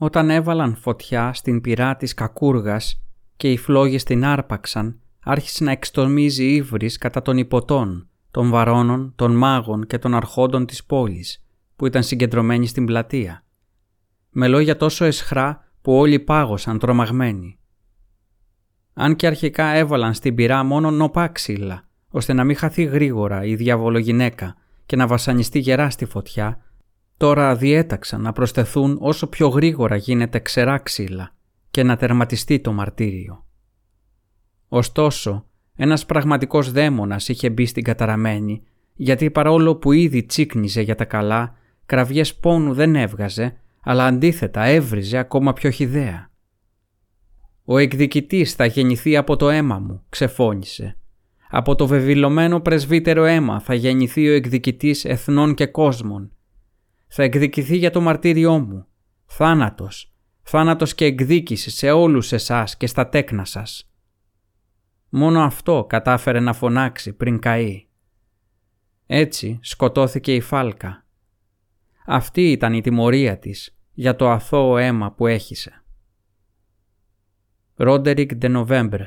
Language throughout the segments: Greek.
Όταν έβαλαν φωτιά στην πυρά της κακούργας και οι φλόγες την άρπαξαν, άρχισε να εξτομίζει ύβρις κατά των υποτών, των βαρώνων, των μάγων και των αρχόντων της πόλης, που ήταν συγκεντρωμένοι στην πλατεία. Με λόγια τόσο εσχρά που όλοι πάγωσαν τρομαγμένοι. Αν και αρχικά έβαλαν στην πυρά μόνο νοπά ξύλα, ώστε να μην χαθεί γρήγορα η διαβολογυναίκα και να βασανιστεί γερά στη φωτιά, τώρα διέταξαν να προσθεθούν όσο πιο γρήγορα γίνεται ξερά ξύλα και να τερματιστεί το μαρτύριο. Ωστόσο, ένας πραγματικός δαίμονας είχε μπει στην καταραμένη, γιατί παρόλο που ήδη τσίκνιζε για τα καλά, κραυγές πόνου δεν έβγαζε, αλλά αντίθετα έβριζε ακόμα πιο χιδέα. «Ο εκδικητής θα γεννηθεί από το αίμα μου», ξεφώνησε. «Από το βεβηλωμένο πρεσβύτερο αίμα θα γεννηθεί ο εκδικητής εθνών και κόσμων. Θα εκδικηθεί για το μαρτύριό μου. Θάνατος. Θάνατος και εκδίκηση σε όλους εσάς και στα τέκνα σας». Μόνο αυτό κατάφερε να φωνάξει πριν καεί. Έτσι σκοτώθηκε η φάλκα. Αυτή ήταν η τιμωρία της για το αθώο αίμα που έχησε. Ρόντερικ Ντε Νοβέμπρ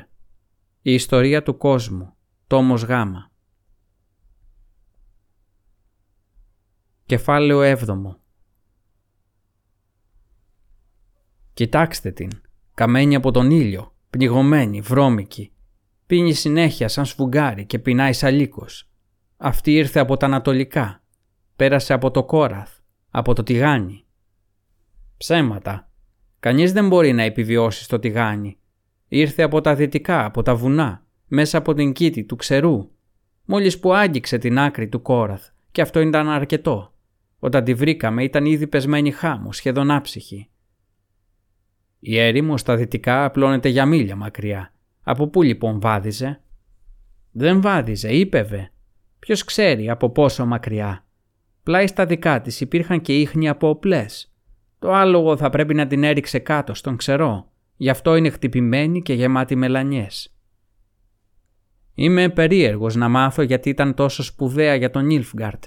Η ιστορία του κόσμου Τόμος Γάμα Κεφάλαιο 7 Κοιτάξτε την, καμένη από τον ήλιο, πνιγωμένη, βρώμικη. Πίνει συνέχεια σαν σφουγγάρι και πεινάει σαλίκος. Αυτή ήρθε από τα ανατολικά. Πέρασε από το Κόραθ, από το Τιγάνι. Ψέματα. Κανείς δεν μπορεί να επιβιώσει στο τηγάνι. Ήρθε από τα δυτικά, από τα βουνά, μέσα από την κήτη του ξερού. Μόλις που άγγιξε την άκρη του κόραθ και αυτό ήταν αρκετό. Όταν τη βρήκαμε ήταν ήδη πεσμένη χάμω, σχεδόν άψυχη. Η έρημο στα δυτικά απλώνεται για μίλια μακριά. Από πού λοιπόν βάδιζε; Δεν βάδιζε, είπευε. Ποιος ξέρει από πόσο μακριά. Πλάι στα δικά της υπήρχαν και ίχνη από οπλές. Το άλογο θα πρέπει να την έριξε κάτω στον ξερό, γι' αυτό είναι χτυπημένη και γεμάτη μελανιές. Είμαι περίεργος να μάθω γιατί ήταν τόσο σπουδαία για τον Νίλφγκαρτ.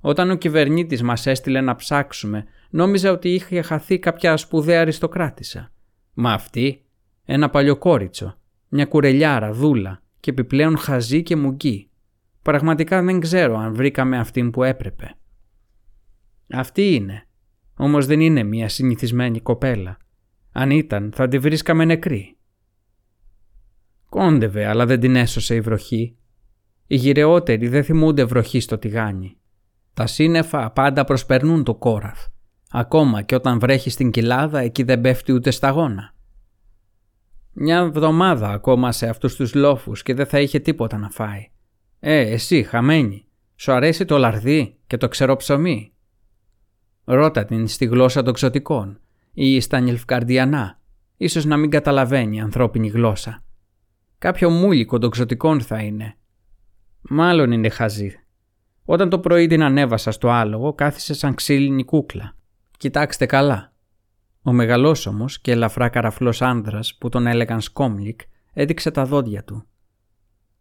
Όταν ο κυβερνήτης μας έστειλε να ψάξουμε, νόμιζα ότι είχε χαθεί κάποια σπουδαία αριστοκράτησα. Μα αυτή, ένα παλιοκόριτσο, μια κουρελιάρα δούλα και επιπλέον χαζή και μουγκή. Πραγματικά δεν ξέρω αν βρήκαμε αυτήν που έπρεπε. Αυτή είναι, όμως δεν είναι μια συνηθισμένη κοπέλα. Αν ήταν θα τη βρίσκαμε νεκρή. Κόντευε αλλά δεν την έσωσε η βροχή. Οι γυρεότεροι δεν θυμούνται βροχή στο τηγάνι. Τα σύννεφα πάντα προσπερνούν το κόραθ. Ακόμα και όταν βρέχει στην κοιλάδα εκεί δεν πέφτει ούτε σταγόνα. Μια εβδομάδα ακόμα σε αυτούς τους λόφους και δεν θα είχε τίποτα να φάει. Ε, εσύ χαμένη, σου αρέσει το λαρδί και το ξερό ψωμί; Ρώτα την στη γλώσσα των ξωτικών ή στα νιλφκαρδιανά, ίσως να μην καταλαβαίνει η ανθρώπινη γλώσσα. Κάποιο μούλικο των ξωτικών θα είναι. Μάλλον είναι χαζή. Όταν το πρωί την ανέβασα στο άλογο, κάθισε σαν ξύλινη κούκλα. Κοιτάξτε καλά. Ο μεγαλόσωμος και ελαφρά καραφλός άνδρας που τον έλεγαν Σκόμλικ έδειξε τα δόντια του.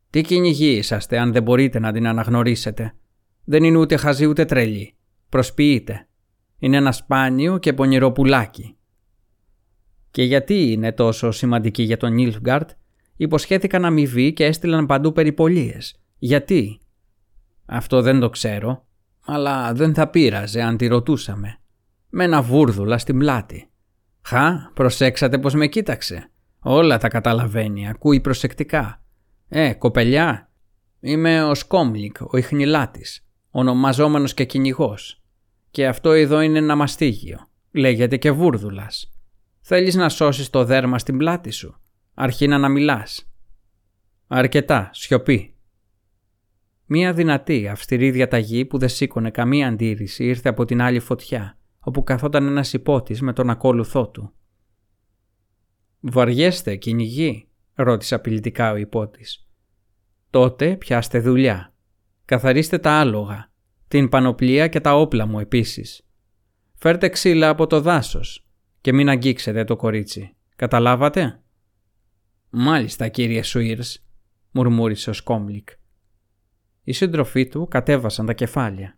Τι κυνηγοί είσαστε αν δεν μπορείτε να την αναγνωρίσετε. Δεν είναι ούτε χαζή ούτε τρελή. Προσποιείτε. Είναι ένα σπάνιο και πονηρό πουλάκι. Και γιατί είναι τόσο σημαντική για τον Νίλφγκαρτ, υποσχέθηκαν αμοιβή και έστειλαν παντού περιπολίες. Γιατί; Αυτό δεν το ξέρω, αλλά δεν θα πείραζε αν τη ρωτούσαμε. Με ένα βούρδουλα στην πλάτη. Χα, προσέξατε πως με κοίταξε. Όλα τα καταλαβαίνει, ακούει προσεκτικά. Ε, κοπελιά, είμαι ο Σκόμλικ, ο ιχνηλάτης, ονομαζόμενος και κυνηγός. Και αυτό εδώ είναι ένα μαστίγιο. Λέγεται και βούρδουλας. Θέλεις να σώσεις το δέρμα στην πλάτη σου; Αρχίνα να μιλάς. Αρκετά, σιωπή. Μία δυνατή, αυστηρή διαταγή που δεν σήκωνε καμία αντίρρηση ήρθε από την άλλη φωτιά, όπου καθόταν ένας υπότης με τον ακόλουθό του. «Βαριέστε, κυνηγή», ρώτησε απειλητικά ο υπότης. «Τότε πιάστε δουλειά. Καθαρίστε τα άλογα την πανοπλία και τα όπλα μου επίσης. Φέρτε ξύλα από το δάσος και μην αγγίξετε το κορίτσι. Καταλάβατε; Μάλιστα κύριε Σουίρς, μουρμούρισε ο Σκόμλικ. Οι σύντροφοί του κατέβασαν τα κεφάλια.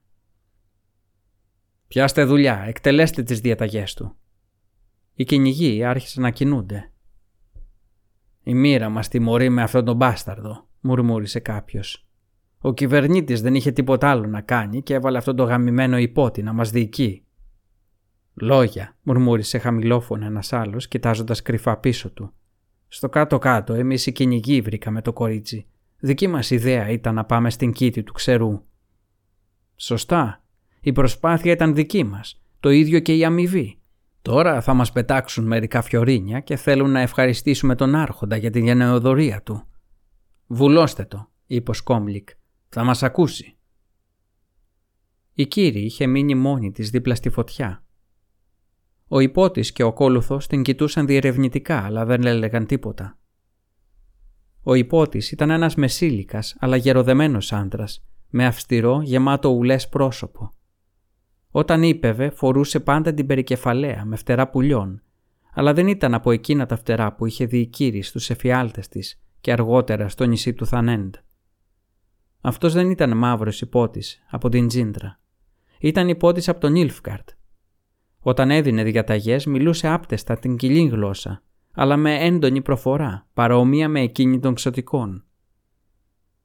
Πιάστε δουλειά, εκτελέστε τις διαταγές του. Οι κυνηγοί άρχισαν να κινούνται. «Η μοίρα μας τιμωρεί με αυτόν τον μπάσταρδο», μουρμούρισε κάποιος. «Ο κυβερνήτης δεν είχε τίποτα άλλο να κάνει και έβαλε αυτόν τον γαμημένο υπότι να μας διοικεί». «Λόγια», μουρμούρισε χαμηλόφωνα ένας άλλος κοιτάζοντας κρυφά πίσω του. «Στο κάτω-κάτω εμείς οι κυνηγοί βρήκαμε το κορίτσι. Δική μας ιδέα ήταν να πάμε στην κήτη του ξερού». «Σωστά. Η προσπάθεια ήταν δική μας. Το ίδιο και η αμοιβή. Τώρα θα μας πετάξουν μερικά φιωρίνια και θέλουν να ευχαριστήσουμε τον άρχοντα για την γενναιοδορία του. «Βουλώστε το», είπε ο Σκόμλικ. «Θα μας ακούσει». Η κύρι είχε μείνει μόνη της δίπλα στη φωτιά. Ο υπότης και ο κόλουθος την κοιτούσαν διερευνητικά αλλά δεν έλεγαν τίποτα. Ο υπότης ήταν ένας μεσήλικας αλλά γεροδεμένος άντρας με αυστηρό γεμάτο ουλές πρόσωπο. Όταν ύπευε φορούσε πάντα την περικεφαλαία με φτερά πουλιών, αλλά δεν ήταν από εκείνα τα φτερά που είχε δει η κύρι στους εφιάλτες της και αργότερα στο νησί του Θανέντ. Αυτός δεν ήταν μαύρος υπότης από την Τζίντρα. Ήταν υπότης από τον Ήλφκαρτ. Όταν έδινε διαταγές μιλούσε άπτεστα την κοιλή γλώσσα, αλλά με έντονη προφορά, παρόμοια με εκείνη των ξωτικών.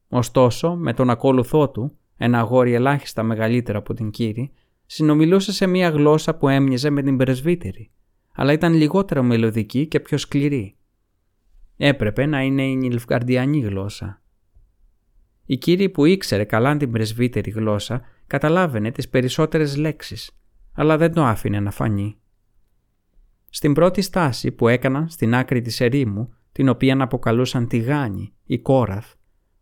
Ωστόσο, με τον ακόλουθό του, ένα αγόρι ελάχιστα μεγαλύτερο από την κύρι, συνομιλούσε σε μια γλώσσα που έμοιαζε με την πρεσβύτερη, αλλά ήταν λιγότερο μελωδική και πιο σκληρή. Έπρεπε να είναι η νιλφκαρδιανή γλώσσα. Η κύριη που ήξερε καλά την πρεσβύτερη γλώσσα καταλάβαινε τις περισσότερες λέξεις, αλλά δεν το άφηνε να φανεί. Στην πρώτη στάση που έκαναν στην άκρη της ερήμου, την οποία αποκαλούσαν τη Γάνη, η Κόραθ,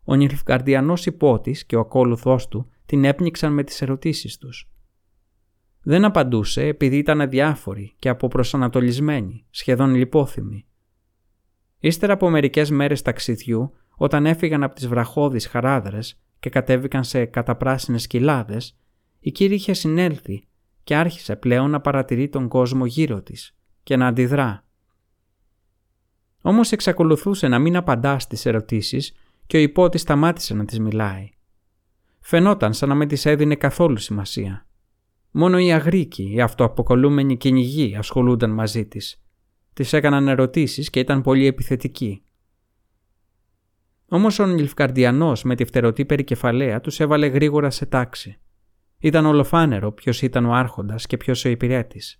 ο νιλφκαρδιανός υπότης και ο ακόλουθός του την έπνιξαν με τις ερωτήσεις τους. Δεν απαντούσε επειδή ήταν αδιάφοροι και αποπροσανατολισμένοι, σχεδόν λιπόθυμοι. Ύστερα από μερικές μέρες ταξιδιού, όταν έφυγαν από τις βραχώδεις χαράδρες και κατέβηκαν σε καταπράσινες κοιλάδες, η κύρια είχε συνέλθει και άρχισε πλέον να παρατηρεί τον κόσμο γύρω της και να αντιδρά. Όμως εξακολουθούσε να μην απαντά στις ερωτήσεις και ο υπότης σταμάτησε να τις μιλάει. Φαινόταν σαν να μην της έδινε καθόλου σημασία. Μόνο οι αγρίκοι, οι αυτοαποκολούμενοι κυνηγοί ασχολούνταν μαζί της. Της έκαναν ερωτήσεις και ήταν πολύ επιθετικοί. Όμως ο Νιλφκαρδιανός με τη φτερωτή περικεφαλαία τους έβαλε γρήγορα σε τάξη. Ήταν ολοφάνερο ποιος ήταν ο άρχοντας και ποιος ο υπηρέτης.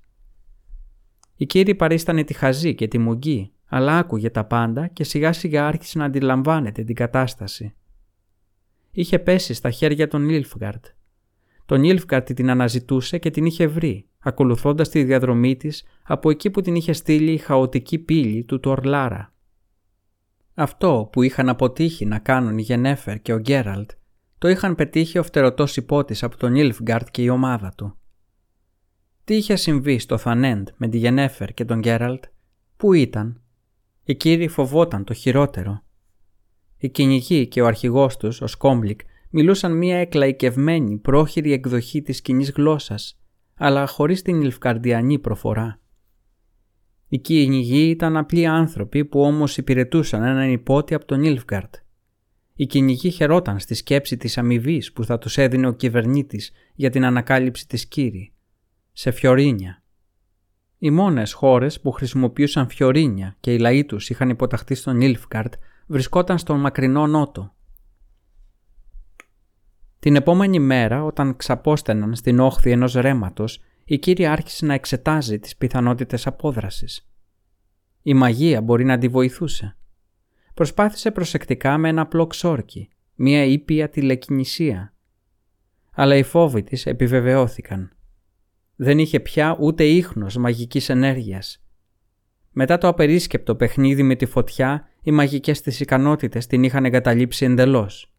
Η κύριη παρίστανε τη χαζή και τη μουγγί, αλλά άκουγε τα πάντα και σιγά σιγά άρχισε να αντιλαμβάνεται την κατάσταση. Είχε πέσει στα χέρια των Νίλφγκαρτ τον Ήλφκαρτη την αναζητούσε και την είχε βρει, ακολουθώντας τη διαδρομή της από εκεί που την είχε στείλει η χαοτική πύλη του Τορλάρα. Αυτό που είχαν αποτύχει να κάνουν η Γενέφερ και ο Γκέραλτ, το είχαν πετύχει ο φτερωτός υπότης από τον Ήλφγκαρτ και η ομάδα του. Τι είχε συμβεί στο Θανέντ με τη Γενέφερ και τον Γκέραλτ, πού ήταν; Η Κίρι φοβόταν το χειρότερο. Οι κυνηγοί και ο αρχηγός τους, ο Σκόμλικ, μιλούσαν μια εκλαϊκευμένη, πρόχειρη εκδοχή της κοινής γλώσσας, αλλά χωρίς την νιλφγκαρδιανή προφορά. Οι κυνηγοί ήταν απλοί άνθρωποι που όμως υπηρετούσαν έναν ιππότη από το Νίλφγκαρντ. Οι κυνηγοί χαιρόταν στη σκέψη της αμοιβής που θα τους έδινε ο κυβερνήτης για την ανακάλυψη της Κίρι. Σε φιωρίνια. Οι μόνες χώρες που χρησιμοποιούσαν φιωρίνια και οι λαοί τους είχαν υποταχθεί στον Ιλφγκαρτ βρισκόταν στον μακρινό νότο, την επόμενη μέρα, όταν ξαπόστεναν στην όχθη ενός ρέματος, η κύρια άρχισε να εξετάζει τις πιθανότητες απόδρασης. Η μαγεία μπορεί να τη βοηθούσε. Προσπάθησε προσεκτικά με ένα απλό ξόρκι, μία ήπια τηλεκινησία. Αλλά οι φόβοι της επιβεβαιώθηκαν. Δεν είχε πια ούτε ίχνος μαγικής ενέργειας. Μετά το απερίσκεπτο παιχνίδι με τη φωτιά, οι μαγικές της ικανότητες την είχαν εγκαταλείψει εντελώς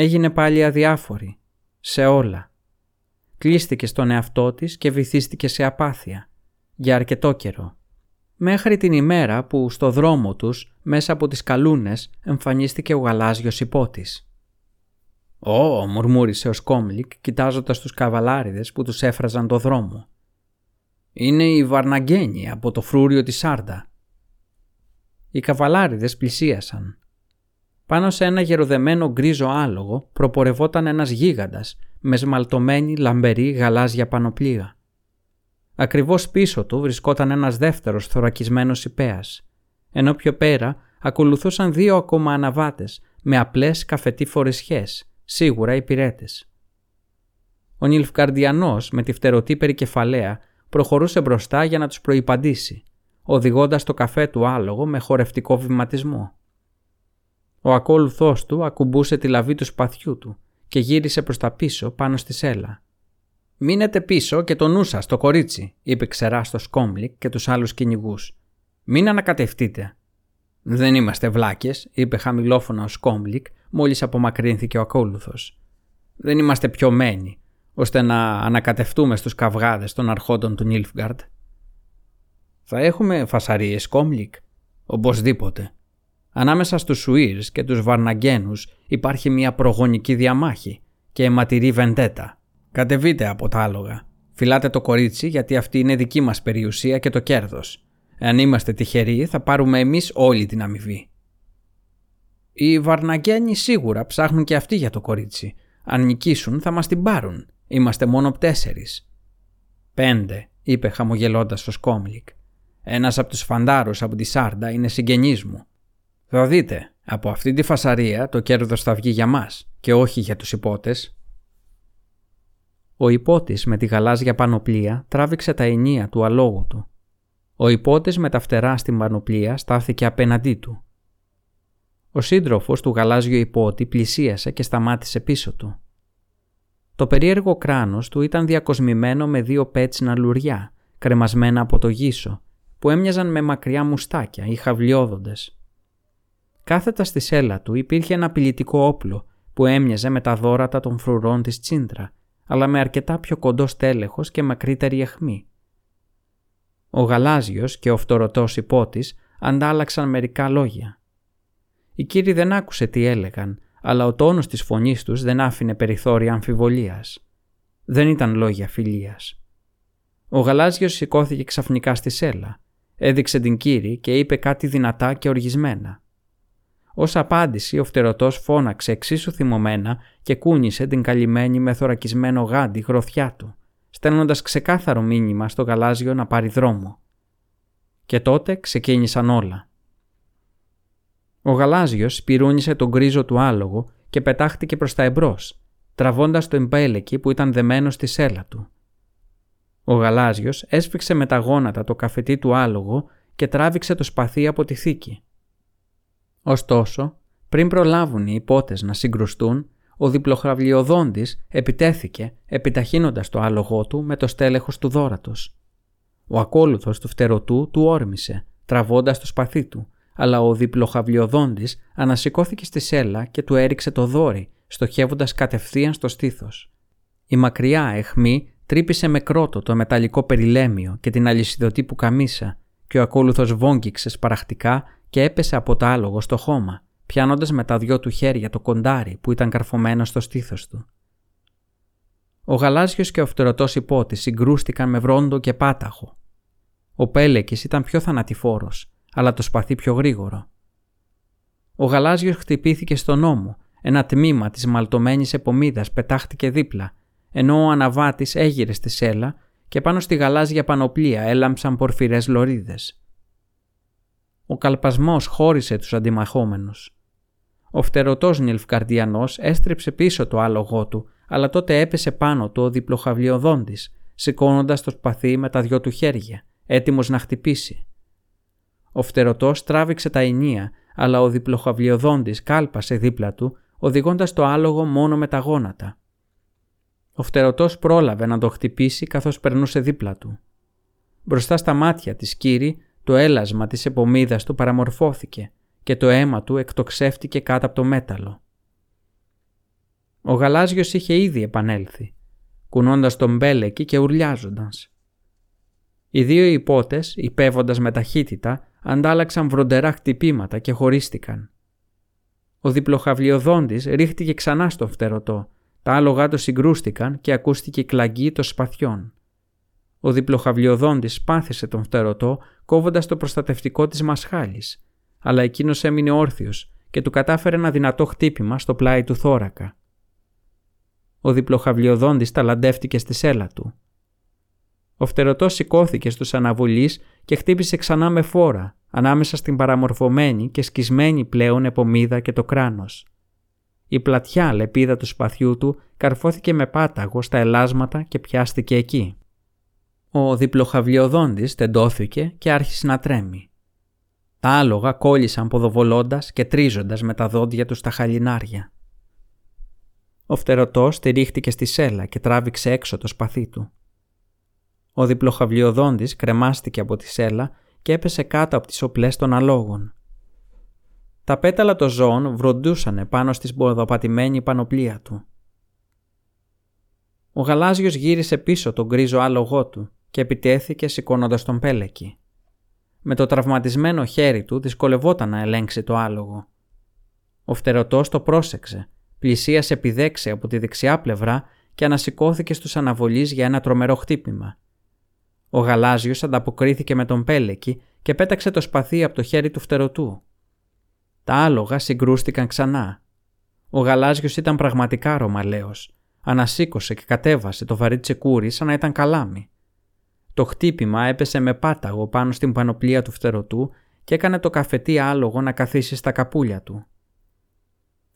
έγινε πάλι αδιάφορη. Σε όλα. Κλείστηκε στον εαυτό της και βυθίστηκε σε απάθεια. Για αρκετό καιρό. Μέχρι την ημέρα που στο δρόμο τους, μέσα από τις καλούνες, εμφανίστηκε ο γαλάζιος υπότης. «Ω», μουρμούρισε ο Σκόμλικ κοιτάζοντας τους καβαλάριδες που τους έφραζαν το δρόμο. «Είναι η Βαρναγκένη από το φρούριο της Σάρντα». Οι καβαλάριδες πλησίασαν. Πάνω σε ένα γεροδεμένο γκρίζο άλογο προπορευόταν ένας γίγαντας με σμαλτωμένη λαμπερή γαλάζια πανοπλία. Ακριβώς πίσω του βρισκόταν ένας δεύτερος θωρακισμένος υπέας, ενώ πιο πέρα ακολουθούσαν δύο ακόμα αναβάτες με απλές καφετή σχές, σίγουρα υπηρέτε. Ο Νιλφγκαρδιανός με τη φτερωτή περικεφαλαία προχωρούσε μπροστά για να τους προϋπαντήσει, οδηγώντας το καφέ του άλογο με χορευτικό βηματισμό. Ο ακόλουθός του ακουμπούσε τη λαβή του σπαθιού του και γύρισε προς τα πίσω πάνω στη σέλα. «Μείνετε πίσω και το νου σας, στο κορίτσι», είπε ξερά στο Σκόμλικ και τους άλλους κυνηγούς. «Μην ανακατευτείτε». «Δεν είμαστε βλάκες», είπε χαμηλόφωνα ο Σκόμλικ μόλις απομακρύνθηκε ο ακόλουθος. «Δεν είμαστε πιωμένοι, ώστε να ανακατευτούμε στους καυγάδες των αρχόντων του Νίλφγκαρντ». «Θα έχουμε φασαρίες, Σκόμπλικ», «Οπωσδήποτε», Ανάμεσα στους Σουίρς και τους Βαρναγκένους υπάρχει μια προγονική διαμάχη και αιματηρή βεντέτα. Κατεβείτε από τα άλογα. Φυλάτε το κορίτσι γιατί αυτή είναι δική μας περιουσία και το κέρδος. Εάν είμαστε τυχεροί θα πάρουμε εμείς όλη την αμοιβή. Οι Βαρναγκένοι σίγουρα ψάχνουν και αυτοί για το κορίτσι. Αν νικήσουν θα μας την πάρουν. Είμαστε μόνο τέσσερις. Πέντε, είπε χαμογελώντας ο Σκόμλικ. Ένας από τους φαντάρους από τη Σάρντα είναι συγγενής μου. Θα δείτε, από αυτή τη φασαρία το κέρδος θα βγει για μας και όχι για τους υπότες. Ο υπότης με τη γαλάζια πανοπλία τράβηξε τα ενία του αλόγου του. Ο υπότης με τα φτερά στην πανοπλία στάθηκε απέναντί του. Ο σύντροφος του γαλάζιου υπότη πλησίασε και σταμάτησε πίσω του. Το περίεργο κράνος του ήταν διακοσμημένο με δύο πέτσινα λουριά, κρεμασμένα από το γύσο, που έμοιαζαν με μακριά μουστάκια ή χαβλιόδοντες. Κάθετα στη σέλα του υπήρχε ένα απειλητικό όπλο που έμοιαζε με τα δόρατα των φρουρών της τσίντρα, αλλά με αρκετά πιο κοντό στέλεχος και μακρύτερη αιχμή. Ο γαλάζιος και ο φτωρωτός υπότης αντάλλαξαν μερικά λόγια. Οι κύριοι δεν άκουσε τι έλεγαν, αλλά ο τόνος της φωνής τους δεν άφηνε περιθώρια αμφιβολίας. Δεν ήταν λόγια φιλίας. Ο γαλάζιος σηκώθηκε ξαφνικά στη σέλα, έδειξε την κύρι και είπε κάτι δυνατά και οργισμένα. Ω απάντηση, ο φτερωτός φώναξε εξίσου θυμωμένα και κούνησε την καλυμμένη με θωρακισμένο γάντι γροθιά του, στέλνοντας ξεκάθαρο μήνυμα στο γαλάζιο να πάρει δρόμο. Και τότε ξεκίνησαν όλα. Ο γαλάζιος σπυρούνισε τον γκρίζο του άλογο και πετάχτηκε προς τα εμπρός, τραβώντας το εμπέλεκι που ήταν δεμένο στη σέλα του. Ο γαλάζιος έσφιξε με τα γόνατα το καφετί του άλογο και τράβηξε το σπαθί από τη θήκη. Ωστόσο, πριν προλάβουν οι υπότες να συγκρουστούν, ο διπλοχραυλιοδόντης επιτέθηκε επιταχύνοντας το άλογό του με το στέλεχος του δόρατος. Ο ακόλουθος του φτερωτού του όρμησε, τραβώντας το σπαθί του, αλλά ο διπλοχαυλιοδόντης ανασηκώθηκε στη σέλα και του έριξε το δόρι, στοχεύοντας κατευθείαν στο στήθος. Η μακριά εχμή τρύπησε με κρότο το μεταλλικό περιλέμιο και την αλυσιδωτή που καμίσα και ο ακόλουθος βόγγιξε σπαραχτικά και έπεσε από το άλογο στο χώμα, πιάνοντας με τα δυο του χέρια το κοντάρι που ήταν καρφωμένο στο στήθος του. Ο γαλάζιος και ο φτερωτός υπότης συγκρούστηκαν με βρόντο και πάταχο. Ο Πέλεκης ήταν πιο θανατηφόρος, αλλά το σπαθί πιο γρήγορο. Ο γαλάζιος χτυπήθηκε στον ώμο, ένα τμήμα της μαλτωμένης επομίδας πετάχτηκε δίπλα, ενώ ο αναβάτης έγειρε στη σέλα και πάνω στη γαλάζια πανοπλία έλαμψαν πορφυρές λωρίδες. Ο καλπασμός χώρισε τους αντιμαχόμενους. Ο φτερωτός Νιλφκαρδιανός έστρεψε πίσω το άλογό του, αλλά τότε έπεσε πάνω του ο διπλοχαυλιοδόντης, σηκώνοντας το σπαθί με τα δυο του χέρια, έτοιμος να χτυπήσει. Ο φτερωτός τράβηξε τα ενία, αλλά ο διπλοχαυλιοδόντης κάλπασε δίπλα του, οδηγώντας το άλογο μόνο με τα γόνατα. Ο φτερωτός πρόλαβε να το χτυπήσει καθώς περνούσε δίπλα του. Μπροστά στα μάτια της κύρι το έλασμα της επομίδας του παραμορφώθηκε και το αίμα του εκτοξεύτηκε κάτω από το μέταλλο. Ο γαλάζιος είχε ήδη επανέλθει, κουνώντας τον μπέλεκι και ουρλιάζοντας. Οι δύο υπότες, υπέβοντας με ταχύτητα, αντάλλαξαν βροντερά χτυπήματα και χωρίστηκαν. Ο διπλοχαυλιοδόντης ρίχτηκε ξανά στον φτερωτό, τα άλογά του συγκρούστηκαν και ακούστηκε η κλαγή των σπαθιών. Ο διπλοχαυλιοδόντης σπάθησε τον φτερωτό κόβοντας το προστατευτικό της μασχάλης, αλλά εκείνος έμεινε όρθιος και του κατάφερε ένα δυνατό χτύπημα στο πλάι του θώρακα. Ο διπλοχαυλιοδόντης ταλαντεύτηκε στη σέλα του. Ο φτερωτός σηκώθηκε στους αναβολείς και χτύπησε ξανά με φόρα, ανάμεσα στην παραμορφωμένη και σκισμένη πλέον επομίδα και το κράνος. Η πλατιά λεπίδα του σπαθιού του καρφώθηκε με πάταγο στα ελάσματα και πιάστηκε εκεί. Ο διπλοχαυλιοδόντης τεντώθηκε και άρχισε να τρέμει. Τα άλογα κόλλησαν ποδοβολώντας και τρίζοντας με τα δόντια τους στα χαλινάρια. Ο φτερωτός στηρίχτηκε στη σέλα και τράβηξε έξω το σπαθί του. Ο διπλοχαυλιοδόντης κρεμάστηκε από τη σέλα και έπεσε κάτω από τις οπλές των αλόγων. Τα πέταλα των ζώων βροντούσαν πάνω στη σποδοπατημένη πανοπλία του. Ο γαλάζιος γύρισε πίσω τον γκρίζο άλογό του και επιτέθηκε σηκώνοντας τον πέλεκι. Με το τραυματισμένο χέρι του δυσκολευόταν να ελέγξει το άλογο. Ο φτερωτός το πρόσεξε, πλησίασε επιδέξε από τη δεξιά πλευρά και ανασηκώθηκε στους αναβολείς για ένα τρομερό χτύπημα. Ο γαλάζιος ανταποκρίθηκε με τον πέλεκι και πέταξε το σπαθί από το χέρι του φτερωτού. Τα άλογα συγκρούστηκαν ξανά. Ο γαλάζιος ήταν πραγματικά ρωμαλαίος. Ανασήκωσε και κατέβασε το βαρύ τσεκούρι σαν να ήταν καλάμι. Το χτύπημα έπεσε με πάταγο πάνω στην πανοπλία του φτερωτού και έκανε το καφετή άλογο να καθίσει στα καπούλια του.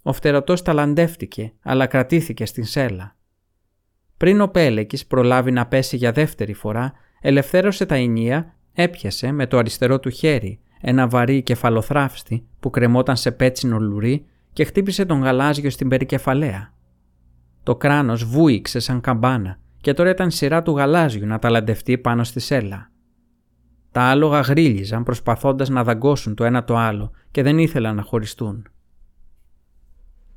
Ο φτερωτός ταλαντεύτηκε, αλλά κρατήθηκε στην σέλα. Πριν ο Πέλεκης προλάβει να πέσει για δεύτερη φορά, ελευθέρωσε τα ενία, έπιασε με το αριστερό του χέρι ένα βαρύ κεφαλοθράφστη που κρεμόταν σε πέτσινο λουρί και χτύπησε τον γαλάζιο στην περικεφαλαία. Το κράνος βούηξε σαν καμπάνα και τώρα ήταν σειρά του γαλάζιου να ταλαντευτεί πάνω στη σέλα. Τα άλογα γρίλιζαν προσπαθώντας να δαγκώσουν το ένα το άλλο και δεν ήθελαν να χωριστούν.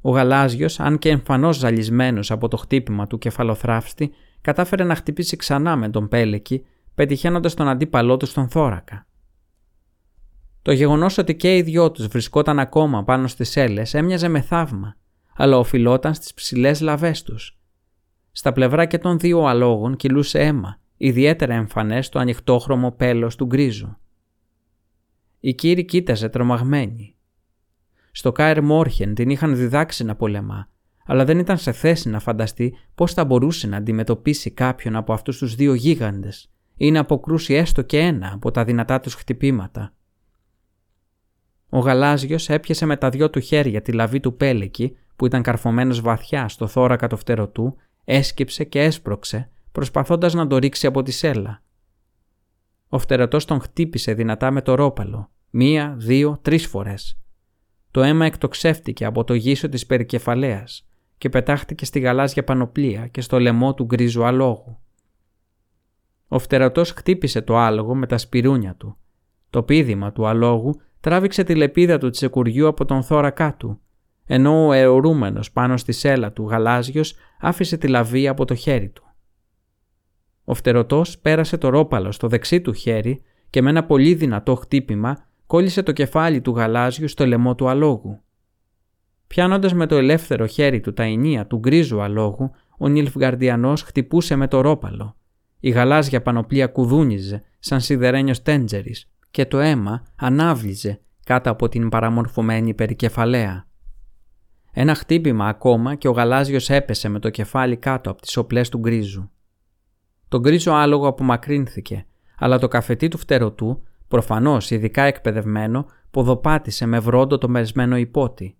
Ο γαλάζιος, αν και εμφανώς ζαλισμένος από το χτύπημα του κεφαλοθράφστη, κατάφερε να χτυπήσει ξανά με τον πέλεκι, πετυχαίνοντας τον αντίπαλό του στον θώρακα. Το γεγονός ότι και οι δυο τους βρισκόταν ακόμα πάνω στις σέλε έμοιαζε με θαύμα, αλλά οφειλόταν στις ψηλές λαβές τους. Στα πλευρά και των δύο αλόγων κυλούσε αίμα, ιδιαίτερα εμφανές στο ανοιχτόχρωμο πέλος του γκρίζου. Η κύρι κοίταζε τρομαγμένη. Στο Κάερ Μόρχεν την είχαν διδάξει να πολεμά, αλλά δεν ήταν σε θέση να φανταστεί πώς θα μπορούσε να αντιμετωπίσει κάποιον από αυτούς τους δύο γίγαντες ή να αποκρούσει έστω και ένα από τα δυνατά τους χτυπήματα. Ο γαλάζιος έπιασε με τα δυο του χέρια τη λαβή του πέλεκη που ήταν καρφωμένος βαθιά στο θώρακα το φτερωτού, έσκυψε και έσπρωξε, προσπαθώντας να το ρίξει από τη σέλα. Ο φτερωτός τον χτύπησε δυνατά με το ρόπαλο, μία, δύο, τρεις φορές. Το αίμα εκτοξεύτηκε από το γύσο της περικεφαλαίας και πετάχτηκε στη γαλάζια πανοπλία και στο λαιμό του γκρίζου αλόγου. Ο φτερωτό χτύπησε το άλογο με τα σπυρούνια του. Το πίδημα του αλόγου τράβηξε τη λεπίδα του τσεκουριού από τον θώρακά του, ενώ ο αιωρούμενος πάνω στη σέλα του γαλάζιος άφησε τη λαβή από το χέρι του. Ο φτερωτός πέρασε το ρόπαλο στο δεξί του χέρι και με ένα πολύ δυνατό χτύπημα κόλλησε το κεφάλι του γαλάζιου στο λαιμό του αλόγου. Πιάνοντας με το ελεύθερο χέρι του τα ενία του γκρίζου αλόγου, ο Νιλφγαρδιανός χτυπούσε με το ρόπαλο. Η γαλάζια πανοπλία κουδούνιζε σαν σιδερένιος τέντζερης και το αίμα ανάβλιζε κάτω από την παραμορφωμένη περικεφαλαία. Ένα χτύπημα ακόμα και ο γαλάζιος έπεσε με το κεφάλι κάτω από τις οπλές του γκρίζου. Το γκρίζο άλογο απομακρύνθηκε, αλλά το καφετί του φτερωτού, προφανώς ειδικά εκπαιδευμένο, ποδοπάτησε με βρόντο το μεσμένο υπότι.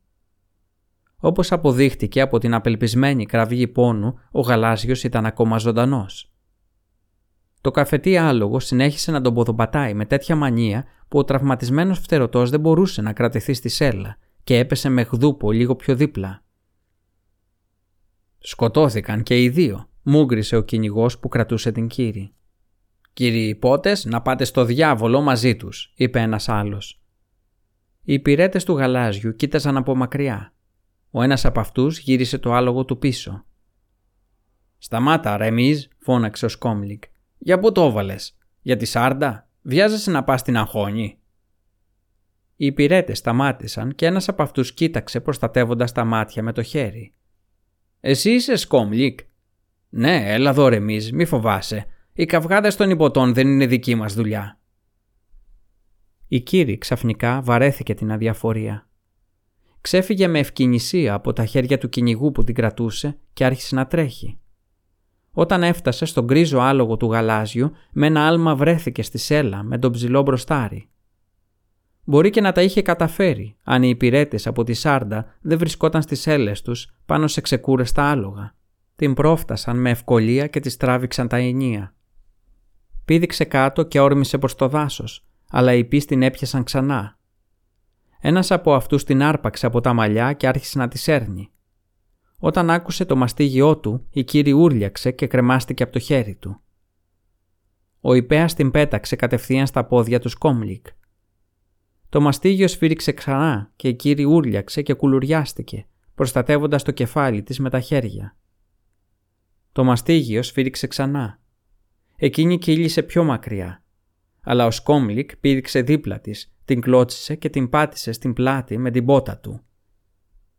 Όπως αποδείχτηκε από την απελπισμένη κραυγή πόνου, ο γαλάζιος ήταν ακόμα ζωντανός. Το καφετή άλογο συνέχισε να τον ποδοπατάει με τέτοια μανία που ο τραυματισμένος φτερωτός δεν μπορούσε να κρατηθεί στη σέλα και έπεσε με γδούπο λίγο πιο δίπλα. Σκοτώθηκαν και οι δύο, μούγκρισε ο κυνηγός που κρατούσε την κύρι. Κύριοι υπότε, να πάτε στο διάβολο μαζί τους, είπε ένας άλλος. Οι υπηρέτες του γαλάζιου κοίταζαν από μακριά. Ο ένας από αυτούς γύρισε το άλογο του πίσω. Σταμάτα, Ρεμίζ, φώναξε ο Σκόμλικ. Για πού το έβαλες, Για τη Σάρντα, βιάζεσαι να πας στην αγχόνη; Οι υπηρέτες σταμάτησαν και ένας από αυτούς κοίταξε προστατεύοντας τα μάτια με το χέρι. Εσύ είσαι Σκόμλικ; Ναι, έλα εδώ ρε μη φοβάσαι. Οι καυγάδες των ιπποτών δεν είναι δική μας δουλειά. Η κύρι ξαφνικά βαρέθηκε την αδιαφορία. Ξέφυγε με ευκαινησία από τα χέρια του κυνηγού που την κρατούσε και άρχισε να τρέχει. Όταν έφτασε στον γκρίζο άλογο του γαλάζιου, με ένα άλμα βρέθηκε στη σέλα με τον ψηλό μπροστάρι. Μπορεί και να τα είχε καταφέρει, αν οι υπηρέτες από τη Σάρντα δεν βρισκόταν στις σέλες τους πάνω σε ξεκούρεστα άλογα. Την πρόφτασαν με ευκολία και τη τράβηξαν τα ενία. Πήδηξε κάτω και όρμησε προς το δάσος, αλλά οι πεις την έπιασαν ξανά. Ένας από αυτούς την άρπαξε από τα μαλλιά και άρχισε να τη σέρνει. Όταν άκουσε το μαστίγιό του, η κύρι ούρλιαξε και κρεμάστηκε από το χέρι του. Ο υπέας την πέταξε κατευθείαν στα πόδια του Σκόμλικ. Το μαστίγιο σφύριξε ξανά και η κύρι ούρλιαξε και κουλουριάστηκε, προστατεύοντας το κεφάλι της με τα χέρια. Το μαστίγιο σφύριξε ξανά. Εκείνη κύλησε πιο μακριά, αλλά ο Σκόμλικ πήδηξε δίπλα της, την κλώτσισε και την πάτησε στην πλάτη με την πότα του.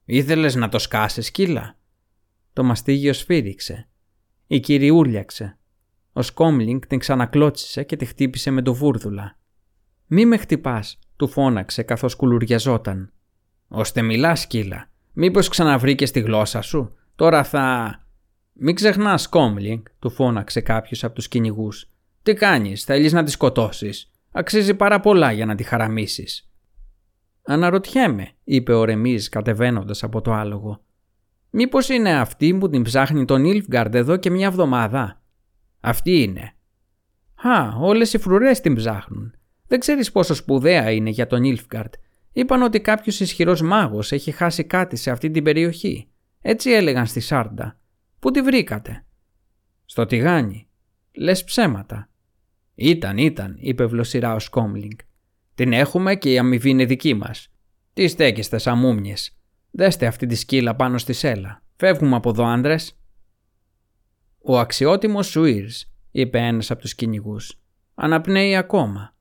Ήθελες να το σκάσεις, κύλα. Το μαστίγιο σφύριξε. Η κύρι ούρλιαξε. Ο Σκόμλινγκ την ξανακλώτσισε και τη χτύπησε με το βούρδουλα. «Μη με χτυπάς», του φώναξε καθώς κουλουριαζόταν. «Ώστε μιλά, σκύλα. Μήπως ξαναβρήκες τη γλώσσα σου; Τώρα θα...» «Μην ξεχνάς, Σκόμλινγκ», του φώναξε κάποιος από τους κυνηγούς. «Τι κάνεις, θέλεις να τη σκοτώσεις; Αξίζει πάρα πολλά για να τη χαραμίσεις». «Αναρωτιέμαι», είπε ο Ρεμίζ κατεβαίνοντας από το άλογο. «Μήπως είναι αυτή που την ψάχνει τον Ιλφγκαρντ εδώ και μια εβδομάδα». «Αυτή είναι». «Α, όλες οι φρουρές την ψάχνουν. Δεν ξέρεις πόσο σπουδαία είναι για τον Ιλφγκαρντ. Είπαν ότι κάποιος ισχυρός μάγος έχει χάσει κάτι σε αυτή την περιοχή. Έτσι έλεγαν στη Σάρντα. Πού τη βρήκατε; Στο τηγάνι. Λες ψέματα. Ήταν, ήταν, είπε βλοσιρά ο Σκόμλινγκ. Την έχουμε και η αμοιβή είναι δική μας. Τι στέκεστε σαν μούμιες. Δέστε αυτή τη σκύλα πάνω στη σέλα. Φεύγουμε από εδώ, άντρες. Ο αξιότιμος Σουίρς, είπε ένας από τους κυνηγούς. Αναπνέει ακόμα.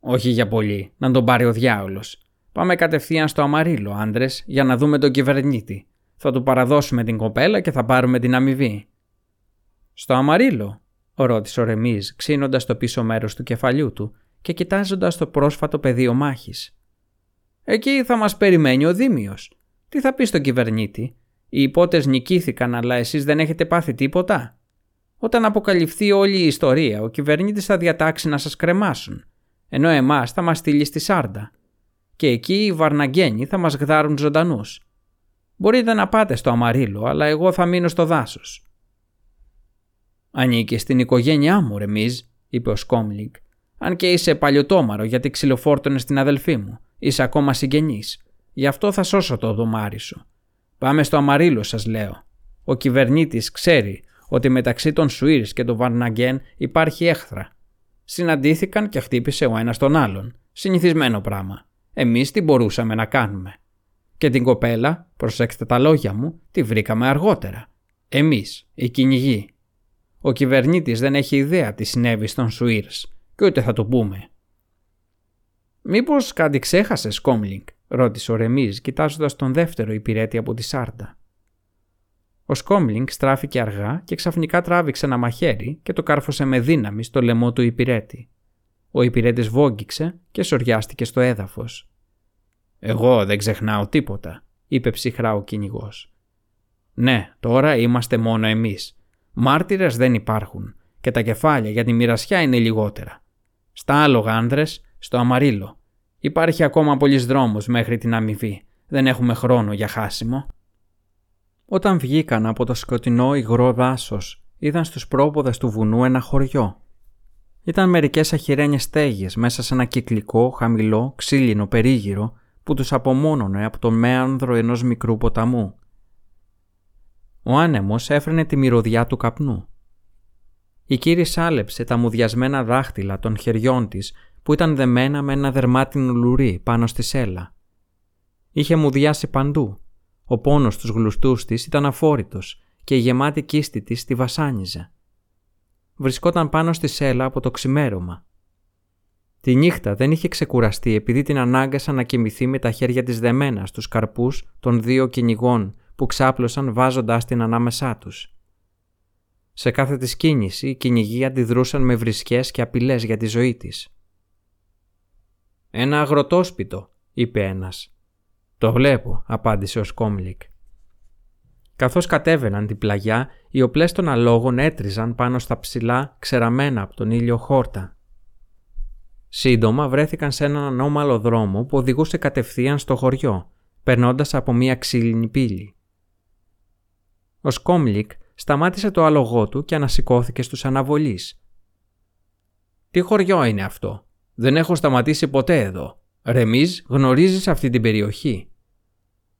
Όχι για πολύ, να τον πάρει ο διάολος. Πάμε κατευθείαν στο Αμαρίλο, άντρες, για να δούμε τον κυβερνήτη. Θα του παραδώσουμε την κοπέλα και θα πάρουμε την αμοιβή. Στο Αμαρίλο, ρώτησε ο Ρεμίζ, ξύνοντας το πίσω μέρος του κεφαλιού του και κοιτάζοντας το πρόσφατο πεδίο μάχης. Εκεί θα μας περιμένει ο Δήμιος. Τι θα πει στον κυβερνήτη, Οι υπότες νικήθηκαν, αλλά εσείς δεν έχετε πάθει τίποτα. Όταν αποκαλυφθεί όλη η ιστορία, ο κυβερνήτης θα διατάξει να σας κρεμάσουν ενώ εμάς θα μας στείλει στη Σάρντα. Και εκεί οι Βαρναγκένοι θα μας γδάρουν ζωντανούς. Μπορείτε να πάτε στο Αμαρίλο, αλλά εγώ θα μείνω στο δάσος. Ανήκει στην οικογένειά μου, Ρεμίζ, είπε ο Σκόμλιγκ. Αν και είσαι παλιωτόμαρο γιατί ξυλοφόρτωνες στην αδελφή μου, είσαι ακόμα συγγενής. Γι' αυτό θα σώσω το δωμάρι σου. Πάμε στο Αμαρίλο, σας λέω. Ο κυβερνήτης ξέρει ότι μεταξύ των Σουίρ και των Βαρναγκέν υπάρχει έχθρα συναντήθηκαν και χτύπησε ο ένας τον άλλον. Συνηθισμένο πράγμα. Εμείς τι μπορούσαμε να κάνουμε. Και την κοπέλα, προσέξτε τα λόγια μου, τη βρήκαμε αργότερα. Εμείς, οι κυνηγοί. Ο κυβερνήτης δεν έχει ιδέα τι συνέβη στον Σουίρς και ούτε θα το πούμε. «Μήπως κάτι ξέχασες, Κόμλινγκ» ρώτησε ο Ρεμίζ κοιτάζοντας τον δεύτερο υπηρέτη από τη Σάρντα. Ο Σκόμλινγκ στράφηκε αργά και ξαφνικά τράβηξε ένα μαχαίρι και το κάρφωσε με δύναμη στο λαιμό του υπηρέτη. Ο υπηρέτης βόγγιξε και σοριάστηκε στο έδαφος. Εγώ δεν ξεχνάω τίποτα, είπε ψυχρά ο κυνηγός. Ναι, τώρα είμαστε μόνο εμείς. Μάρτυρες δεν υπάρχουν και τα κεφάλια για τη μοιρασιά είναι λιγότερα. Στα άλογα άνδρες, στο αμαρίλο. Υπάρχει ακόμα πολλής δρόμος μέχρι την αμοιβή. Δεν έχουμε χρόνο για χάσιμο. Όταν βγήκαν από το σκοτεινό υγρό δάσος, είδαν στους πρόποδες του βουνού ένα χωριό. Ήταν μερικές αχυρένιες στέγες μέσα σε ένα κυκλικό, χαμηλό, ξύλινο περίγυρο που τους απομόνωνε από το μέανδρο ενός μικρού ποταμού. Ο άνεμος έφρενε τη μυρωδιά του καπνού. Η κύρι σάλεψε τα μουδιασμένα δάχτυλα των χεριών της που ήταν δεμένα με ένα δερμάτινο λουρί πάνω στη σέλα. Είχε μουδιάσει παντού ο πόνος στους γλουστούς της ήταν αφόρητος και η γεμάτη κίστη της τη βασάνιζε. Βρισκόταν πάνω στη σέλα από το ξημέρωμα. Τη νύχτα δεν είχε ξεκουραστεί επειδή την ανάγκασαν να κοιμηθεί με τα χέρια της δεμένα στους καρπούς των δύο κυνηγών που ξάπλωσαν βάζοντάς την ανάμεσά τους. Σε κάθε της κίνηση οι κυνηγοί αντιδρούσαν με βρισκές και απειλές για τη ζωή της. «Ένα αγροτόσπιτο», είπε ένας. «Το βλέπω», απάντησε ο Σκόμλικ. Καθώς κατέβαιναν την πλαγιά, οι οπλές των αλόγων έτριζαν πάνω στα ψηλά, ξεραμένα από τον ήλιο χόρτα. Σύντομα βρέθηκαν σε έναν ανώμαλο δρόμο που οδηγούσε κατευθείαν στο χωριό, περνώντας από μια ξύλινη πύλη. Ο Σκόμλικ σταμάτησε το άλογό του και ανασηκώθηκε στους αναβολείς. «Τι χωριό είναι αυτό; Δεν έχω σταματήσει ποτέ εδώ. Ρεμίζ, γνωρίζεις αυτή την περιοχή».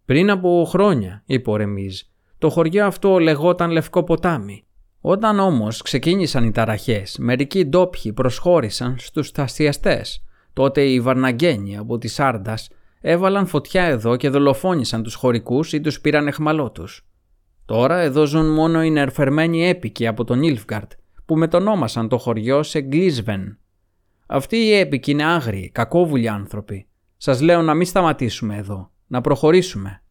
«Πριν από χρόνια», είπε ο Ρεμίζ, «το χωριό αυτό λεγόταν Λευκό Ποτάμι. Όταν όμως ξεκίνησαν οι ταραχές, μερικοί ντόπιοι προσχώρησαν στους ταστιαστές. Τότε οι Βαρναγκένοι από τη Σάρντας έβαλαν φωτιά εδώ και δολοφόνησαν τους χωρικούς ή τους πήραν εχμαλώτους. Τώρα εδώ ζουν μόνο οι νερφερμένοι έπικοι από τον Ιλφγκαρτ που μετονόμασαν το χωριό σε Γκλίσβεν. Αυτοί οι έπικοι είναι άγριοι, κακόβουλοι άνθρωποι. Σας λέω να μην σταματήσουμε εδώ, να προχωρήσουμε.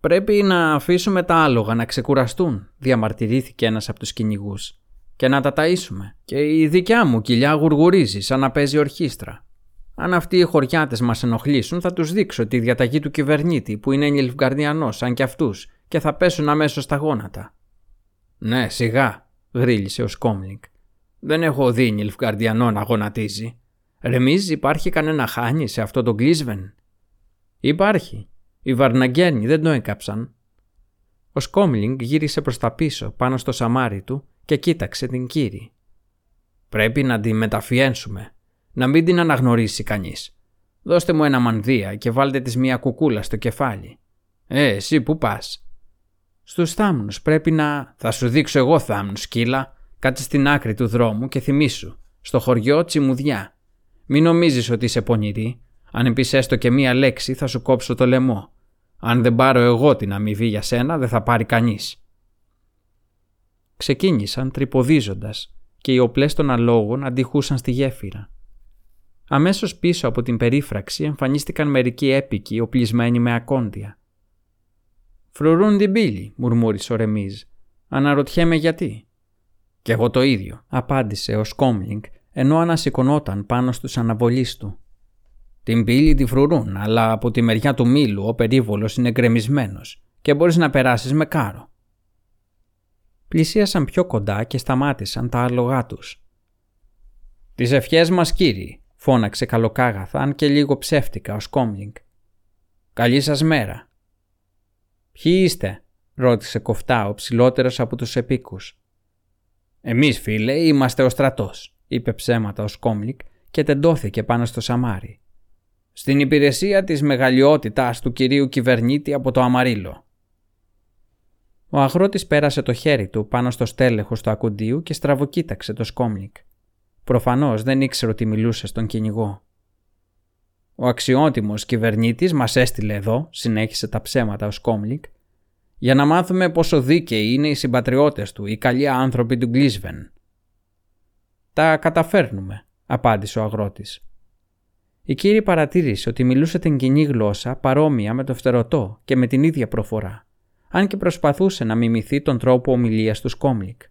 Πρέπει να αφήσουμε τα άλογα να ξεκουραστούν, διαμαρτυρήθηκε ένας από τους κυνηγούς. Και να τα ταΐσουμε. Και η δικιά μου κοιλιά γουργουρίζει σαν να παίζει ορχήστρα. Αν αυτοί οι χωριάτες μας ενοχλήσουν, θα τους δείξω τη διαταγή του κυβερνήτη που είναι Νιλφγκαρδιανός, σαν κι αυτούς, και θα πέσουν αμέσως στα γόνατα. Ναι, σιγά, γρίλησε ο Σκόμλινγκ. Δεν έχω δει Νιλφγκαρδιανό να γονατίζει. Ρεμίζει, υπάρχει κανένα χάνι σε αυτό το Γκλίσβεν; Υπάρχει. Οι Βαρναγκένοι δεν το έκαψαν. Ο Σκόμλινγκ γύρισε προς τα πίσω, πάνω στο σαμάρι του και κοίταξε την κύρι. Πρέπει να τη μεταφιένσουμε, να μην την αναγνωρίσει κανείς. Δώστε μου ένα μανδύα και βάλτε της μία κουκούλα στο κεφάλι. Ε, εσύ που πας. Στους θάμνους πρέπει να. Θα σου δείξω εγώ θάμνους, σκύλα. Κάτσε στην άκρη του δρόμου και θυμίσου. Στο χωριό τσιμουδιά. Μην νομίζεις ότι είσαι πονηρή. Αν πεις έστω και μία λέξη, θα σου κόψω το λαιμό. Αν δεν πάρω εγώ την αμοιβή για σένα, δεν θα πάρει κανείς. Ξεκίνησαν τρυποδίζοντας και οι οπλές των αλόγων αντιχούσαν στη γέφυρα. Αμέσως πίσω από την περίφραξη εμφανίστηκαν μερικοί έπικοι οπλισμένοι με ακόντια. Φρουρούν την πύλη, μουρμούρισε ο Ρεμίζ. Αναρωτιέμαι γιατί. Κι εγώ το ίδιο, απάντησε ο Σκόμλινγκ, ενώ ανασηκωνόταν πάνω στους αναβολείς του. Την πύλη τη φρουρούν, αλλά από τη μεριά του μήλου ο περίβολος είναι γκρεμισμένος και μπορείς να περάσεις με κάρο. Πλησίασαν πιο κοντά και σταμάτησαν τα άλογά τους. «Τις ευχές μας κύριοι», φώναξε καλοκάγαθα, αν και λίγο ψεύτικα ο Σκόμλινγκ. «Καλή σας μέρα». «Ποιοι είστε» ρώτησε κοφτά ο ψηλότερος από τους επίκους. «Εμείς φίλε είμαστε ο στρατός», είπε ψέματα ο Σκόμλινγκ και τεντώθηκε πάνω στο σαμάρι. «Στην υπηρεσία της μεγαλειότητάς του κυρίου κυβερνήτη από το Αμαρίλο». Ο αγρότης πέρασε το χέρι του πάνω στο στέλεχος του ακουντίου και στραβοκοίταξε το Σκόμλικ. Προφανώς δεν ήξερε ότι μιλούσε στον κυνηγό. Ο αξιότιμος κυβερνήτης μας έστειλε εδώ, συνέχισε τα ψέματα ο Σκόμλικ, για να μάθουμε πόσο δίκαιοι είναι οι συμπατριώτες του, οι καλοί άνθρωποι του Γκλίσβεν. Τα καταφέρνουμε, απάντησε ο αγρότης. Η Κίρι παρατήρησε ότι μιλούσε την κοινή γλώσσα παρόμοια με το φτερωτό και με την ίδια προφορά, αν και προσπαθούσε να μιμηθεί τον τρόπο ομιλίας του Σκόμλικ.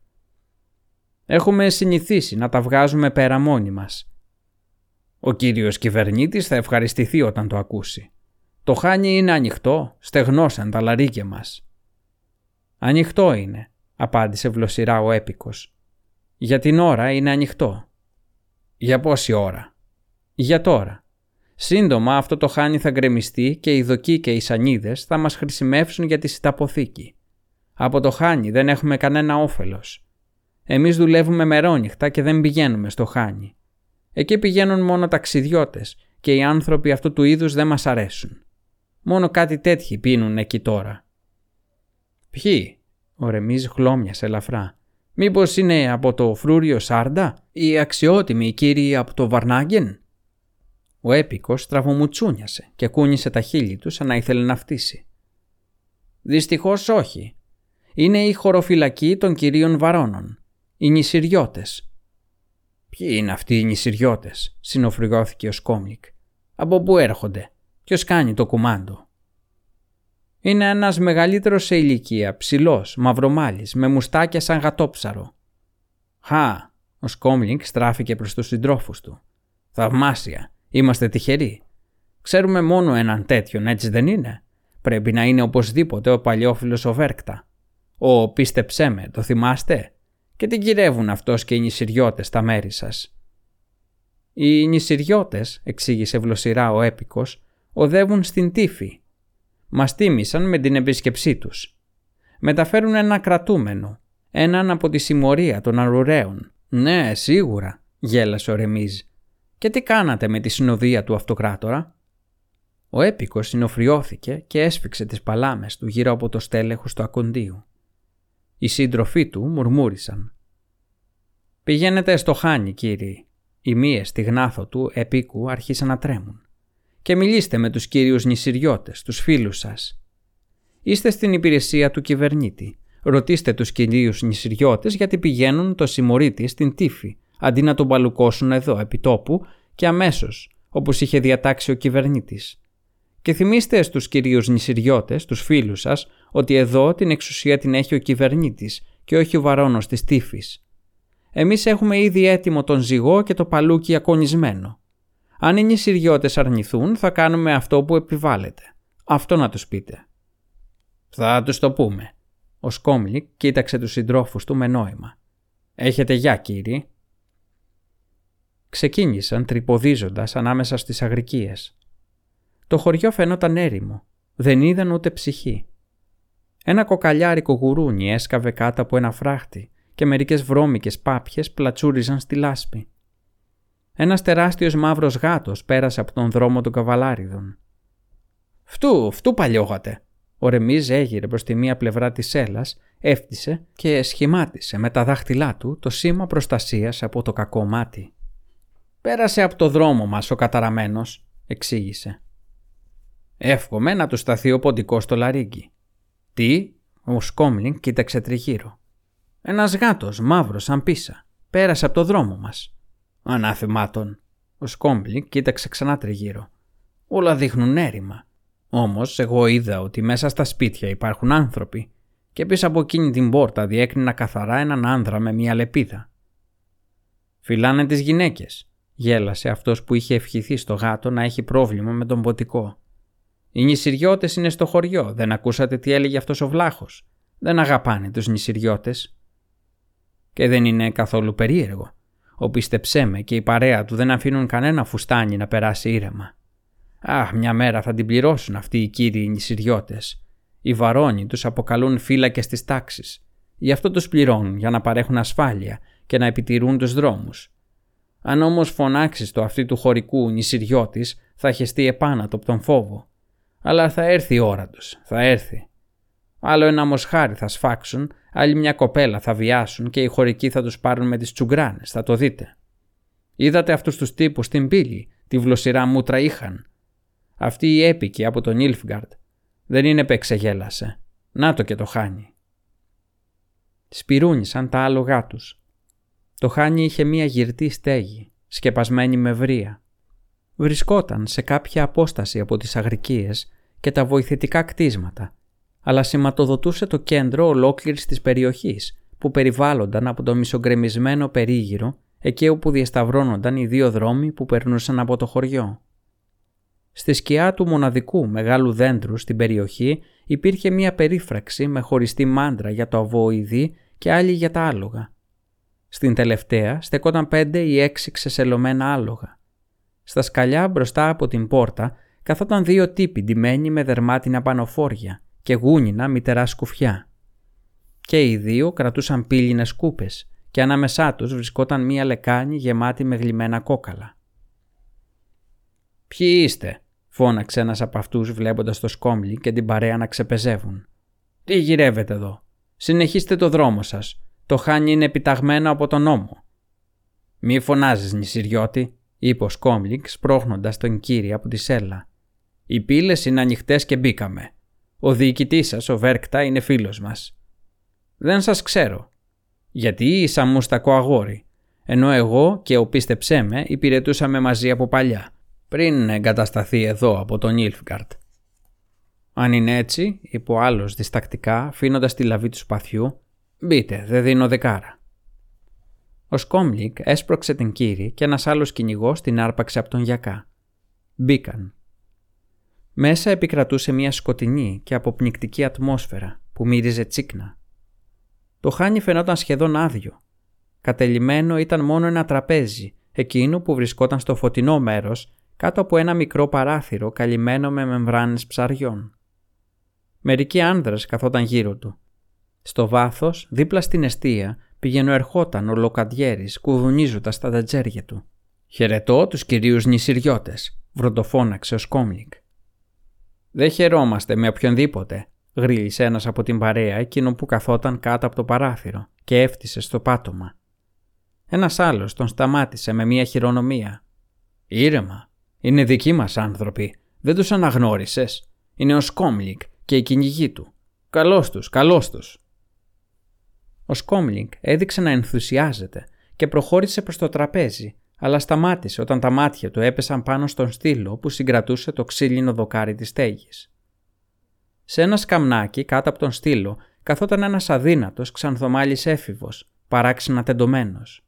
Έχουμε συνηθίσει να τα βγάζουμε πέρα μόνοι μας. Ο κύριος κυβερνήτης θα ευχαριστηθεί όταν το ακούσει. Το χάνι είναι ανοιχτό, στεγνώσαν τα λαρίκια μας. Ανοιχτό είναι, απάντησε βλοσιρά ο έπικος. Για την ώρα είναι ανοιχτό. Για πόση ώρα; Για τώρα. Σύντομα αυτό το χάνι θα γκρεμιστεί και οι δοκοί και οι σανίδες θα μας χρησιμεύσουν για τη συνταποθήκη. Από το χάνι δεν έχουμε κανένα όφελος. Εμείς δουλεύουμε μερόνυχτα και δεν πηγαίνουμε στο Χάνι. Εκεί πηγαίνουν μόνο ταξιδιώτες και οι άνθρωποι αυτού του είδους δεν μας αρέσουν. Μόνο κάτι τέτοιοι πίνουν εκεί τώρα. Ποιοι, ο Ρεμίζ χλώμιασε ελαφρά. Μήπως είναι από το φρούριο Σάρντα; Ή αξιότιμοι κύριοι από το Βαρνάγκεν; Ο έπικος τραβομουτσούνιασε και κούνησε τα χείλη του σαν να ήθελε να φτύσει. Δυστυχώς όχι. Είναι η χωροφυλακή των κυρίων Βαρώνων. Οι νησιριώτες. Ποιοι είναι αυτοί οι νησιριώτες, συνοφρυγώθηκε ο Σκόμλικ. Από πού έρχονται, ποιος κάνει το κουμάντο; Είναι ένας μεγαλύτερος σε ηλικία, ψηλός, μαυρομάλης, με μουστάκια σαν γατόψαρο. Χα, ο Σκόμλινγκ στράφηκε προς τους συντρόφους του. Θαυμάσια, είμαστε τυχεροί. Ξέρουμε μόνο έναν τέτοιον, έτσι δεν είναι; Πρέπει να είναι οπωσδήποτε ο παλιόφιλος ο Βέρκτα. Ο πίστεψέ με, το θυμάστε; Και τι γυρεύουν αυτός και οι νησιριώτες στα μέρη σας. Οι νησιριώτες, εξήγησε βλοσιρά ο έπικος, οδεύουν στην τύφη. Μας τίμησαν με την επίσκεψή τους. Μεταφέρουν ένα κρατούμενο, έναν από τη συμμορία των αρουραίων. Ναι, σίγουρα, γέλασε ο Ρεμίζ. Και τι κάνατε με τη συνοδεία του αυτοκράτορα; Ο έπικος συνοφριώθηκε και έσφιξε τις παλάμες του γύρω από το στέλεχος του ακοντίου. Οι σύντροφοί του μουρμούρισαν. «Πηγαίνετε στο χάνι, κύριοι». Οι μύες στη γνάθο του επίκου άρχισαν να τρέμουν. «Και μιλήστε με τους κύριους νησιριώτες, τους φίλους σας. Είστε στην υπηρεσία του κυβερνήτη. Ρωτήστε τους κυρίους νησιριώτες γιατί πηγαίνουν το συμμορίτη στην τύφη, αντί να τον παλουκώσουν εδώ επί τόπου και αμέσως, όπως είχε διατάξει ο κυβερνήτης. Και θυμίστε στους κυρίους νησιριώτες, τους φίλους σας, ότι εδώ την εξουσία την έχει ο κυβερνήτης και όχι ο βαρόνος της τύφης. Εμείς έχουμε ήδη έτοιμο τον ζυγό και το παλούκι ακονισμένο. Αν οι νησιριώτες αρνηθούν θα κάνουμε αυτό που επιβάλλεται. Αυτό να τους πείτε. Θα τους το πούμε. Ο Σκόμλικ κοίταξε τους συντρόφους του με νόημα. «Έχετε γεια κύριοι». Ξεκίνησαν τρυποδίζοντας ανάμεσα στις αγρικίες. Το χωριό φαινόταν έρημο. Δεν είδαν ούτε ψυχή. Ένα κοκαλιάρικο γουρούνι έσκαβε κάτω από ένα φράχτη και μερικές βρώμικες πάπιες πλατσούριζαν στη λάσπη. Ένας τεράστιος μαύρος γάτος πέρασε από τον δρόμο των καβαλάριδων. «Φτού, φτού παλιόγατε», ο Ρεμίζ έγειρε προς τη μία πλευρά της σέλας, έφτισε και σχημάτισε με τα δάχτυλά του το σήμα προστασίας από το κακό μάτι. «Πέρασε από το δρόμο μας ο καταραμένος», εξήγησε. «Εύχομαι να του σταθεί ο ποντικός στο λαρίγκι». «Τι» ο Σκόμλινγκ κοίταξε τριγύρω. «Ένας γάτος, μαύρος σαν πίσα. Πέρασε από το δρόμο μας». «Ανάθεμάτων». Ο Σκόμλινγκ κοίταξε ξανά τριγύρω. «Όλα δείχνουν έρημα. Όμως εγώ είδα ότι μέσα στα σπίτια υπάρχουν άνθρωποι και πίσω από εκείνη την πόρτα διέκρινα καθαρά έναν άνδρα με μια λεπίδα. «Φυλάνε τις γυναίκες», γέλασε αυτός που είχε ευχηθεί στο γάτο να έχει πρόβλημα με τον ποτικό. «Οι νησιριώτες είναι στο χωριό, δεν ακούσατε τι έλεγε αυτός ο βλάχος. Δεν αγαπάνε τους νησιριώτες». Και δεν είναι καθόλου περίεργο. Ο πίστεψέ με και η παρέα του δεν αφήνουν κανένα φουστάνι να περάσει ήρεμα. Αχ, μια μέρα θα την πληρώσουν αυτοί οι κύριοι νησιριώτες. Οι βαρόνοι τους αποκαλούν φύλακες της τάξης. Γι' αυτό τους πληρώνουν για να παρέχουν ασφάλεια και να επιτηρούν τους δρόμους. Αν όμως φωνάξεις το αυτή του χωρικού νησιριώτης, θα χεστεί επάνω από τον φόβο. Αλλά θα έρθει η ώρα τους, θα έρθει. Άλλο ένα μοσχάρι θα σφάξουν, άλλη μια κοπέλα θα βιάσουν και οι χωρικοί θα τους πάρουν με τις τσουγκράνες, θα το δείτε. Είδατε αυτούς τους τύπους στην πύλη, τη βλοσιρά μούτρα είχαν. Αυτή η έπικη από τον Ιλφγκαρντ δεν είναι που εξεγέλασε. Να το και το χάνι. Σπυρούνισαν τα άλογά τους. Το χάνι είχε μία γυρτή στέγη, σκεπασμένη με βρία. Βρισκόταν σε κάποια απόσταση από τις αγρικίες και τα βοηθητικά κτίσματα, αλλά σηματοδοτούσε το κέντρο ολόκληρης της περιοχής που περιβάλλονταν από το μισογκρεμισμένο περίγυρο εκεί όπου διασταυρώνονταν οι δύο δρόμοι που περνούσαν από το χωριό. Στη σκιά του μοναδικού μεγάλου δέντρου στην περιοχή υπήρχε μία περίφραξη με χωριστή μάντρα για το αβοειδή και άλλη για τα άλογα. Στην τελευταία στεκόταν πέντε ή έξι ξεσελωμένα άλογα. Στα σκαλιά μπροστά από την πόρτα καθόταν δύο τύποι ντυμένοι με δερμάτινα πανοφόρια και γούνινα μητερά σκουφιά. Και οι δύο κρατούσαν πύλινες κούπες και ανάμεσά τους βρισκόταν μία λεκάνη γεμάτη με γλυμμένα κόκαλα. «Ποιοι είστε» φώναξε ένας από αυτούς βλέποντας το σκόμλι και την παρέα να ξεπεζεύουν. Τι γυρεύετε εδώ; Συνεχίστε το δρόμο σας. Το χάνι είναι επιταγμένο από τον νόμο. Μη φωνάζεις, νησιριώτη, είπε ο Σκόμλικ σπρώχνοντας τον κύριο από τη σέλα. Οι πύλες είναι ανοιχτές και μπήκαμε. Ο διοικητής σας, ο Βέρκτα, είναι φίλος μας. Δεν σας ξέρω. Γιατί ήσαν μουστακό αγόρι, ενώ εγώ και ο πίστεψέ με υπηρετούσαμε μαζί από παλιά πριν εγκατασταθεί εδώ από τον Ιλφγκαρτ. Αν είναι έτσι, είπε ο άλλος διστακτικά, αφήνοντας τη λαβή του σπαθιού, μπείτε, δεν δίνω δεκάρα. Ο Σκόμλικ έσπρωξε την κύρι και ένας άλλος κυνηγός την άρπαξε από τον γιακά. Μπήκαν. Μέσα επικρατούσε μια σκοτεινή και αποπνικτική ατμόσφαιρα που μύριζε τσίκνα. Το χάνι φαινόταν σχεδόν άδειο. Κατελημένο ήταν μόνο ένα τραπέζι, εκείνο που βρισκόταν στο φωτεινό μέρος, κάτω από ένα μικρό παράθυρο καλυμμένο με μεμβράνες ψαριών. Μερικοί άνδρες καθόταν γύρω του. Στο βάθος, δίπλα στην αιστεία, πηγαίνω ερχόταν ο Λοκαντιέρης κουδουνίζοντας τα τατζέρια του. «Χαιρετώ τους κυρίους νησιριώτες», βροντοφώναξε ο Σκόμλικ. «Δεν χαιρόμαστε με οποιονδήποτε», γρίλησε ένας από την παρέα εκείνο που καθόταν κάτω από το παράθυρο και έφτισε στο πάτωμα. Ένας άλλος τον σταμάτησε με μια χειρονομία. «Ήρεμα, είναι δικοί μας άνθρωποι, δεν τους αναγνώρισες. Είναι ο Σκόμλικ και η κυνηγή του. Καλώς τους, καλώς τους». Ο Σκόμλινγκ έδειξε να ενθουσιάζεται και προχώρησε προς το τραπέζι, αλλά σταμάτησε όταν τα μάτια του έπεσαν πάνω στον στήλο που συγκρατούσε το ξύλινο δοκάρι της στέγης. Σε ένα σκαμνάκι κάτω από τον στήλο καθόταν ένας αδύνατος ξανθομάλης έφηβος, παράξενα τεντωμένος.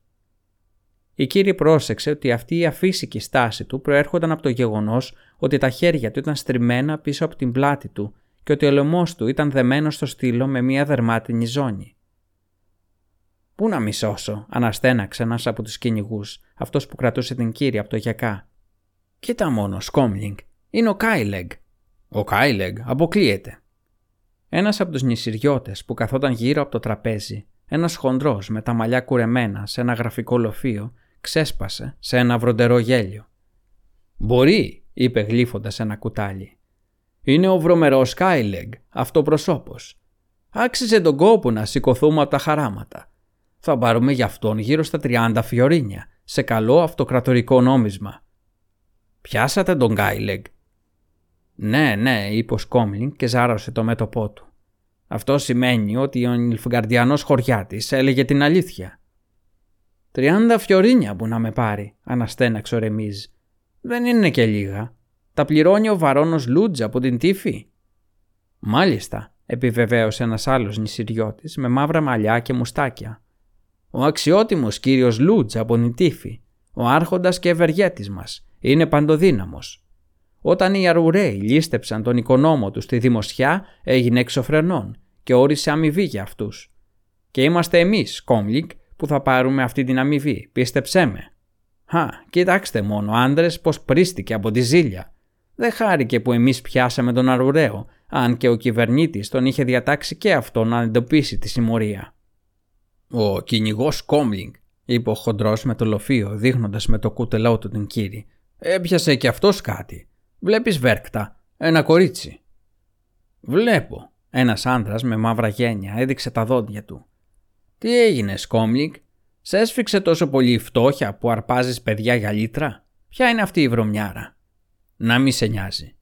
Η κύριε πρόσεξε ότι αυτή η αφύσικη στάση του προέρχονταν από το γεγονός ότι τα χέρια του ήταν στριμμένα πίσω από την πλάτη του και ότι ο λαιμός του ήταν δεμένος στο στήλο με μια δερμάτινη ζώνη. Πού να μη σώσω, αναστέναξε ένας από τους κυνηγούς, αυτός που κρατούσε την κύρια από το γιακά. Κοίτα μόνο, Σκόμλινγκ, είναι ο Κάιλεγ. Ο Κάιλεγ αποκλείεται. Ένας από τους νησιριώτες που καθόταν γύρω από το τραπέζι, ένας χοντρός με τα μαλλιά κουρεμένα σε ένα γραφικό λοφείο, ξέσπασε σε ένα βροντερό γέλιο. Μπορεί, είπε γλύφοντας ένα κουτάλι. Είναι ο βρωμερός Κάιλεγ, αυτό προσώπο. Άξιζε τον κόπο να σηκωθούμε από τα χαράματα θα πάρουμε για αυτόν γύρω στα 30 φιωρίνια, σε καλό αυτοκρατορικό νόμισμα. Πιάσατε τον Γκάιλεγ. Ναι, ναι, είπε ο Σκόμλινγκ και ζάρωσε το μέτωπό του. Αυτό σημαίνει ότι ο Νιλφγκαρδιανός χωριάτης έλεγε την αλήθεια. Τριάντα φιωρίνια που να με πάρει, αναστέναξε ο Ρεμίζ. Δεν είναι και λίγα. Τα πληρώνει ο βαρόνος Λούτζ από την τύφη. Μάλιστα, επιβεβαίωσε ένας άλλος νησιριώτης με μαύρα μαλλιά και μουστάκια. Ο αξιότιμος κύριος Λούτζ από Νιτήφη, ο άρχοντας και ευεργέτης μας, είναι παντοδύναμος. Όταν οι Αρουραίοι λίστεψαν τον οικονόμο τους στη Δημοσιά, έγινε εξωφρενών και όρισε αμοιβή για αυτούς. Και είμαστε εμείς, Κόμλικ, που θα πάρουμε αυτή την αμοιβή, πίστεψέ με. Χα, κοιτάξτε μόνο, άντρες, πως πρίστηκε από τη ζήλια. Δεν χάρηκε που εμείς πιάσαμε τον Αρουραίο, αν και ο κυβερνήτης τον είχε διατάξει και αυτό να εντοπίσει τη συμμορία. Ο κυνηγός Κόμλινγκ, είπε ο χοντρός με το λοφείο, δείχνοντας με το κούτελό του την κύρι. Έπιασε και αυτός κάτι. Βλέπεις βέρκτα, ένα κορίτσι. Βλέπω. Ένας άντρα με μαύρα γένια έδειξε τα δόντια του. Τι έγινε, Κόμλινγκ, σε έσφιξε τόσο πολύ φτώχεια που αρπάζεις παιδιά για λίτρα; Ποια είναι αυτή η βρωμιάρα; Να μη σε νοιάζει.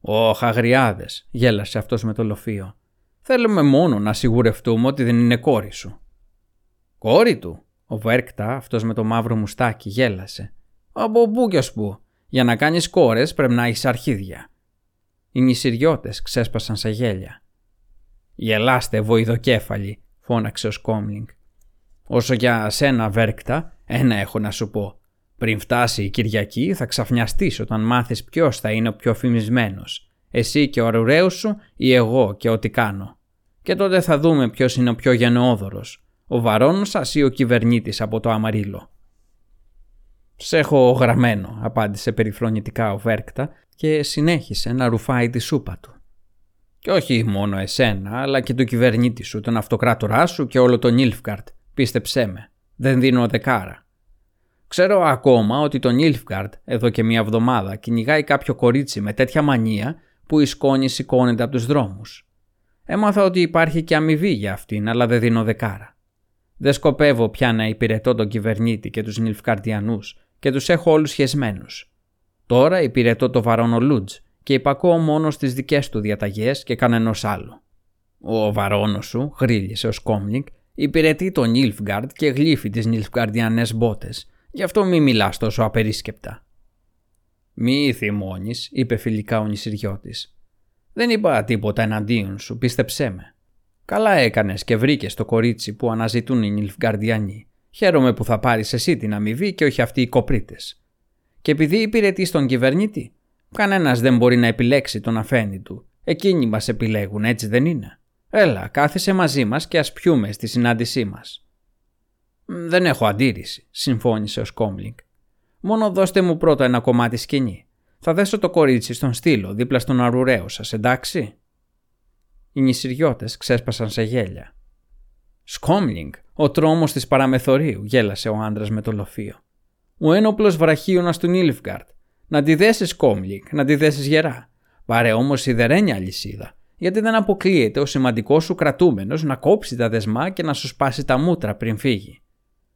Ω, χαγριάδες, γέλασε αυτός με το λοφείο. Θέλουμε μόνο να σιγουρευτούμε ότι δεν είναι κόρη σου. Κόρη του. Ο Βέρκτα, αυτός με το μαύρο μουστάκι, γέλασε. Από πού και πού. Για να κάνεις κόρες πρέπει να έχεις αρχίδια. Οι νησιριώτες ξέσπασαν σε γέλια. Γελάστε, βοηδοκέφαλοι, φώναξε ο Σκόμλινγκ. Όσο για σένα, Βέρκτα, ένα έχω να σου πω. Πριν φτάσει η Κυριακή, θα ξαφνιαστείς όταν μάθεις ποιος θα είναι ο πιο φημισμένος. Εσύ και ο αρουραίο σου ή εγώ και ό,τι κάνω. Και τότε θα δούμε ποιος είναι ο πιο γενναιόδωρος ο βαρόνος σας ή ο κυβερνήτης από το Αμαρίλο; «Σε έχω γραμμένο», απάντησε περιφρονητικά ο Βέρκτα και συνέχισε να ρουφάει τη σούπα του. «Και όχι μόνο εσένα, αλλά και το κυβερνήτη σου, τον αυτοκράτορά σου και όλο τον Νίλφκαρτ. Πίστεψέ με, δεν δίνω δεκάρα. Ξέρω ακόμα ότι τον Νίλφκαρτ εδώ και μια εβδομάδα κυνηγάει κάποιο κορίτσι με τέτοια μανία που η σκόνη σηκώνεται από τους δρόμους. Έμαθα ότι υπάρχει και αμοιβή για αυτήν, αλλά δεν δίνω δεκάρα. Δεν σκοπεύω πια να υπηρετώ τον κυβερνήτη και τους Νιλφκαρδιανούς και τους έχω όλους χεσμένους. Τώρα υπηρετώ το βαρόνο Λούτζ και υπακούω μόνος στις δικές του διαταγές και κανενός άλλο. Ο βαρόνος σου, γρίλησε ο Σκόμλινγκ, υπηρετεί τον Νίλφγκαρντ και γλύφει τις Νιλφκαρδιανές μπότες, γι' αυτό μη μιλάς τόσο απερίσκεπτα. Μη θυμώνεις, είπε φιλικά ο νησιριώτης. Δεν είπα τίποτα εναντίον σου, πίστεψέ με. Καλά έκανες και βρήκες το κορίτσι που αναζητούν οι Νιλφγκαρδιανοί. Χαίρομαι που θα πάρεις εσύ την αμοιβή και όχι αυτοί οι κοπρίτες. Και επειδή υπηρετείς τον κυβερνήτη, Κανένας δεν μπορεί να επιλέξει τον αφέντη του. Εκείνοι μας επιλέγουν, έτσι δεν είναι; Έλα, κάθισε μαζί μας και ας πιούμε στη συνάντησή μας. Δεν έχω αντίρρηση, συμφώνησε ο Σκόμλινγκ. Μόνο δώστε μου πρώτα ένα κομμάτι σκηνή. Θα δέσω το κορίτσι στον στήλο δίπλα στον αρουραίο σας, εντάξει; Οι νησιριώτες ξέσπασαν σε γέλια. Σκόμλινγκ, ο τρόμος της παραμεθορίου, γέλασε ο άντρας με το λοφείο. Ο ένοπλος βραχίωνας του Νίλφγκαρτ. Να τη δέσεις Σκόμλινγκ, να τη δέσεις γερά. Πάρε όμως σιδερένια αλυσίδα, γιατί δεν αποκλείεται ο σημαντικός σου κρατούμενος να κόψει τα δεσμά και να σου σπάσει τα μούτρα πριν φύγει.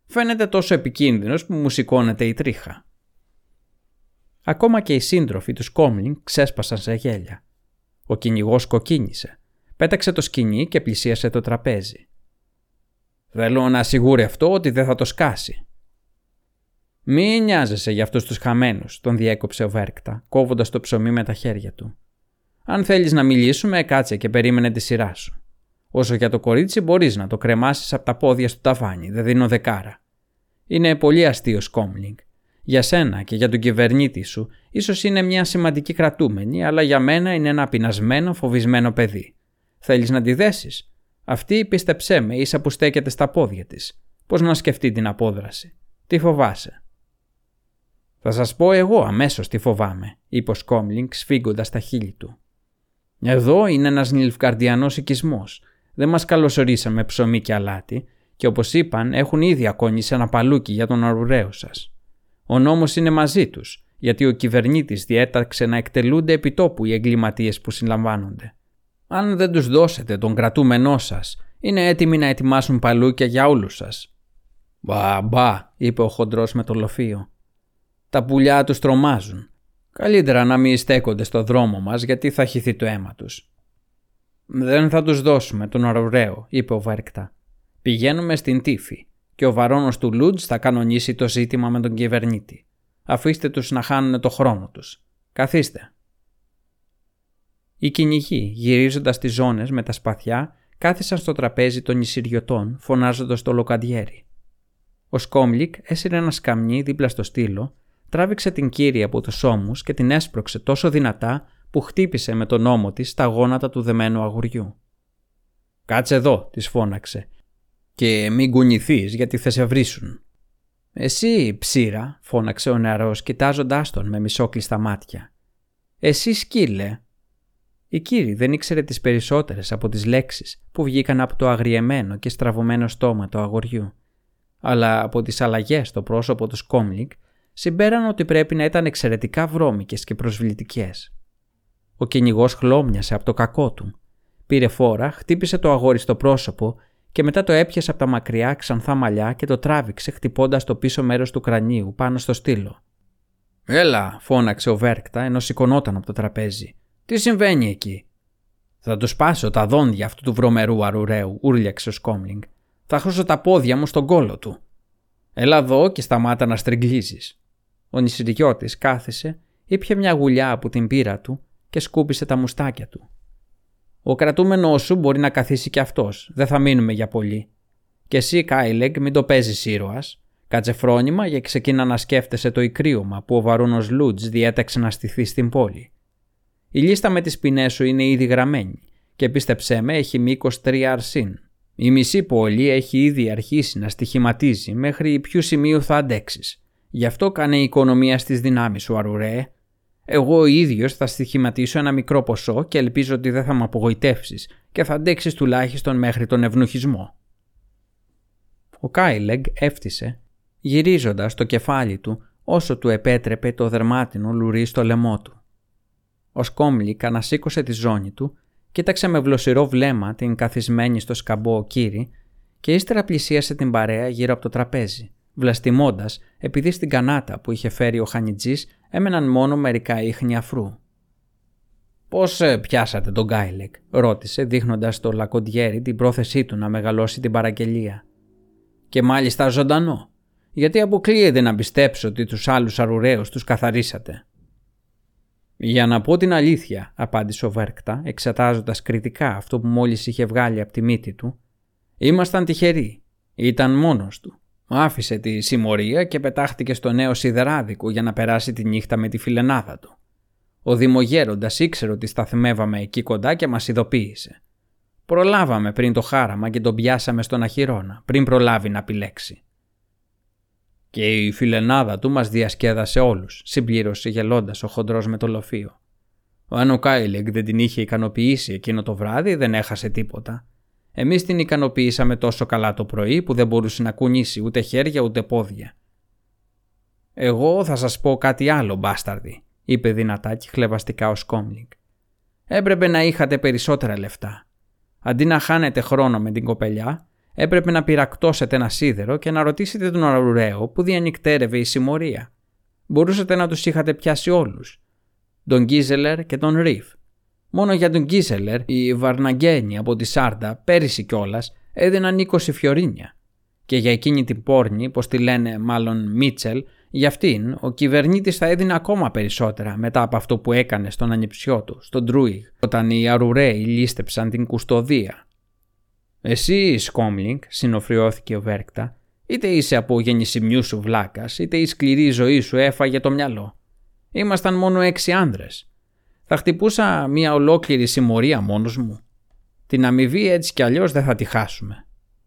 Φαίνεται τόσο επικίνδυνος που μου σηκώνεται η τρίχα. Ακόμα και οι σύντροφοι του Σκόμλινγκ ξέσπασαν σε γέλια. Ο κυνηγός κοκκίνησε. Πέταξε το σκηνή και πλησίασε το τραπέζι. Θέλω να σιγουρευτώ ότι δεν θα το σκάσει. Μη νοιάζεσαι για αυτούς τους χαμένους, τον διέκοψε ο Βέρκτα, κόβοντας το ψωμί με τα χέρια του. Αν θέλεις να μιλήσουμε, κάτσε και περίμενε τη σειρά σου. Όσο για το κορίτσι, μπορείς να το κρεμάσεις από τα πόδια στο ταβάνι, δεν δίνω δεκάρα. Είναι πολύ αστείο Σκόμλινγκ. Για σένα και για τον κυβερνήτη σου, ίσως είναι μια σημαντική κρατούμενη, αλλά για μένα είναι ένα πεινασμένο, φοβισμένο παιδί. Θέλεις να τη δέσεις; Αυτή, πίστεψέ με, ίσα που στέκεται στα πόδια της. Πώς να σκεφτεί την απόδραση; Τι φοβάσαι. Θα σας πω εγώ αμέσως τι φοβάμαι, είπε ο Σκόμλινγκ σφίγγοντας τα χείλη του. Εδώ είναι ένας νιλφκαρδιανό οικισμός. Δεν μας καλωσορίσαμε ψωμί και αλάτι, και όπως είπαν, έχουν ήδη ακόνησει ένα παλούκι για τον αρουραίο σας. Ο νόμος είναι μαζί τους, γιατί ο κυβερνήτης διέταξε να εκτελούνται επιτόπου οι εγκληματίες που συλλαμβάνονται. Αν δεν τους δώσετε τον κρατούμενό σας, είναι έτοιμοι να ετοιμάσουν παλούκια για όλους σας. Μπα, μπα, είπε ο χοντρός με το λοφείο. Τα πουλιά τους τρομάζουν. Καλύτερα να μην στέκονται στο δρόμο μας γιατί θα χυθεί το αίμα τους. Δεν θα τους δώσουμε τον αρουραίο, είπε ο Βέρκτα. Πηγαίνουμε στην τύφη και ο βαρόνος του Λούτζ θα κανονίσει το ζήτημα με τον κυβερνήτη. Αφήστε τους να χάνουν το χρόνο τους. Καθίστε. Οι κυνηγοί, γυρίζοντας τις ζώνες με τα σπαθιά, κάθισαν στο τραπέζι των νησιριωτών, φωνάζοντας το λοκαντιέρι. Ο Σκόμλικ έσυρε ένα σκαμνί δίπλα στο στήλο, τράβηξε την κύρια από τους ώμους και την έσπρωξε τόσο δυνατά που χτύπησε με τον ώμο της τα γόνατα του δεμένου αγουριού. Κάτσε εδώ, της φώναξε, και μην κουνηθείς γιατί θα σε βρίσουν. Εσύ, ψήρα, φώναξε ο νεαρός κοιτάζοντάς τον με μισόκλειστα μάτια. Εσύ σκύλε, η κύρι δεν ήξερε τις περισσότερες από τις λέξεις που βγήκαν από το αγριεμένο και στραβωμένο στόμα του αγοριού. Αλλά από τις αλλαγές στο πρόσωπο του Σκόμλικ συμπέραν ότι πρέπει να ήταν εξαιρετικά βρώμικες και προσβλητικές. Ο κυνηγός χλώμιασε από το κακό του. Πήρε φόρα, χτύπησε το αγόρι στο πρόσωπο και μετά το έπιασε από τα μακριά ξανθά μαλλιά και το τράβηξε χτυπώντας το πίσω μέρος του κρανίου πάνω στο στήλο. Έλα, φώναξε ο Βέρκτα ενώ σηκωνόταν από το τραπέζι. Τι συμβαίνει εκεί; Θα τους σπάσω τα δόντια αυτού του βρωμερού αρουραίου, ούρλιαξε ο Σκόμλινγκ. Θα χώσω τα πόδια μου στον κόλο του. Έλα εδώ και σταμάτα να στριγγλίζει. Ο νησιριώτη κάθισε, ήπια μια γουλιά από την πύρα του και σκούπισε τα μουστάκια του. Ο κρατούμενό σου μπορεί να καθίσει κι αυτός, δεν θα μείνουμε για πολύ. Και εσύ, Κάιλεγκ, μην το παίζεις ήρωας. Κάτσε φρόνημα για ξεκίνα να σκέφτεσαι το ικρίωμα που ο βαρούνο Λούτζ διέταξε να στηθεί στην πόλη. Η λίστα με τις ποινές σου είναι ήδη γραμμένη και πίστεψέ με έχει μήκος 3 αρσίν. Η μισή πόλη έχει ήδη αρχίσει να στοιχηματίζει μέχρι ποιου σημείου θα αντέξεις. Γι' αυτό κάνε η οικονομία στις δυνάμεις σου, Αρουρέ. Εγώ ο ίδιος θα στοιχηματίσω ένα μικρό ποσό και ελπίζω ότι δεν θα με απογοητεύσεις και θα αντέξεις τουλάχιστον μέχρι τον ευνοχισμό. Ο Κάιλεγκ έφτισε, γυρίζοντας το κεφάλι του όσο του επέτρεπε το δερμάτινο λουρί στο λαιμό του. Ο Σκόμλικ ανασήκωσε τη ζώνη του, κοίταξε με βλοσιρό βλέμμα την καθισμένη στο σκαμπό κύρι και ύστερα πλησίασε την παρέα γύρω από το τραπέζι, βλαστημώντα επειδή στην κανάτα που είχε φέρει ο Χανιτζής έμεναν μόνο μερικά ίχνη αφρού. Πώς ε, πιάσατε τον Γκάιλεκ, ρώτησε δείχνοντας στο Λακοντιέρι την πρόθεσή του να μεγαλώσει την παραγγελία. Και μάλιστα ζωντανό, γιατί αποκλείεται να πιστέψω ότι τους άλλους αρουραίους τους καθαρίσατε. Για να πω την αλήθεια, απάντησε ο Βέρκτα, εξετάζοντας κριτικά αυτό που μόλις είχε βγάλει από τη μύτη του. Ήμασταν τυχεροί. Ήταν μόνος του. Άφησε τη συμμορία και πετάχτηκε στο νέο σιδεράδικο για να περάσει τη νύχτα με τη φιλενάδα του. Ο δημογέροντας ήξερε ότι σταθμεύαμε εκεί κοντά και μας ειδοποίησε. Προλάβαμε πριν το χάραμα και τον πιάσαμε στον αχυρώνα, πριν προλάβει να επιλέξει. Και η φιλενάδα του μας διασκέδασε όλους, συμπλήρωσε γελώντας ο χοντρός με το λοφείο. Αν ο Κάιλεγκ δεν την είχε ικανοποιήσει εκείνο το βράδυ, δεν έχασε τίποτα. Εμείς την ικανοποιήσαμε τόσο καλά το πρωί που δεν μπορούσε να κουνήσει ούτε χέρια ούτε πόδια. «Εγώ θα σας πω κάτι άλλο, μπάσταρδι», είπε δυνατά και χλεβαστικά ο Σκόμλινγκ. «Έπρεπε να είχατε περισσότερα λεφτά. Αντί να χάνετε χρόνο με την κοπελιά, έπρεπε να πειρακτώσετε ένα σίδερο και να ρωτήσετε τον Αρουραίο που διανυκτέρευε η συμμορία. Μπορούσατε να τους είχατε πιάσει όλους. Τον Γκίζελερ και τον Ρίφ. Μόνο για τον Γκίζελερ, οι Βαρναγκένοι από τη Σάρντα, πέρυσι κιόλας, έδιναν 20 φιωρίνια. Και για εκείνη την πόρνη, πώ τη λένε μάλλον Μίτσελ, για αυτήν ο κυβερνήτης θα έδινε ακόμα περισσότερα μετά από αυτό που έκανε στον ανιψιό του, στον Τρούιγ, όταν οι Αρουραίοι λίστεψαν την κουστοδία. Εσύ, Σκόμλικ, συνοφριώθηκε ο Βέρκτα, είτε είσαι από γεννησιμιού σου βλάκας, είτε η σκληρή ζωή σου έφαγε το μυαλό. Ήμασταν μόνο έξι άνδρες. Θα χτυπούσα μια ολόκληρη συμμορία μόνος μου. Την αμοιβή έτσι κι αλλιώς δεν θα τη χάσουμε.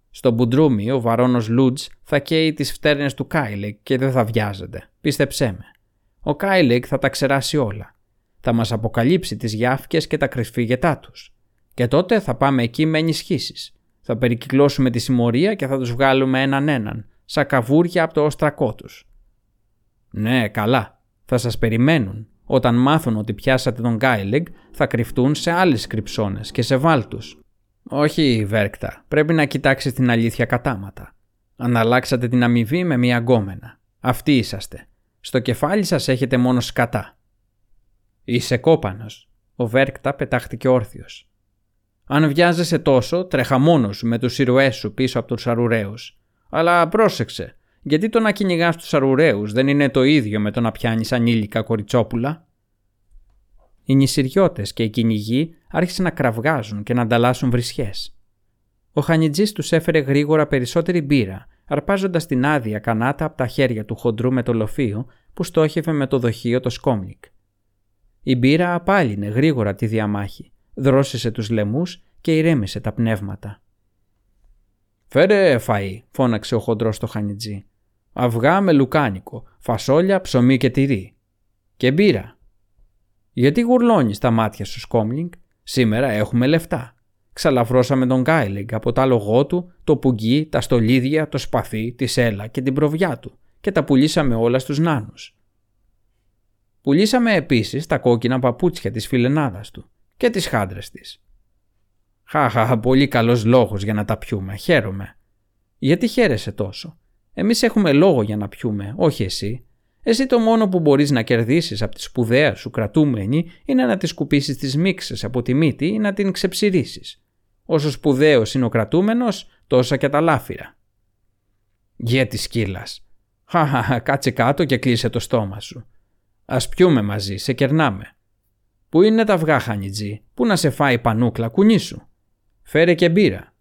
Στο μπουντρούμι ο βαρόνος Λούτζ θα καίει τις φτέρνες του Κάιλεκ και δεν θα βιάζεται. Πίστεψέ με. Ο Κάιλεκ θα τα ξεράσει όλα. Θα μας αποκαλύψει τις γιάφκες και τα κρησφύγετά τους. Και τότε θα πάμε εκεί με ενισχύσεις. Θα περικυκλώσουμε τη συμμορία και θα τους βγάλουμε έναν έναν, σαν καβούρια από το όστρακό τους. Ναι, καλά. Θα σας περιμένουν. Όταν μάθουν ότι πιάσατε τον Γκάιλεγ, θα κρυφτούν σε άλλες κρυψώνες και σε βάλτους. Όχι, Βέρκτα. Πρέπει να κοιτάξεις την αλήθεια κατάματα. Αναλλάξατε την αμοιβή με μια γκόμενα. Αυτοί είσαστε. Στο κεφάλι σας έχετε μόνο σκατά. Είσαι κόπανος. Ο Βέρκτα πετάχτηκε όρθιος. Αν βιάζεσαι τόσο, τρέχα μόνος σου με τους ηρωές σου πίσω από τους αρουραίους. Αλλά πρόσεξε, γιατί το να κυνηγάς τους αρουραίους δεν είναι το ίδιο με το να πιάνεις ανήλικα κοριτσόπουλα; Οι νησιριώτες και οι κυνηγοί άρχισαν να κραυγάζουν και να ανταλλάσσουν βρισιές. Ο Χανιτζής τους έφερε γρήγορα περισσότερη μπύρα, αρπάζοντας την άδεια κανάτα από τα χέρια του χοντρού με το λοφείο που στόχευε με το δοχείο το σκόμλικ. Η μπύρα απάλυνε γρήγορα τη διαμάχη, δρόσισε τους λαιμούς και ηρέμησε τα πνεύματα. «Φέρε φαΐ», φώναξε ο χοντρός στο Χανιτζή. Αυγά με λουκάνικο, φασόλια, ψωμί και τυρί. Και μπύρα. Γιατί γουρλώνεις τα μάτια σου, Σκόμλινγκ, σήμερα έχουμε λεφτά. Ξαλαφρώσαμε τον Γκάιλεγκ από τα λογό του, το πουγγί, τα στολίδια, το σπαθί, τη σέλα και την προβιά του και τα πουλήσαμε όλα στους νάνους. Πουλήσαμε επίσης τα κόκκινα παπούτσια της φιλενάδας του και τις χάντρες της. Χαχα, πολύ καλός λόγος για να τα πιούμε, χαίρομαι. Γιατί χαίρεσαι τόσο; Εμείς έχουμε λόγο για να πιούμε, όχι εσύ. Εσύ το μόνο που μπορείς να κερδίσεις από τη σπουδαία σου κρατούμενη είναι να τη σκουπίσεις τις μίξες από τη μύτη ή να την ξεψυρίσεις. Όσο σπουδαίος είναι ο κρατούμενος, τόσα και τα λάφυρα. Γιε της σκύλας. Χαχα, κάτσε κάτω και κλείσε το στόμα σου. Ας πιούμε μαζί, σε κερνάμε. Πού είναι τα αυγά, χανιτζή, πού να σε φάει πανούκλα, κουνήσου. Φέρε και μπύρα.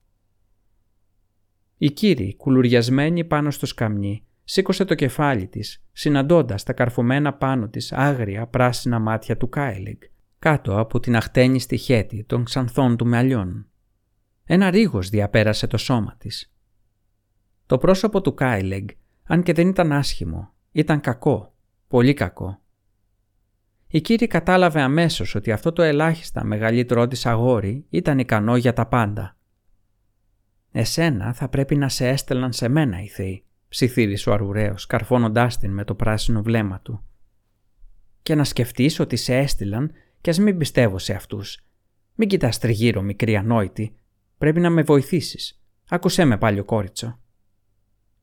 Η Κίρι, κουλουριασμένη πάνω στο σκαμνί, σήκωσε το κεφάλι της, συναντώντας τα καρφωμένα πάνω της άγρια πράσινα μάτια του Κάιλεγκ, κάτω από την αχτένιστη χαίτη των ξανθών του μαλλιών. Ένα ρίγος διαπέρασε το σώμα της. Το πρόσωπο του Κάιλεγ, αν και δεν ήταν άσχημο, ήταν κακό, πολύ κακό. Η κύρι κατάλαβε αμέσως ότι αυτό το ελάχιστα μεγαλύτερό της αγόρι ήταν ικανό για τα πάντα. Εσένα θα πρέπει να σε έστελναν σε μένα οι θεοί, ψιθύρισε ο αρουραίος, καρφώνοντάς την με το πράσινο βλέμμα του. Και να σκεφτείς ότι σε έστειλαν και ας μην πιστεύω σε αυτούς. Μην κοιτάς τριγύρω, μικρή ανόητη. Πρέπει να με βοηθήσεις. Άκουσέ με πάλι ο κόριτσο.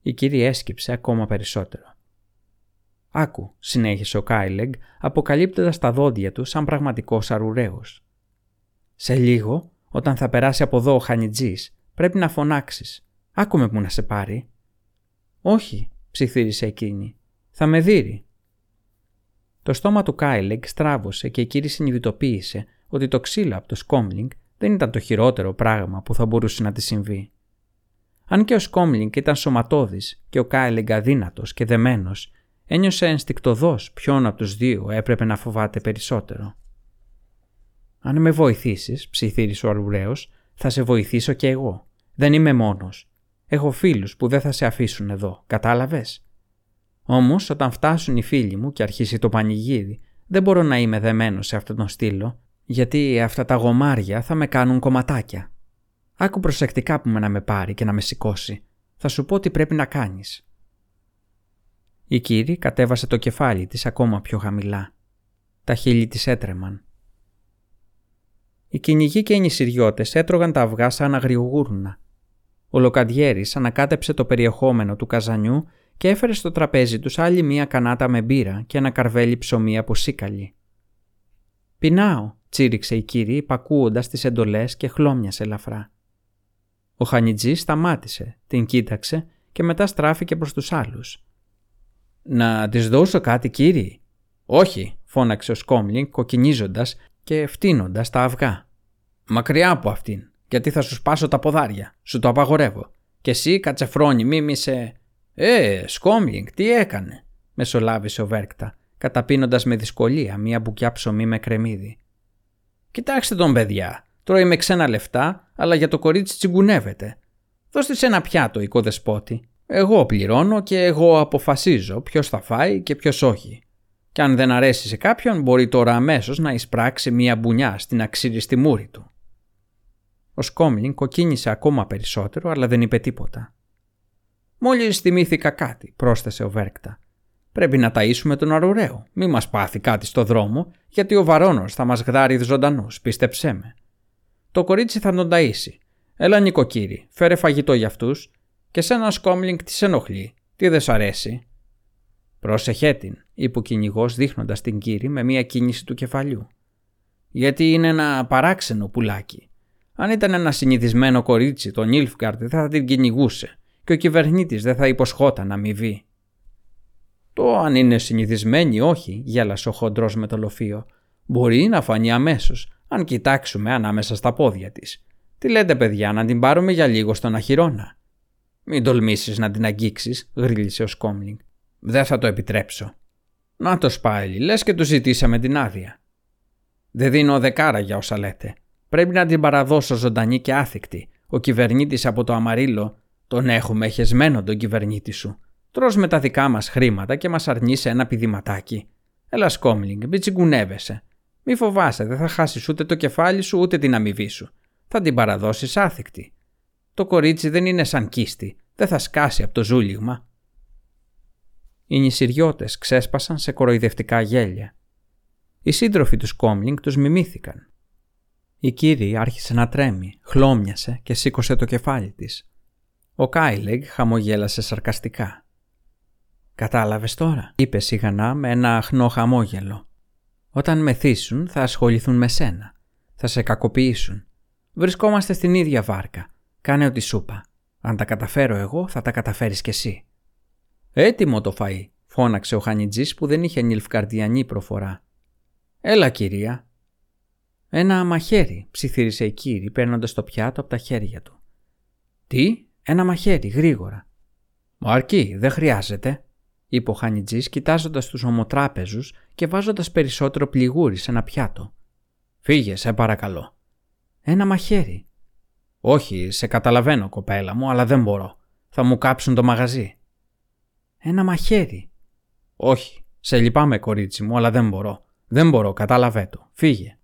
Η κύρια έσκυψε ακόμα περισσότερο. Άκου, συνέχισε ο Κάιλεγκ, αποκαλύπτοντας τα δόντια του σαν πραγματικός αρουραίος. Σε λίγο, όταν θα περάσει από εδώ ο Χανιτζής, Πρέπει να φωνάξεις. Άκουμε που να σε πάρει. Όχι, ψιθύρισε εκείνη. Θα με δείρει. Το στόμα του Κάιλεγκ στράβωσε και εκείνη συνειδητοποίησε ότι το ξύλο από το Σκόμλικ δεν ήταν το χειρότερο πράγμα που θα μπορούσε να τη συμβεί. Αν και ο Σκόμλικ ήταν σωματώδης και ο Κάιλεγκ αδύνατος και δεμένος, ένιωσε ενστικτωδώς ποιον από τους δύο έπρεπε να φοβάται περισσότερο. «Αν με βοηθήσεις», ψιθύρισε ο Αρουραίος, «θα σε βοηθήσω και εγώ. Δεν είμαι μόνος. Έχω φίλους που δεν θα σε αφήσουν εδώ, κατάλαβες». Όμως όταν φτάσουν οι φίλοι μου και αρχίσει το πανηγύρι, δεν μπορώ να είμαι δεμένος σε αυτόν τον στήλο, γιατί αυτά τα γομάρια θα με κάνουν κομματάκια. Άκου προσεκτικά που με να με πάρει και να με σηκώσει. Θα σου πω τι πρέπει να κάνεις. Η κύρι κατέβασε το κεφάλι της ακόμα πιο χαμηλά. Τα χείλη της έτρεμαν. Οι κυνηγοί και οι νησιριώτες έτρωγαν τα αυγά σαν αγριογούρνα. Ο Λοκαντιέρης ανακάτεψε το περιεχόμενο του καζανιού και έφερε στο τραπέζι τους άλλη μία κανάτα με μπύρα και ένα καρβέλι ψωμί από σίκαλι. «Πεινάω», τσίριξε η κύρι υπακούοντας τις εντολές και χλώμιασε ελαφρά. Ο Χανιτζής σταμάτησε, την κοίταξε και μετά στράφηκε προς τους άλλους. «Να της δώσω κάτι κύριε» «Όχι», φώναξε ο Σκόμλινγκ κοκκινίζοντας και φτύνοντας τα αυγά. «Μακριά από αυτήν, γιατί θα σου σπάσω τα ποδάρια, σου το απαγορεύω. Και εσύ κατσεφρόνι μη μη σε...» «Ε, Σκόμλινγκ, τι έκανε» μεσολάβησε ο Βέρκτα, καταπίνοντας με δυσκολία μία μπουκιά ψωμί με κρεμμύδι. «Κοιτάξτε τον παιδιά, τρώει με ξένα λεφτά, αλλά για το κορίτσι τσιγκουνεύεται. Δώστε ένα πιάτο, οικοδεσπότη. Εγώ πληρώνω και εγώ αποφασίζω ποιος θα φάει και ποιος όχι. Και αν δεν αρέσει σε κάποιον, μπορεί τώρα αμέσως να εισπράξει μία μπουνιά στην αξίριστη μούρη του. Ο Σκόμλιν κοκκίνησε ακόμα περισσότερο, αλλά δεν είπε τίποτα. Μόλις θυμήθηκα κάτι, πρόσθεσε ο Βέρκτα. Πρέπει να ταΐσουμε τον αρουραίο. Μη μας πάθει κάτι στο δρόμο, γιατί ο βαρόνος θα μας γδάρει ζωντανούς, πίστεψέ με. Το κορίτσι θα τον ταΐσει. Έλα, νοικοκύρη, φέρε φαγητό για αυτούς, και σε ένα σκόμλινγκ της ενοχλεί. Τι δεν σ' αρέσει; Πρόσεχέ την, είπε ο κυνηγός δείχνοντας την κύρι με μία κίνηση του κεφαλιού. Γιατί είναι ένα παράξενο πουλάκι. Αν ήταν ένα συνηθισμένο κορίτσι, τον Ιλφγκάρντ δεν θα την κυνηγούσε και ο κυβερνήτης δεν θα υποσχόταν αμοιβή. Το αν είναι συνηθισμένη όχι, γέλασε ο χοντρός με το λοφείο. Μπορεί να φανεί αμέσως, αν κοιτάξουμε ανάμεσα στα πόδια της. Τι λέτε, παιδιά, να την πάρουμε για λίγο στον αχυρώνα. Μην τολμήσεις να την αγγίξεις, γρίλησε ο Σκόμλινγκ. Δεν θα το επιτρέψω. Να το σπάει, λες και του ζητήσαμε την άδεια. Δεν δίνω δεκάρα για όσα λέτε. Πρέπει να την παραδώσω ζωντανή και άθικτη. Ο κυβερνήτης από το Αμαρίλο τον έχουμε χεσμένο τον κυβερνήτη σου. Τρως με τα δικά μας χρήματα και μας αρνείσαι ένα πηδηματάκι. Έλα Σκόμλινγκ, μην τσιγκουνεύεσαι. Μη φοβάσαι, δεν θα χάσεις ούτε το κεφάλι σου ούτε την αμοιβή σου. Θα την παραδώσεις άθικτη. Το κορίτσι δεν είναι σαν κίστη. Δεν θα σκάσει από το ζούλιγμα. Οι νησιριώτες ξέσπασαν σε κοροϊδευτικά γέλια. Οι σύντροφοι του Σκόμλινγκ τους μιμήθηκαν. Η κύριη άρχισε να τρέμει, χλώμιασε και σήκωσε το κεφάλι της. Ο Κάιλεγ χαμογέλασε σαρκαστικά. «Κατάλαβες τώρα», είπε σιγανά με ένα αχνό χαμόγελο. «Όταν μεθύσουν θα ασχοληθούν με σένα. Θα σε κακοποιήσουν. Βρισκόμαστε στην ίδια βάρκα. Κάνε ό,τι σου είπα. Αν τα καταφέρω εγώ, θα τα καταφέρεις κι εσύ». «Έτοιμο το φαΐ», φώναξε ο Χανιτζής που δεν είχε νυλφκαρδιανή προφορά. «Έλα, κυρία». «Ένα μαχαίρι», ψιθύρισε η κύρι παίρνοντας το πιάτο από τα χέρια του. «Τι» Ένα μαχαίρι, γρήγορα. Μα αρκεί, δεν χρειάζεται, είπε ο Χανιτζής κοιτάζοντας τους ομοτράπεζους και βάζοντας περισσότερο πληγούρι σε ένα πιάτο. Φύγε, σε παρακαλώ. Ένα μαχαίρι. Όχι, σε καταλαβαίνω, κοπέλα μου, αλλά δεν μπορώ. Θα μου κάψουν το μαγαζί. Ένα μαχαίρι. Όχι, σε λυπάμαι, κορίτσι μου, αλλά δεν μπορώ. Δεν μπορώ, κατάλαβέ το. Φύγε.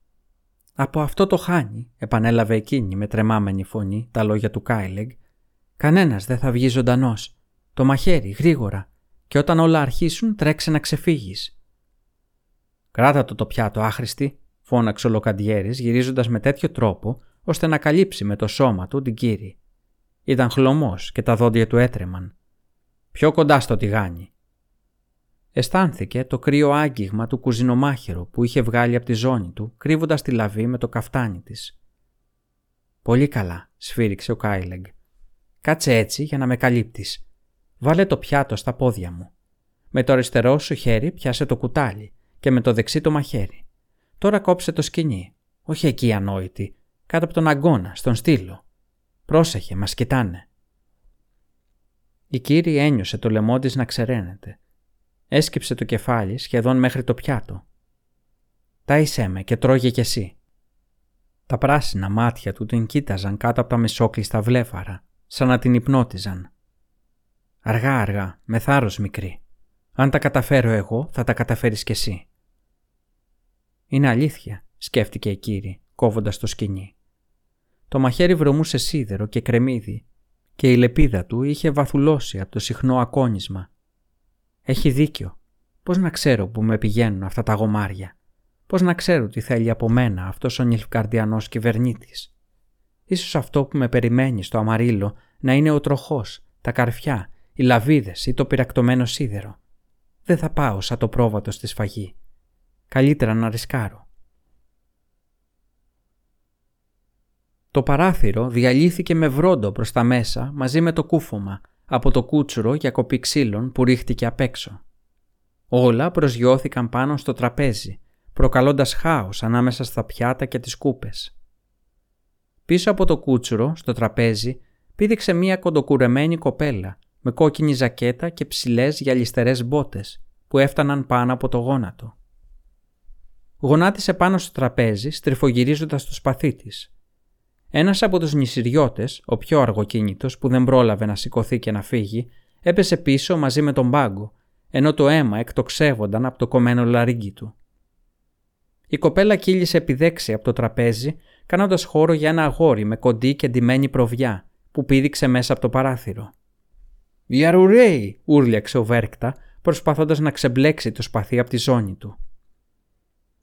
Από αυτό το χάνει, επανέλαβε εκείνη με τρεμάμενη φωνή τα λόγια του Κάιλεγ Κανένας δεν θα βγει ζωντανός. Το μαχαίρι, γρήγορα. Και όταν όλα αρχίσουν, τρέξε να ξεφύγεις. Κράτα το το πιάτο, άχρηστη, φώναξε ο Λοκαντιέρης, γυρίζοντας με τέτοιο τρόπο ώστε να καλύψει με το σώμα του την κύρι. Ήταν χλωμός και τα δόντια του έτρεμαν. Πιο κοντά στο τηγάνι. Αισθάνθηκε το κρύο άγγιγμα του κουζινομάχερου που είχε βγάλει από τη ζώνη του, κρύβοντας τη λαβή με το καφτάνι της. Πολύ καλά, σφύριξε ο Κάιλεγκ. Κάτσε έτσι για να με καλύπτεις. Βάλε το πιάτο στα πόδια μου. Με το αριστερό σου χέρι πιάσε το κουτάλι και με το δεξί το μαχαίρι. Τώρα κόψε το σκηνή. Όχι εκεί ανόητη. Κάτω από τον αγκώνα, στον στήλο. Πρόσεχε, μας κοιτάνε. Η κύριε ένιωσε το λαιμό της να ξεραίνεται. Έσκυψε το κεφάλι σχεδόν μέχρι το πιάτο. «Τάισέ με και τρώγε κι εσύ». Τα πράσινα μάτια του την κοίταζαν κάτω από τα μισόκλειστα βλέφαρα, σαν να την υπνώτιζαν. «Αργά αργά, με θάρρος μικρή. Αν τα καταφέρω εγώ, θα τα καταφέρεις κι εσύ». «Είναι αλήθεια», σκέφτηκε η κύρι, κόβοντας το σκηνή. Το μαχαίρι βρωμούσε σίδερο και κρεμμύδι και η λεπίδα του είχε βαθουλώσει από το συχνό ακόνισμα. Έχει δίκιο. Πώς να ξέρω που με πηγαίνουν αυτά τα γομάρια; Πώς να ξέρω τι θέλει από μένα αυτός ο νυλφκαρδιανός κυβερνήτης; Ίσως αυτό που με περιμένει στο αμαρίλο να είναι ο τροχός, τα καρφιά, οι λαβίδες ή το πυρακτωμένο σίδερο. Δεν θα πάω σαν το πρόβατο στη σφαγή. Καλύτερα να ρισκάρω. Το παράθυρο διαλύθηκε με βρόντο προς τα μέσα μαζί με το κούφωμα από το κούτσουρο για κοπή ξύλων που ρίχτηκε απ' έξω. Όλα προσγειώθηκαν πάνω στο τραπέζι, προκαλώντας χάος ανάμεσα στα πιάτα και τις κούπες. Πίσω από το κούτσουρο, στο τραπέζι, πήδηξε μία κοντοκουρεμένη κοπέλα με κόκκινη ζακέτα και ψηλές γυαλιστερές μπότες που έφταναν πάνω από το γόνατο. Γονάτισε πάνω στο τραπέζι στριφογυρίζοντας το σπαθί της ένας από τους νησιριώτες, ο πιο αργοκίνητος που δεν πρόλαβε να σηκωθεί και να φύγει, έπεσε πίσω μαζί με τον πάγκο, ενώ το αίμα εκτοξεύονταν από το κομμένο λαρίγκι του. Η κοπέλα κύλησε επιδέξει από το τραπέζι, κάνοντας χώρο για ένα αγόρι με κοντή και ντυμένη προβιά, που πήδηξε μέσα από το παράθυρο. «Ιαρουρέι!» ούρλιαξε ο Βέρκτα, προσπαθώντας να ξεμπλέξει το σπαθί από τη ζώνη του.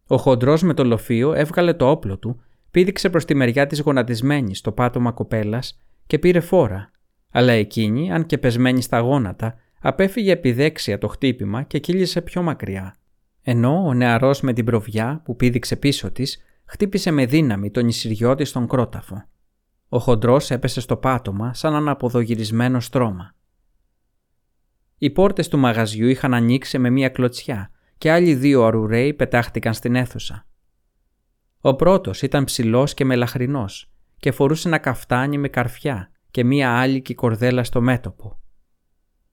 Ο χοντρός με το λοφείο έβγαλε το όπλο του πήδηξε προς τη μεριά της γονατισμένης στο πάτωμα κοπέλας και πήρε φόρα, αλλά εκείνη, αν και πεσμένη στα γόνατα, απέφυγε επιδέξια το χτύπημα και κύλησε πιο μακριά. Ενώ ο νεαρός με την προβιά που πήδηξε πίσω της, χτύπησε με δύναμη τον νησιριώτη στον κρόταφο. Ο χοντρός έπεσε στο πάτωμα σαν ένα αποδογυρισμένο στρώμα. Οι πόρτες του μαγαζιού είχαν ανοίξει με μία κλωτσιά και άλλοι δύο αρουραίοι πετάχτηκαν στην αίθουσα. Ο πρώτος ήταν ψηλός και μελαχρινός και φορούσε ένα καφτάνι με καρφιά και μία άλικη κορδέλα στο μέτωπο.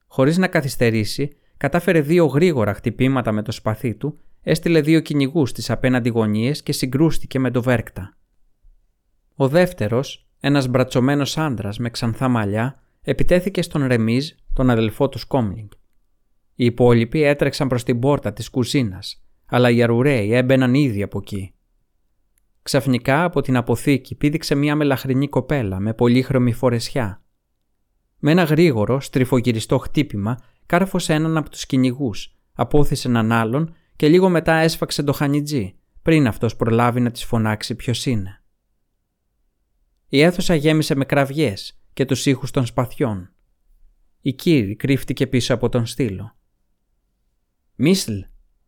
Χωρίς να καθυστερήσει, κατάφερε δύο γρήγορα χτυπήματα με το σπαθί του, έστειλε δύο κυνηγούς στις απέναντι γωνίες και συγκρούστηκε με το βέρκτα. Ο δεύτερος, ένας μπρατσωμένος άντρας με ξανθά μαλλιά, επιτέθηκε στον Ρεμίζ, τον αδελφό του Σκόμλινγκ. Οι υπόλοιποι έτρεξαν προς την πόρτα της κουζίνας, αλλά οι αρουραίοι έμπαιναν ήδη από εκεί. Ξαφνικά από την αποθήκη πήδηξε μια μελαχρινή κοπέλα με πολύχρωμη φορεσιά. Με ένα γρήγορο, στριφογυριστό χτύπημα κάρφωσε έναν από τους κυνηγούς, απόθυσε έναν άλλον και λίγο μετά έσφαξε το χανιτζή, πριν αυτός προλάβει να της φωνάξει ποιος είναι. Η αίθουσα γέμισε με κραυγές και τους ήχους των σπαθιών. Η κύρι κρύφτηκε πίσω από τον στήλο. «Μίσλ»,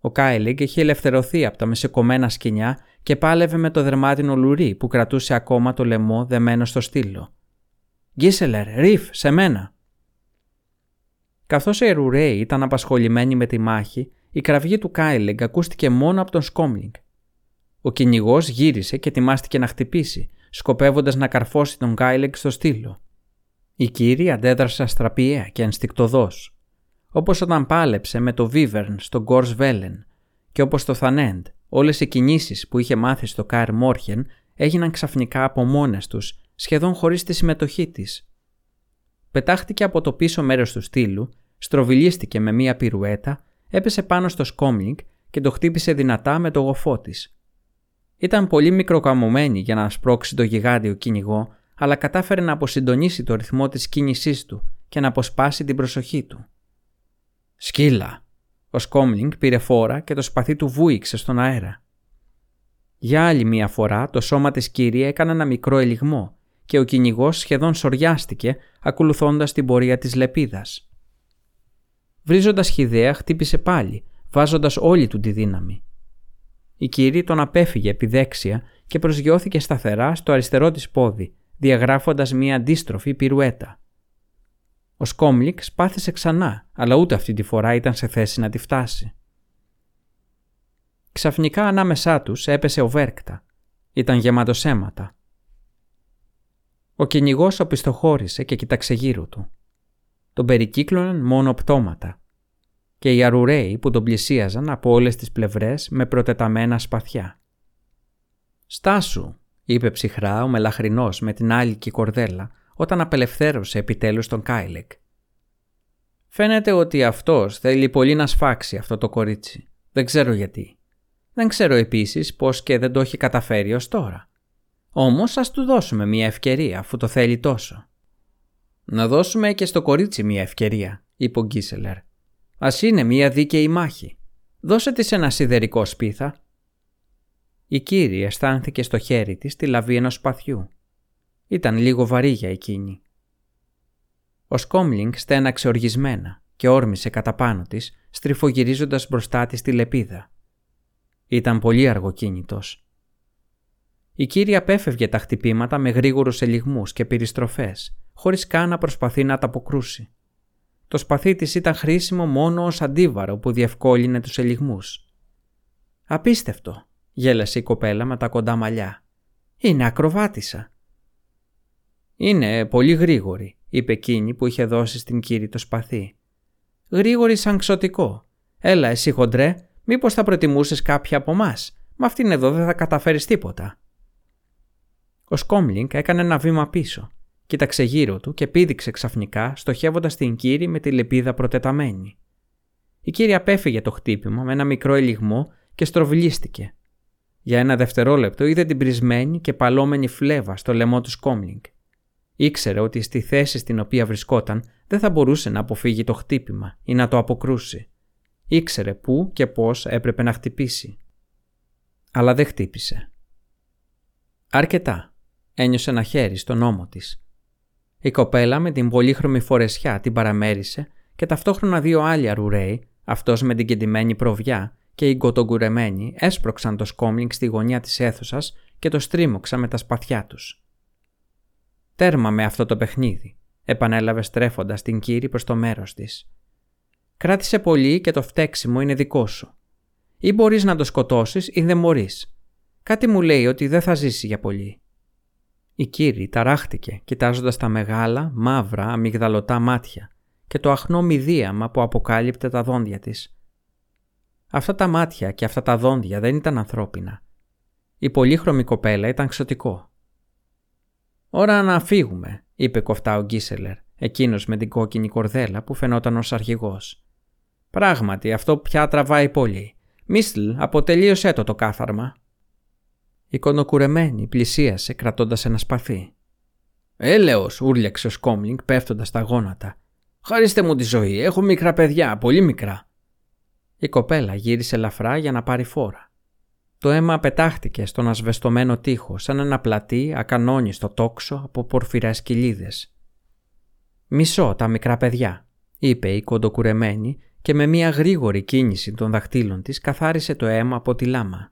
ο Κάιλεγκ είχε ελευθερωθεί από τα μισοκομμένα σχοινιά και πάλευε με το δερμάτινο λουρί που κρατούσε ακόμα το λαιμό δεμένο στο στύλο. «Γκίσελερ, ρίφ, σε μένα!» Καθώς οι Αρουραίοι ήταν απασχολημένοι με τη μάχη, η κραυγή του Κάιλεγκ ακούστηκε μόνο από τον Σκόμλικ. Ο κυνηγός γύρισε και ετοιμάστηκε να χτυπήσει, σκοπεύοντας να καρφώσει τον Κάιλεγκ στο στύλο. Η Κίρι αντέδρασε αστραπιαία και ενστικτωδώς, όπως όταν πάλεψε με το Βίβερν στον Γκόρς Βέλεν και όπως το Θανέντ Όλες οι κινήσεις που είχε μάθει στο Καρ Μόρχεν έγιναν ξαφνικά από μόνες τους, σχεδόν χωρίς τη συμμετοχή της. Πετάχτηκε από το πίσω μέρος του στήλου, στροβιλίστηκε με μία πυρουέτα, έπεσε πάνω στο σκόμλινγκ και το χτύπησε δυνατά με το γοφό της. Ήταν πολύ μικροκαμωμένη για να σπρώξει το γιγάντιο κυνηγό, αλλά κατάφερε να αποσυντονίσει το ρυθμό της κίνησής του και να αποσπάσει την προσοχή του. «Σκύλα», ο Σκόμλινγκ πήρε φόρα και το σπαθί του βούηξε στον αέρα. Για άλλη μία φορά το σώμα της κύρια έκανε ένα μικρό ελιγμό και ο κυνηγός σχεδόν σοριάστηκε ακολουθώντας την πορεία της λεπίδας. Βρίζοντας χιδέα χτύπησε πάλι, βάζοντας όλη του τη δύναμη. Η κύρια τον απέφυγε επιδέξια και προσγειώθηκε σταθερά στο αριστερό της πόδι, διαγράφοντας μία αντίστροφη πυρουέτα. Ο Σκόμλικ σπάθησε ξανά, αλλά ούτε αυτή τη φορά ήταν σε θέση να τη φτάσει. Ξαφνικά ανάμεσά τους έπεσε ο Βέρκτα. Ήταν γεμάτο αίματα. Ο κυνηγός οπισθοχώρησε και κοίταξε γύρω του. Τον περικύκλωναν μόνο πτώματα. και οι αρουραίοι που τον πλησίαζαν από όλες τις πλευρές με προτεταμένα σπαθιά. «Στάσου», είπε ψυχρά ο μελαχρινός με την άλικη κορδέλα όταν απελευθέρωσε επιτέλους τον Κάιλεκ. Φαίνεται ότι αυτός θέλει πολύ να σφάξει αυτό το κορίτσι. Δεν ξέρω γιατί. Δεν ξέρω επίσης πώς και δεν το έχει καταφέρει ως τώρα. Όμως ας του δώσουμε μια ευκαιρία αφού το θέλει τόσο. «Να δώσουμε και στο κορίτσι μια ευκαιρία», είπε ο Γκίσελερ. «Ας είναι μια δίκαιη μάχη. Δώσε της ένα σιδερικό σπίθα». Η κύριε αισθάνθηκε στο χέρι της τη λαβή ενός σπαθιού. Ήταν λίγο βαρύ για εκείνη. Ο Σκόμλινγκ στέναξε οργισμένα και όρμησε κατά πάνω της, στριφογυρίζοντας μπροστά της τη λεπίδα. Ήταν πολύ αργοκίνητος. Η κύρια απέφευγε τα χτυπήματα με γρήγορους ελιγμούς και περιστροφές, χωρίς καν να προσπαθεί να τα αποκρούσει. Το σπαθί της ήταν χρήσιμο μόνο ως αντίβαρο που διευκόλυνε τους ελιγμούς. «Απίστευτο», γέλασε η κοπέλα με τα κοντά μαλλιά. «Είναι ακροβάτησα». «Είναι πολύ γρήγορη», είπε εκείνη που είχε δώσει στην κύριη το σπαθί. «Γρήγορη σαν ξωτικό. Έλα εσύ χοντρέ, μήπως θα προτιμούσες κάποια από εμάς; Με αυτήν εδώ δεν θα καταφέρεις τίποτα». Ο Σκόμλινγκ έκανε ένα βήμα πίσω, κοίταξε γύρω του και πήδηξε ξαφνικά, στοχεύοντας την κύριη με τη λεπίδα προτεταμένη. Η κύρια απέφυγε το χτύπημα με ένα μικρό ελιγμό και στροβλίστηκε. Για ένα δευτερόλεπτο είδε την πρισμένη και παλόμενη φλέβα στο λαιμό του Σκόμλινγκ. Ήξερε ότι στη θέση στην οποία βρισκόταν δεν θα μπορούσε να αποφύγει το χτύπημα ή να το αποκρούσει. Ήξερε πού και πώς έπρεπε να χτυπήσει. Αλλά δεν χτύπησε. Αρκετά. Ένιωσε ένα χέρι στον ώμο της. Η κοπέλα με την πολύχρωμη φορεσιά την παραμέρισε και ταυτόχρονα δύο άλλοι αρουραίοι, αυτός με την κεντυμένη προβιά και η γκοτογκουρεμένη, έσπρωξαν το σκόμλινγκ στη γωνία της αίθουσας και το στρίμωξαν με τα σπαθιά τους. Τέρμα με αυτό το παιχνίδι, επανέλαβε στρέφοντας την κύρι προς το μέρος της. Κράτησε πολύ και το φταίξιμο είναι δικό σου. Ή μπορείς να το σκοτώσεις ή δεν μπορείς. Κάτι μου λέει ότι δεν θα ζήσει για πολύ. Η κύρι ταράχτηκε, κοιτάζοντας τα μεγάλα, μαύρα, αμυγδαλωτά μάτια και το αχνό μηδίαμα που αποκάλυπτε τα δόντια της. Αυτά τα μάτια και αυτά τα δόντια δεν ήταν ανθρώπινα. Η πολύχρωμη κοπέλα ήταν ξωτικό Ώρα να φύγουμε, είπε κοφτά ο Γκίσελερ, εκείνος με την κόκκινη κορδέλα που φαινόταν ως αρχηγός. Πράγματι, αυτό πια τραβάει πολύ. Μίστλ, αποτελείωσέ το το κάθαρμα. Η κονοκουρεμένη πλησίασε κρατώντας ένα σπαθί. Έλεος, ούρλιαξε ο Σκόμλινγκ πέφτοντας τα γόνατα. Χαρίστε μου τη ζωή, έχω μικρά παιδιά, πολύ μικρά. Η κοπέλα γύρισε ελαφρά για να πάρει φόρα. Το αίμα πετάχτηκε στον ασβεστομένο τοίχο σαν ένα πλατή ακανόνιστο τόξο από πορφυρές κοιλίδες. «Μισό τα μικρά παιδιά», είπε η κοντοκουρεμένη και με μια γρήγορη κίνηση των δαχτύλων της καθάρισε το αίμα από τη λάμα.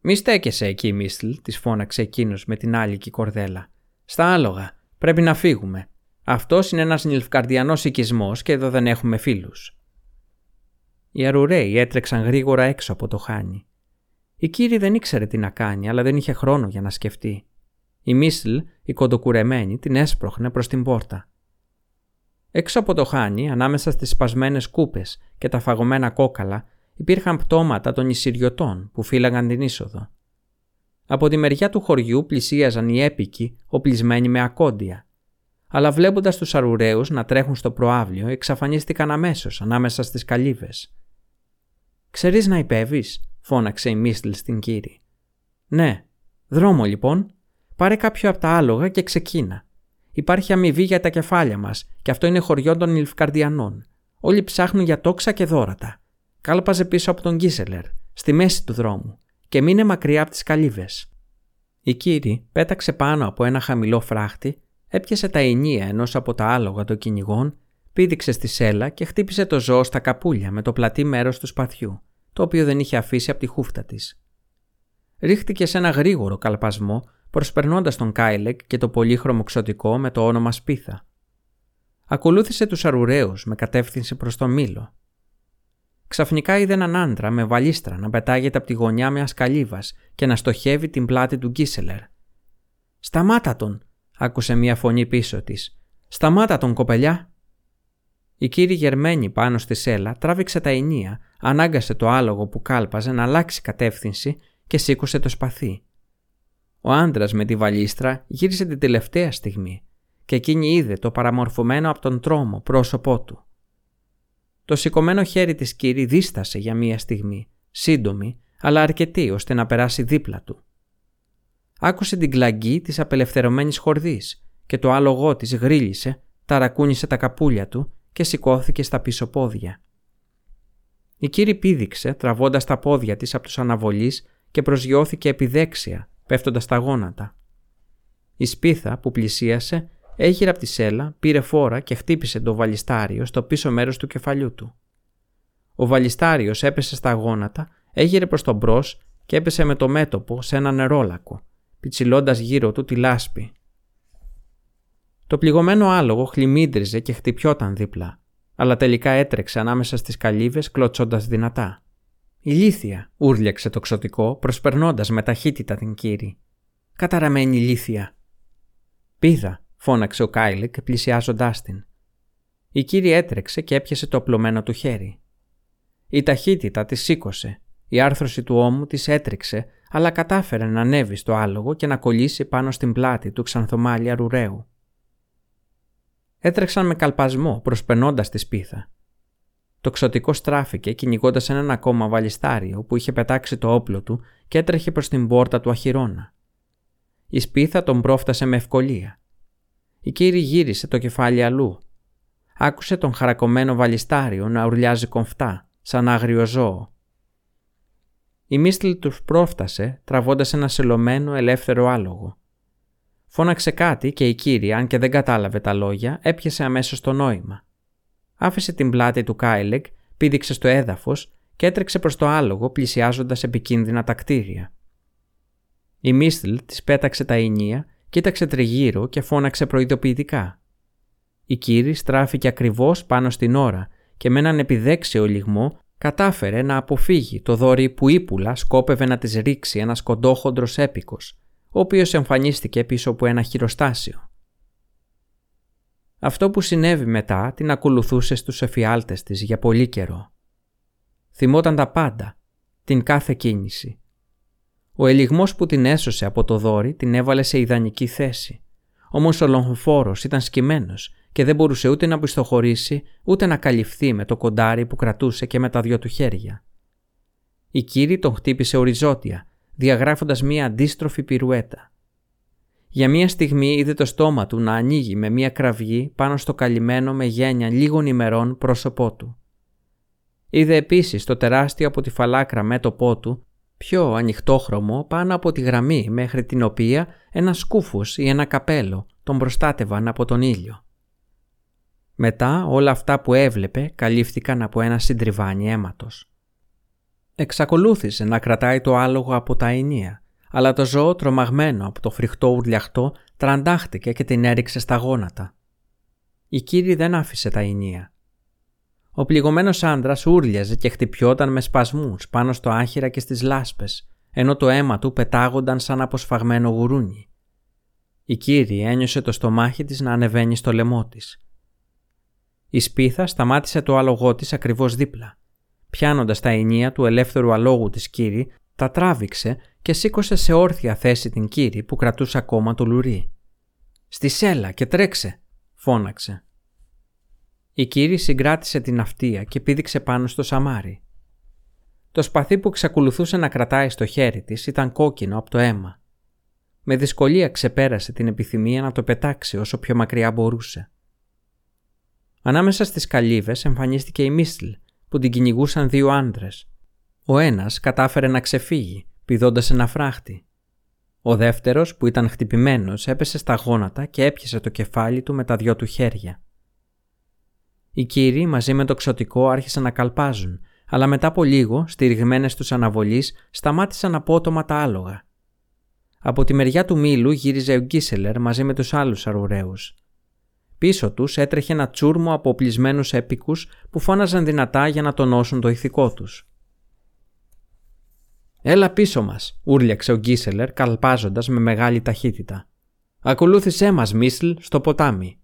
«Μη στέκεσαι εκεί, Μίστλ», της φώναξε εκείνος με την άλλη κορδέλα. «Στα άλογα. Πρέπει να φύγουμε. Αυτός είναι ένας νιλφκαρδιανός οικισμός και εδώ δεν έχουμε φίλους». Οι αρουραίοι έτρεξαν γρήγορα έξω από το χάνι. Η κύρι δεν ήξερε τι να κάνει, αλλά δεν είχε χρόνο για να σκεφτεί. Η Μίσλ, η κοντοκουρεμένη, την έσπροχνε προς την πόρτα. Έξω από το χάνι, ανάμεσα στις σπασμένες κούπες και τα φαγωμένα κόκαλα, υπήρχαν πτώματα των νησιριωτών που φύλαγαν την είσοδο. Από τη μεριά του χωριού πλησίαζαν οι έπικοι, οπλισμένοι με ακόντια. Αλλά βλέποντας τους αρουραίους να τρέχουν στο προάβλιο, εξαφανίστηκαν αμέσως ανάμεσα στις καλύβες. Ξέρεις να υπέβεις, φώναξε η Μίστλ στην κύριη. Ναι, δρόμο λοιπόν. Πάρε κάποιο από τα άλογα και ξεκίνα. Υπάρχει αμοιβή για τα κεφάλια μας και αυτό είναι χωριό των Ιλφκαρδιανών. Όλοι ψάχνουν για τόξα και δόρατα. Κάλπαζε πίσω από τον Γκίσελερ, στη μέση του δρόμου, και μείνε μακριά από τις καλύβες. Η κύριη πέταξε πάνω από ένα χαμηλό φράχτη, έπιασε τα ενία ενός από τα άλογα των κυνηγών, πήδηξε στη σέλα και χτύπησε το ζώο στα καπούλια με το πλατή μέρος του σπαθιού το οποίο δεν είχε αφήσει από τη χούφτα της. Ρίχτηκε σε ένα γρήγορο καλπασμό, προσπερνώντας τον Κάιλεκ και το πολύχρωμο ξωτικό με το όνομα Σπίθα. Ακολούθησε τους αρουραίους με κατεύθυνση προς το μήλο. Ξαφνικά είδε έναν άντρα με βαλίστρα να πετάγεται από τη γωνιά μια καλύβα και να στοχεύει την πλάτη του Γκίσελερ. Σταμάτα τον, άκουσε μια φωνή πίσω της. Σταμάτα τον, κοπελιά. Η κύριη γερμένη πάνω στη σέλα τράβηξε τα ενία, ανάγκασε το άλογο που κάλπαζε να αλλάξει κατεύθυνση και σήκωσε το σπαθί. Ο άντρας με τη βαλίστρα γύρισε την τελευταία στιγμή και εκείνη είδε το παραμορφωμένο από τον τρόμο πρόσωπό του. Το σηκωμένο χέρι της κύρι δίστασε για μία στιγμή, σύντομη, αλλά αρκετή ώστε να περάσει δίπλα του. Άκουσε την κλαγκή της απελευθερωμένης χορδής και το άλογό της γρίλησε, ταρακούνησε τα καπούλια του και σηκώθηκε στα πίσω πόδια. Η κύρι πήδηξε τραβώντας τα πόδια της από τους αναβολείς και προσγειώθηκε επιδέξια, πέφτοντας τα γόνατα. Η σπίθα που πλησίασε έγειρε από τη σέλα, πήρε φόρα και χτύπησε το βαλιστάριο στο πίσω μέρος του κεφαλιού του. Ο βαλιστάριος έπεσε στα γόνατα, έγειρε προς τον μπρος και έπεσε με το μέτωπο σε ένα νερόλακο, πιτσιλώντας γύρω του τη λάσπη. Το πληγωμένο άλογο χλιμίντριζε και χτυπιόταν δίπλα, αλλά τελικά έτρεξε ανάμεσα στις καλύβες κλωτσώντας δυνατά. «Ηλίθια», ούρλιαξε το ξωτικό, προσπερνώντας με ταχύτητα την κύρι. «Καταραμένη ηλίθια». «Πήδα», φώναξε ο Κάιλεκ πλησιάζοντάς την. Η κύρια έτρεξε και έπιασε το απλωμένο του χέρι. Η ταχύτητα τη σήκωσε. Η άρθρωση του ώμου της έτριξε, αλλά κατάφερε να ανέβει στο άλογο και να κολλήσει πάνω στην πλάτη του ξανθομάλια ρουραίου. Έτρεξαν με καλπασμό, προσπερνώντας τη σπίθα. Το ξωτικό στράφηκε κυνηγώντας έναν ακόμα βαλιστάριο που είχε πετάξει το όπλο του και έτρεχε προς την πόρτα του αχυρώνα. Η σπίθα τον πρόφτασε με ευκολία. Η κύρι γύρισε το κεφάλι αλλού. Άκουσε τον χαρακωμένο βαλιστάριο να ουρλιάζει κομφτά, σαν άγριο ζώο. Η μίστλη τους πρόφτασε, τραβώντας ένα σελωμένο ελεύθερο άλογο. Φώναξε κάτι και η κύρια, αν και δεν κατάλαβε τα λόγια, έπιασε αμέσως το νόημα. Άφησε την πλάτη του Κάιλεκ, πήδηξε στο έδαφος και έτρεξε προς το άλογο, πλησιάζοντας επικίνδυνα τα κτίρια. Η Μίστλ της πέταξε τα ενία κοίταξε τριγύρω και φώναξε προειδοποιητικά. Η κύρι στράφηκε ακριβώς πάνω στην ώρα και με έναν επιδέξιο λιγμό κατάφερε να αποφύγει το δόρυ που ύπουλα σκόπευε να της ρίξει ένας κοντόχοντρος έπικος, ο οποίος εμφανίστηκε πίσω από ένα χειροστάσιο. Αυτό που συνέβη μετά την ακολουθούσε στους εφιάλτες της για πολύ καιρό. Θυμόταν τα πάντα, την κάθε κίνηση, ο ελιγμός που την έσωσε από το δόρυ την έβαλε σε ιδανική θέση. Όμως ο λογοφόρος ήταν σκυμμένος και δεν μπορούσε ούτε να πιστοχωρήσει ούτε να καλυφθεί με το κοντάρι που κρατούσε και με τα δυο του χέρια. Η κύρι τον χτύπησε οριζόντια, διαγράφοντας μία αντίστροφη πυρουέτα. Για μία στιγμή είδε το στόμα του να ανοίγει με μία κραυγή πάνω στο καλυμμένο με γένια λίγων ημερών πρόσωπό του. Είδε επίσης το τεράστιο από τη φαλάκρα μέτωπό του πιο ανοιχτόχρωμο πάνω από τη γραμμή μέχρι την οποία ένα σκούφος ή ένα καπέλο τον προστάτευαν από τον ήλιο. Μετά όλα αυτά που έβλεπε καλύφθηκαν από ένα συντριβάνι αίματος. Εξακολούθησε να κρατάει το άλογο από τα ενία, αλλά το ζώο τρομαγμένο από το φρικτό ουρλιαχτό τραντάχτηκε και την έριξε στα γόνατα. Η κύρι δεν άφησε τα ενία. Ο πληγωμένος άντρας ούρλιαζε και χτυπιόταν με σπασμούς πάνω στο άχυρα και στις λάσπες, ενώ το αίμα του πετάγονταν σαν αποσφαγμένο γουρούνι. Η κύριε ένιωσε το στομάχι της να ανεβαίνει στο λαιμό της. Η σπίθα σταμάτησε το άλογό της ακριβώς δίπλα. Πιάνοντας τα ενία του ελεύθερου αλόγου της κύρι, τα τράβηξε και σήκωσε σε όρθια θέση την κύρι που κρατούσε ακόμα το λουρί. «Στη σέλα και τρέξε», φώναξε. Η κύρι συγκράτησε την αυτία και πήδηξε πάνω στο σαμάρι. Το σπαθί που εξακολουθούσε να κρατάει στο χέρι της ήταν κόκκινο από το αίμα. Με δυσκολία ξεπέρασε την επιθυμία να το πετάξει όσο πιο μακριά μπορούσε. Ανάμεσα στις καλύβες εμφανίστηκε η Μίστλ που την κυνηγούσαν δύο άντρες. Ο ένας κατάφερε να ξεφύγει, πηδώντας ένα φράχτη. Ο δεύτερος που ήταν χτυπημένος έπεσε στα γόνατα και έπιασε το κεφάλι του με τα δυο του χέρια. Οι κύριοι μαζί με το ξωτικό άρχισαν να καλπάζουν, αλλά μετά από λίγο, στηριγμένες τους αναβολείς, σταμάτησαν απότομα τα άλογα. Από τη μεριά του μήλου γύριζε ο Γκίσελερ μαζί με τους άλλους αρουραίους. Πίσω τους έτρεχε ένα τσούρμο από οπλισμένους έπικους που φώναζαν δυνατά για να τονώσουν το ηθικό τους. «Έλα πίσω μας», ούρλιαξε ο Γκίσελερ καλπάζοντας με μεγάλη ταχύτητα. «Ακολούθησέ μας, Μίσλ, στο ποτάμι».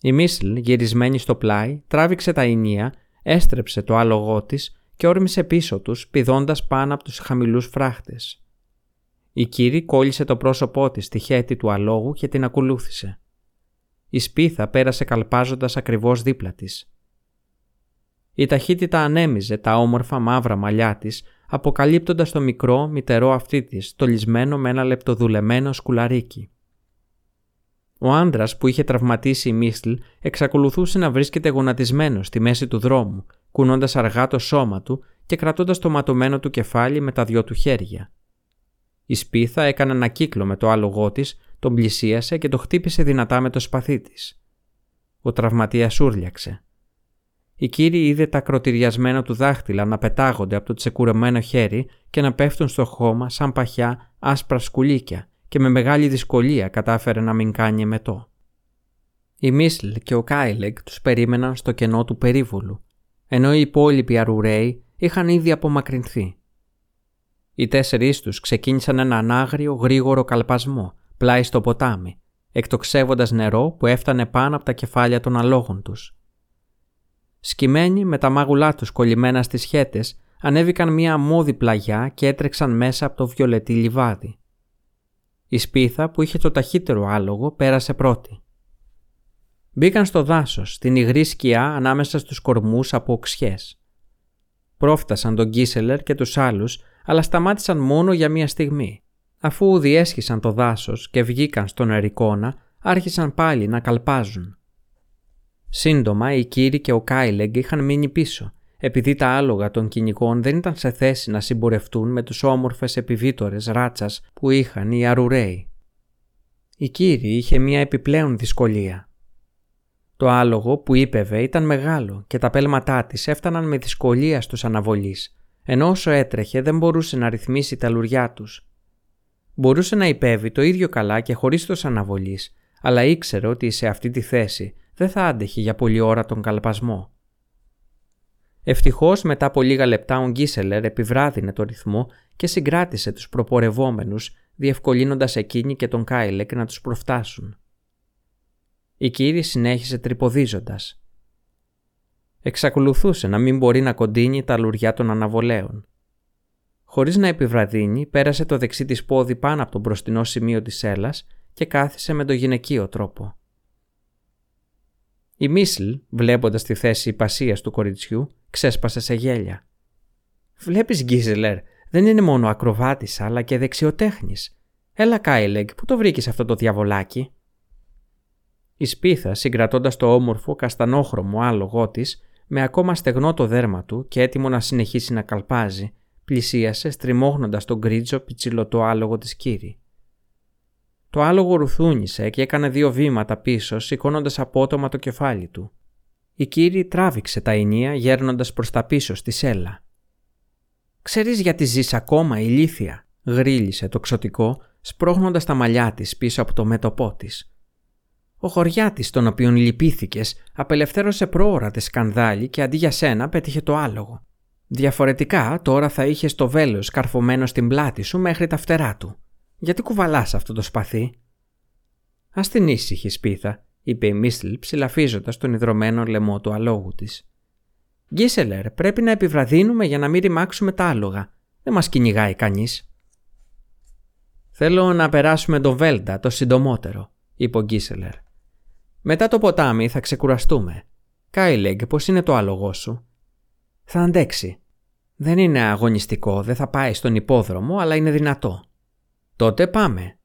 Η Μίσλ, γυρισμένη στο πλάι, τράβηξε τα ενία, έστρεψε το άλογό της και όρμησε πίσω τους, πηδώντας πάνω από τους χαμηλούς φράχτες. Η κύρι κόλλησε το πρόσωπό της στη χέτη του αλόγου και την ακολούθησε. Η σπίθα πέρασε καλπάζοντας ακριβώς δίπλα της. Η ταχύτητα ανέμιζε τα όμορφα μαύρα μαλλιά της, αποκαλύπτοντας το μικρό μητερό αυτί της, στολισμένο με ένα λεπτοδουλεμένο σκουλαρίκι. Ο άντρας που είχε τραυματίσει η Μίστλ εξακολουθούσε να βρίσκεται γονατισμένο στη μέση του δρόμου, κουνώντας αργά το σώμα του και κρατώντας το ματωμένο του κεφάλι με τα δυο του χέρια. Η σπίθα έκανε ένα κύκλο με το άλογό της, τον πλησίασε και το χτύπησε δυνατά με το σπαθί της. Ο τραυματίας ούρλιαξε. Η κύρι είδε τα κροτηριασμένα του δάχτυλα να πετάγονται από το τσεκουρωμένο χέρι και να πέφτουν στο χώμα σαν παχιά άσπρα σκουλίκια και με μεγάλη δυσκολία κατάφερε να μην κάνει εμετό. Η Μίσλ και ο Κάιλεγ τους περίμεναν στο κενό του περίβολου, ενώ οι υπόλοιποι αρουραίοι είχαν ήδη απομακρυνθεί. Οι τέσσερις τους ξεκίνησαν έναν άγριο γρήγορο καλπασμό πλάι στο ποτάμι, εκτοξεύοντας νερό που έφτανε πάνω από τα κεφάλια των αλόγων τους. Σκυμμένοι με τα μάγουλά τους κολλημένα στις χέτες, ανέβηκαν μια αμμώδη πλαγιά και έτρεξαν μέσα από το βιολετή λιβάδι. Η σπίθα που είχε το ταχύτερο άλογο πέρασε πρώτη. Μπήκαν στο δάσος, στην υγρή σκιά ανάμεσα στους κορμούς από οξιές. Πρόφτασαν τον Γκίσελερ και τους άλλους, αλλά σταμάτησαν μόνο για μία στιγμή. Αφού διέσχισαν το δάσος και βγήκαν στον ερικόνα, άρχισαν πάλι να καλπάζουν. Σύντομα οι κύριοι και ο Κάιλεγκ είχαν μείνει πίσω, επειδή τα άλογα των κυνηγών δεν ήταν σε θέση να συμπορευτούν με τους όμορφες επιβίτορες ράτσας που είχαν οι αρουραίοι. Η κύρι είχε μία επιπλέον δυσκολία. Το άλογο που ήπευε ήταν μεγάλο και τα πέλματά της έφταναν με δυσκολία στους αναβολείς, ενώ όσο έτρεχε δεν μπορούσε να ρυθμίσει τα λουριά τους. Μπορούσε να υπέβει το ίδιο καλά και χωρίς τους αναβολείς, αλλά ήξερε ότι σε αυτή τη θέση δεν θα άντεχε για πολλή ώρα τον καλπασμό. Ευτυχώς μετά από λίγα λεπτά ο Γκίσελερ επιβράδυνε το ρυθμό και συγκράτησε τους προπορευόμενους, διευκολύνοντας εκείνη και τον Κάιλεκ να τους προφτάσουν. Η κύρι συνέχισε τρυποδίζοντας. Εξακολουθούσε να μην μπορεί να κοντίνει τα λουριά των αναβολέων. Χωρίς να επιβραδύνει, πέρασε το δεξί της πόδι πάνω από το μπροστινό σημείο της έλα και κάθισε με τον γυναικείο τρόπο. Η Μίσλ, βλέποντας τη θέση υπασίας του κοριτσιού, ξέσπασε σε γέλια. Βλέπεις, Γκίζελερ, δεν είναι μόνο ακροβάτης, αλλά και δεξιοτέχνης. Έλα, Κάιλεγ, πού το βρήκες αυτό το διαβολάκι; Η σπίθα, συγκρατώντας το όμορφο καστανόχρωμο άλογό της, με ακόμα στεγνό το δέρμα του και έτοιμο να συνεχίσει να καλπάζει, πλησίασε στριμώχνοντας τον γκρίτζο πιτσιλωτό άλογο της κύρι. Το άλογο ρουθούνισε και έκανε δύο βήματα πίσω, σηκώνοντας απότομα το κεφάλι του. Η κύρι τράβηξε τα ενία γέρνοντας προς τα πίσω στη σέλα. «Ξέρεις γιατί ζεις ακόμα, ηλίθια», γρίλησε το ξωτικό, σπρώχνοντας τα μαλλιά της πίσω από το μέτωπό της. Ο χωριάτης τον οποίον λυπήθηκες απελευθέρωσε πρόωρα τη σκανδάλη και αντί για σένα πέτυχε το άλογο. Διαφορετικά τώρα θα είχες το βέλος καρφωμένο στην πλάτη σου μέχρι τα φτερά του. Γιατί κουβαλάς αυτό το σπαθί; Α την ήσυχη σπίθα, είπε η Μίστλ ψηλαφίζοντας τον υδρωμένο λαιμό του αλόγου της. Γκίσελερ, πρέπει να επιβραδύνουμε για να μην ρημάξουμε τα άλογα. Δεν μας κυνηγάει κανείς. Θέλω να περάσουμε το Βέλντα το συντομότερο, είπε ο Γκίσελερ. Μετά το ποτάμι θα ξεκουραστούμε. Κάιλεγκ, πώς είναι το άλογό σου; Θα αντέξει. Δεν είναι αγωνιστικό, δεν θα πάει στον υπόδρομο, αλλά είναι δυνατό. Τότε πάμε.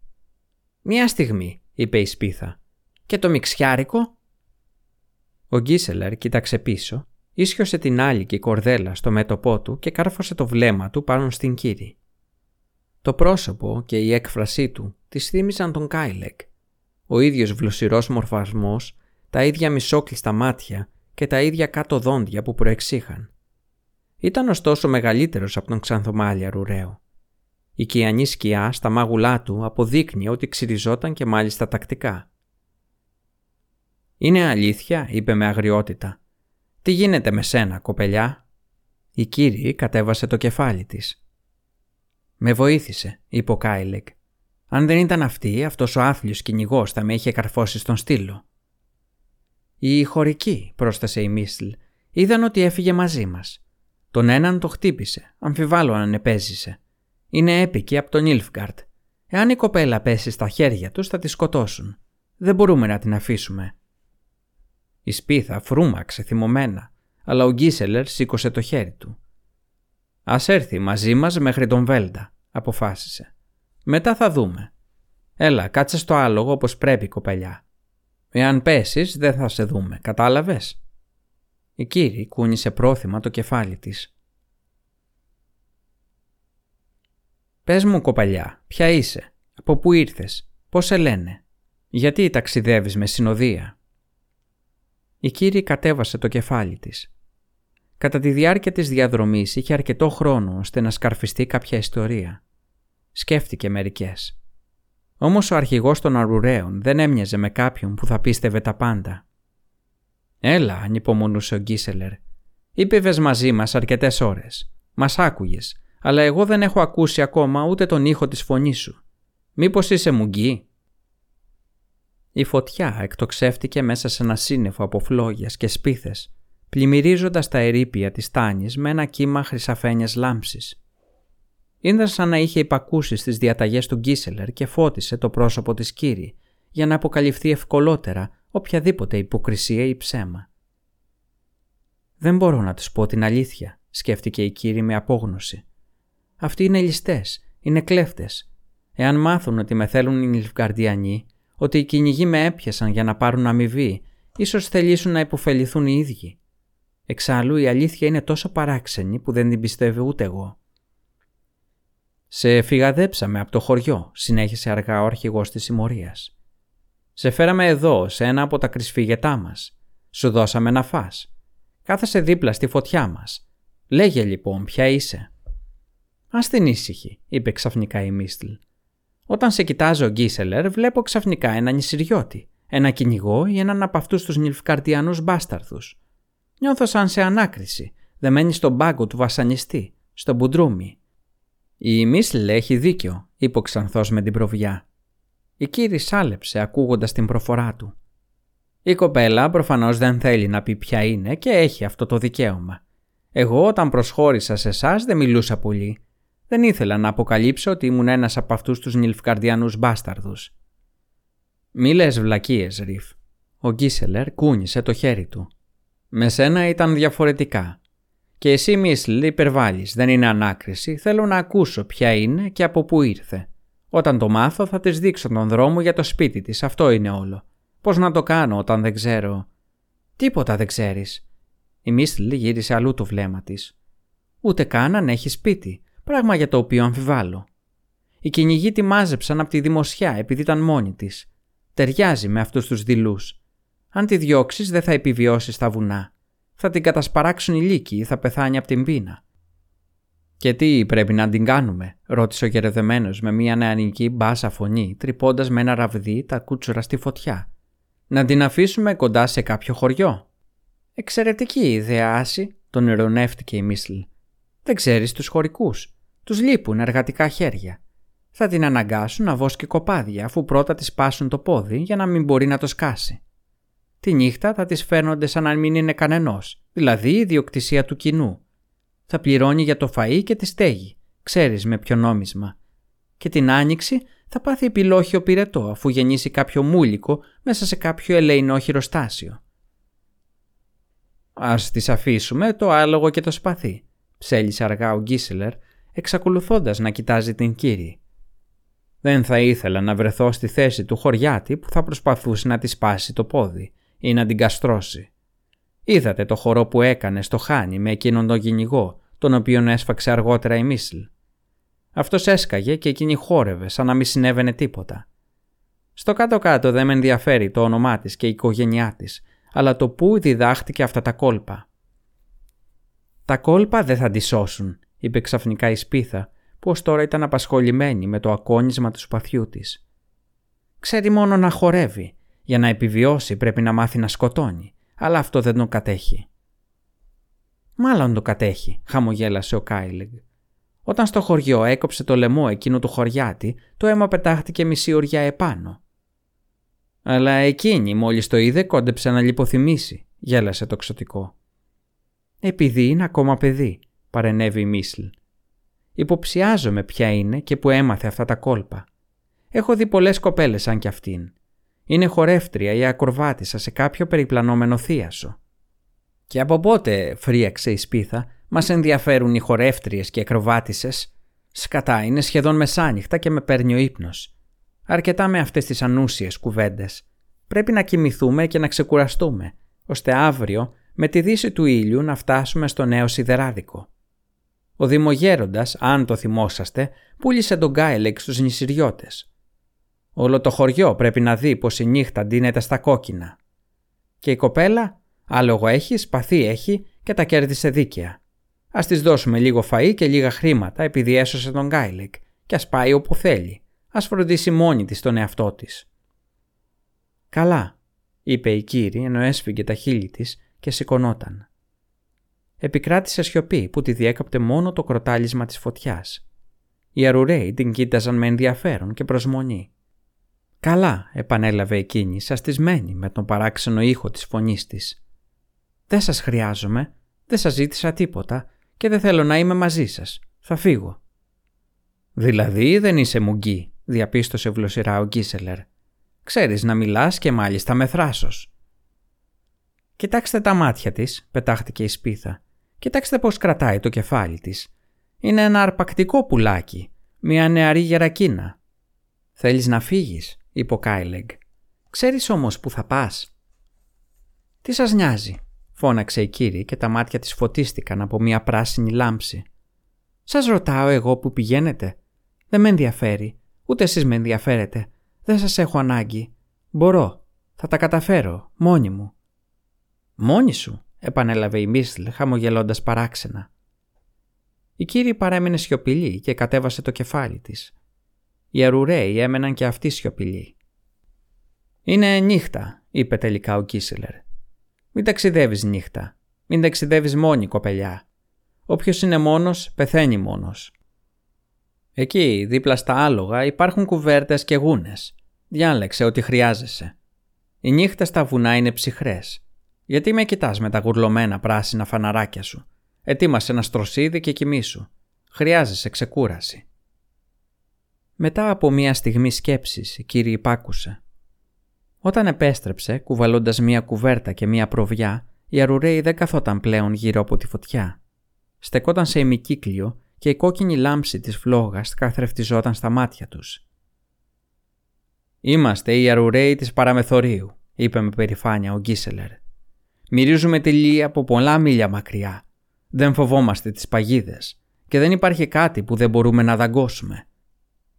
Μια στιγμή, είπε η σπίθα. Και το μιξιάρικο. Ο Γκίσελερ κοίταξε πίσω, ίσιοσε την άλλη και η κορδέλα στο μέτωπό του και κάρφωσε το βλέμμα του πάνω στην κύρι. Το πρόσωπο και η έκφρασή του της θύμιζαν τον Κάιλεκ. Ο ίδιος βλουσιρός μορφασμός, τα ίδια μισόκλειστα μάτια και τα ίδια κάτω δόντια που προεξήχαν. Ήταν ωστόσο μεγαλύτερος από τον ξανθομάλια ρουραίο. Η κιανή σκιά στα μάγουλά του αποδείκνυε ότι ξυριζόταν και μάλιστα τακτικά. «Είναι αλήθεια», είπε με αγριότητα. «Τι γίνεται με σένα, κοπελιά» Η κύριη κατέβασε το κεφάλι της. «Με βοήθησε», είπε ο Κάιλεκ. «Αν δεν ήταν αυτή, αυτός ο άθλιος κυνηγός θα με είχε καρφώσει στον στήλο». Οι χωρικοί, πρόσθεσε η Μίστλ, είδαν ότι έφυγε μαζί μας. Τον έναν το χτύπησε, αμφιβάλλω αν επέζησε. Είναι έπικοι από τον Ιλφγκαρτ. Εάν η κοπέλα πέσει στα χέρια τους, θα τη σκοτώσουν. Δεν μπορούμε να την αφήσουμε. Η σπίθα φρούμαξε θυμωμένα, αλλά ο Γκίσελερ σήκωσε το χέρι του. Α έρθει μαζί μας μέχρι τον Βέλντα, αποφάσισε. Μετά θα δούμε. Έλα, κάτσε στο άλογο όπως πρέπει, κοπελιά. Εάν πέσεις, δεν θα σε δούμε, κατάλαβες. Η κύριη κούνησε πρόθυμα το κεφάλι της. «Πες μου, κοπαλιά, ποια είσαι, από πού ήρθες, πώς σε λένε, γιατί ταξιδεύεις με συνοδεία». Η κύριη κατέβασε το κεφάλι της. Κατά τη διάρκεια της διαδρομής είχε αρκετό χρόνο ώστε να σκαρφιστεί κάποια ιστορία. Σκέφτηκε μερικές. Όμως ο αρχηγός των Αρουραίων δεν έμοιαζε με κάποιον που θα πίστευε τα πάντα. «Έλα», ανυπομονούσε ο Γκίσελερ. «Ήπευες μαζί μας αρκετές ώρες. Μας άκουγες, αλλά εγώ δεν έχω ακούσει ακόμα ούτε τον ήχο της φωνής σου. Μήπως είσαι μουγγί» Η φωτιά εκτοξεύτηκε μέσα σε ένα σύννεφο από φλόγιας και σπίθες, πλημμυρίζοντας τα ερήπια της τάνης με ένα κύμα χρυσαφένιας λάμψης. Ήταν σαν να είχε υπακούσει στις διαταγές του Γκίσελερ και φώτισε το πρόσωπο της κύρι για να αποκαλυφθεί ευκολότερα οποιαδήποτε υποκρισία ή ψέμα. «Δεν μπορώ να τους πω την αλήθεια», σκέφτηκε η κύρι με απόγνωση. «Αυτοί είναι ληστές, είναι κλέφτες. Εάν μάθουν ότι με θέλουν οι Νιλφγκαρδιανοί, ότι οι κυνηγοί με έπιασαν για να πάρουν αμοιβή, ίσως θελήσουν να υποφεληθούν οι ίδιοι. Εξάλλου η αλήθεια είναι τόσο παράξενη που δεν την πιστεύω ούτε εγώ. «Σε φυγαδέψαμε από το χωριό», συνέχισε αργά ο αρχηγός της συμμορίας. «Σε φέραμε εδώ, σε ένα από τα κρυσφύγετά μας. Σου δώσαμε να φας. Κάθασε δίπλα στη φωτιά μας. Λέγε λοιπόν ποια είσαι». «Ας την ήσυχη», είπε ξαφνικά η Μίστλ. Όταν σε κοιτάζω, Γκίσελερ, βλέπω ξαφνικά έναν νησιριώτη, ένα κυνηγό ή έναν από αυτούς τους νυλφκαρτιανούς μπάσταρθου. Νιώθω σαν σε ανάκριση, δεμένη στον πάγκο του βασανιστή, στο μπουντρούμι. Η Μίσλ έχει δίκιο, είπε ο Ξανθός με την προβιά. Η κύρι σάλεψε ακούγοντας την προφορά του. Η κοπέλα προφανώς δεν θέλει να πει ποια είναι και έχει αυτό το δικαίωμα. Εγώ όταν προσχώρησα σε εσάς δεν μιλούσα πολύ δεν ήθελα να αποκαλύψω ότι ήμουν ένας από αυτούς τους νιλφκαρδιανούς μπάσταρδους. «Μη λες βλακίες, Ριφ». Ο Γκίσελερ κούνησε το χέρι του. «Με σένα ήταν διαφορετικά. Και εσύ Μίσλ υπερβάλλεις, δεν είναι ανάκριση, θέλω να ακούσω ποια είναι και από πού ήρθε. Όταν το μάθω θα της δείξω τον δρόμο για το σπίτι της, αυτό είναι όλο. Πώς να το κάνω όταν δεν ξέρω». «Τίποτα δεν ξέρεις». Η Μίσλ γύρισε αλλού το βλέμμα της. «Ούτε καν αν έχει σπίτι πράγμα για το οποίο αμφιβάλλω. Οι κυνηγοί τη μάζεψαν από τη δημοσιά επειδή ήταν μόνη της. Ταιριάζει με αυτούς τους δειλούς. Αν τη διώξεις, δεν θα επιβιώσεις στα βουνά. Θα την κατασπαράξουν οι λύκοι ή θα πεθάνει από την πείνα. Και τι πρέπει να την κάνουμε, ρώτησε ο γερεδεμένος με μια νεανική μπάσα φωνή, τρυπώντας με ένα ραβδί τα κούτσουρα στη φωτιά. Να την αφήσουμε κοντά σε κάποιο χωριό. Εξαιρετική ιδέα, Άση, τον ειρωνεύτηκε η Μίσλ. Δεν ξέρεις τους χωρικούς. Τους λείπουν εργατικά χέρια. Θα την αναγκάσουν να βόσκει κοπάδια αφού πρώτα της πάσουν το πόδι για να μην μπορεί να το σκάσει. Τη νύχτα θα της φέρνονται σαν να μην είναι κανενός, δηλαδή η ιδιοκτησία του κοινού. Θα πληρώνει για το φαΐ και τη στέγη, ξέρεις με ποιο νόμισμα. Και την άνοιξη θα πάθει επιλόχιο πυρετό αφού γεννήσει κάποιο μούλικο μέσα σε κάποιο ελεηνό χειροστάσιο. Ας τις αφήσουμε το άλογο και το σπαθί ψέλισε αργά ο Γκίσελερ, εξακολουθώντας να κοιτάζει την κύριη. Δεν θα ήθελα να βρεθώ στη θέση του χωριάτη που θα προσπαθούσε να τη σπάσει το πόδι ή να την καστρώσει. Είδατε το χορό που έκανε στο χάνι με εκείνον τον κυνηγό, τον οποίον έσφαξε αργότερα η Μίσλ. Αυτός έσκαγε και εκείνη χόρευε σαν να μην συνέβαινε τίποτα. Στο κάτω-κάτω δεν με ενδιαφέρει το όνομά της και η οικογένειά της, αλλά το πού διδάχτηκε αυτά τα κόλπα. Τα κόλπα δεν θα τη σώσουν, είπε ξαφνικά η σπίθα, που ως τώρα ήταν απασχολημένη με το ακόνισμα του σπαθιού της. Ξέρει μόνο να χορεύει. Για να επιβιώσει πρέπει να μάθει να σκοτώνει, αλλά αυτό δεν το κατέχει. Μάλλον το κατέχει, χαμογέλασε ο Κάιλεγ. Όταν στο χωριό έκοψε το λαιμό εκείνο του χωριάτη, το αίμα πετάχτηκε μισή ωριά επάνω. Αλλά εκείνη μόλις το είδε κόντεψε να λιποθυμήσει, γέλασε το ξωτικό. Επειδή είναι ακόμα παιδί, παρενέβη η Μίσλ. Υποψιάζομαι ποια είναι και που έμαθε αυτά τα κόλπα. Έχω δει πολλές κοπέλες σαν κι αυτήν. Είναι χορεύτρια ή ακροβάτησα σε κάποιο περιπλανόμενο θίασο. Και από πότε, φρίαξε η σπίθα, μας ενδιαφέρουν οι χορεύτριες και ακροβάτησες; Σκατά, είναι σχεδόν μεσάνυχτα και με παίρνει ο ύπνος. Αρκετά με αυτές τις ανούσιες κουβέντες. Πρέπει να κοιμηθούμε και να ξεκουραστούμε, ώστε αύριο με τη δύση του ήλιου να φτάσουμε στο νέο σιδεράδικο. Ο δημογέροντας, αν το θυμόσαστε, πούλησε τον Γκάιλεκ στους νησιριώτες. Όλο το χωριό πρέπει να δει πως η νύχτα ντύνεται στα κόκκινα. Και η κοπέλα, άλογο έχει, σπαθί έχει και τα κέρδισε δίκαια. Ας της δώσουμε λίγο φαΐ και λίγα χρήματα επειδή έσωσε τον Γκάιλεκ και ας πάει όπου θέλει. Ας φροντίσει μόνη της τον εαυτό της. «Καλά», είπε η κύριη ενώ έσφυγε τα χείλη της και σηκωνόταν. Επικράτησε σιωπή που τη διέκαπτε μόνο το κροτάλισμα της φωτιάς. Οι αρουραίοι την κοίταζαν με ενδιαφέρον και προσμονή. «Καλά», επανέλαβε εκείνη, σαστισμένη με τον παράξενο ήχο της φωνής της. «Δεν σας χρειάζομαι, δεν σας ζήτησα τίποτα και δεν θέλω να είμαι μαζί σας. Θα φύγω». «Δηλαδή δεν είσαι μουγκή», διαπίστωσε βλοσιρά ο Γκίσελερ. «Ξέρεις να μιλάς και μάλιστα με θράσος». «Κοιτάξτε τα μάτια της», πετάχτηκε η σπίθα. «Κοιτάξτε πώς κρατάει το κεφάλι της. Είναι ένα αρπακτικό πουλάκι, μια νεαρή γερακίνα». «Θέλεις να φύγεις», είπε ο Κάιλεγ. «Ξέρεις όμως που θα πας». «Τι σας νοιάζει», φώναξε η κύριη και τα μάτια της φωτίστηκαν από μια πράσινη λάμψη. «Σας ρωτάω εγώ που πηγαίνετε. Δεν με ενδιαφέρει. Ούτε εσείς με ενδιαφέρετε. Δεν σας έχω ανάγκη. Μπορώ. Θα τα καταφέρω. Μόνη μου. Μόνη σου, επανέλαβε η Μίσλ χαμογελώντας παράξενα. Η κύριη παρέμεινε σιωπηλή και κατέβασε το κεφάλι της. Οι αρουραίοι έμεναν και αυτοί σιωπηλοί. «Είναι νύχτα», είπε τελικά ο Κίσελερ. «Μην ταξιδεύεις νύχτα. Μην ταξιδεύεις μόνη, κοπελιά. Όποιος είναι μόνος, πεθαίνει μόνος. Εκεί, δίπλα στα άλογα, υπάρχουν κουβέρτες και γούνες. Διάλεξε ό,τι χρειάζεσαι. Οι νύχτες στα βουνά είναι ψυχρές. Γιατί με κοιτάς με τα γουρλωμένα πράσινα φαναράκια σου; Ετοίμασε ένα στροσίδι και κοιμήσου. Χρειάζεσαι ξεκούραση. Μετά από μία στιγμή σκέψης, η κύριε υπάκουσε. Όταν επέστρεψε, κουβαλώντας μία κουβέρτα και μία προβιά, η Αρουρέη δεν καθόταν πλέον γύρω από τη φωτιά. Στεκόταν σε ημικύκλιο και η κόκκινη λάμψη της φλόγας καθρεφτιζόταν στα μάτια τους. «Είμαστε οι αρουραίοι της παραμεθορίου», είπε με περηφάνεια ο Γκίσελερ. «Μυρίζουμε τη λία από πολλά μίλια μακριά. Δεν φοβόμαστε τις παγίδες και δεν υπάρχει κάτι που δεν μπορούμε να δαγκώσουμε.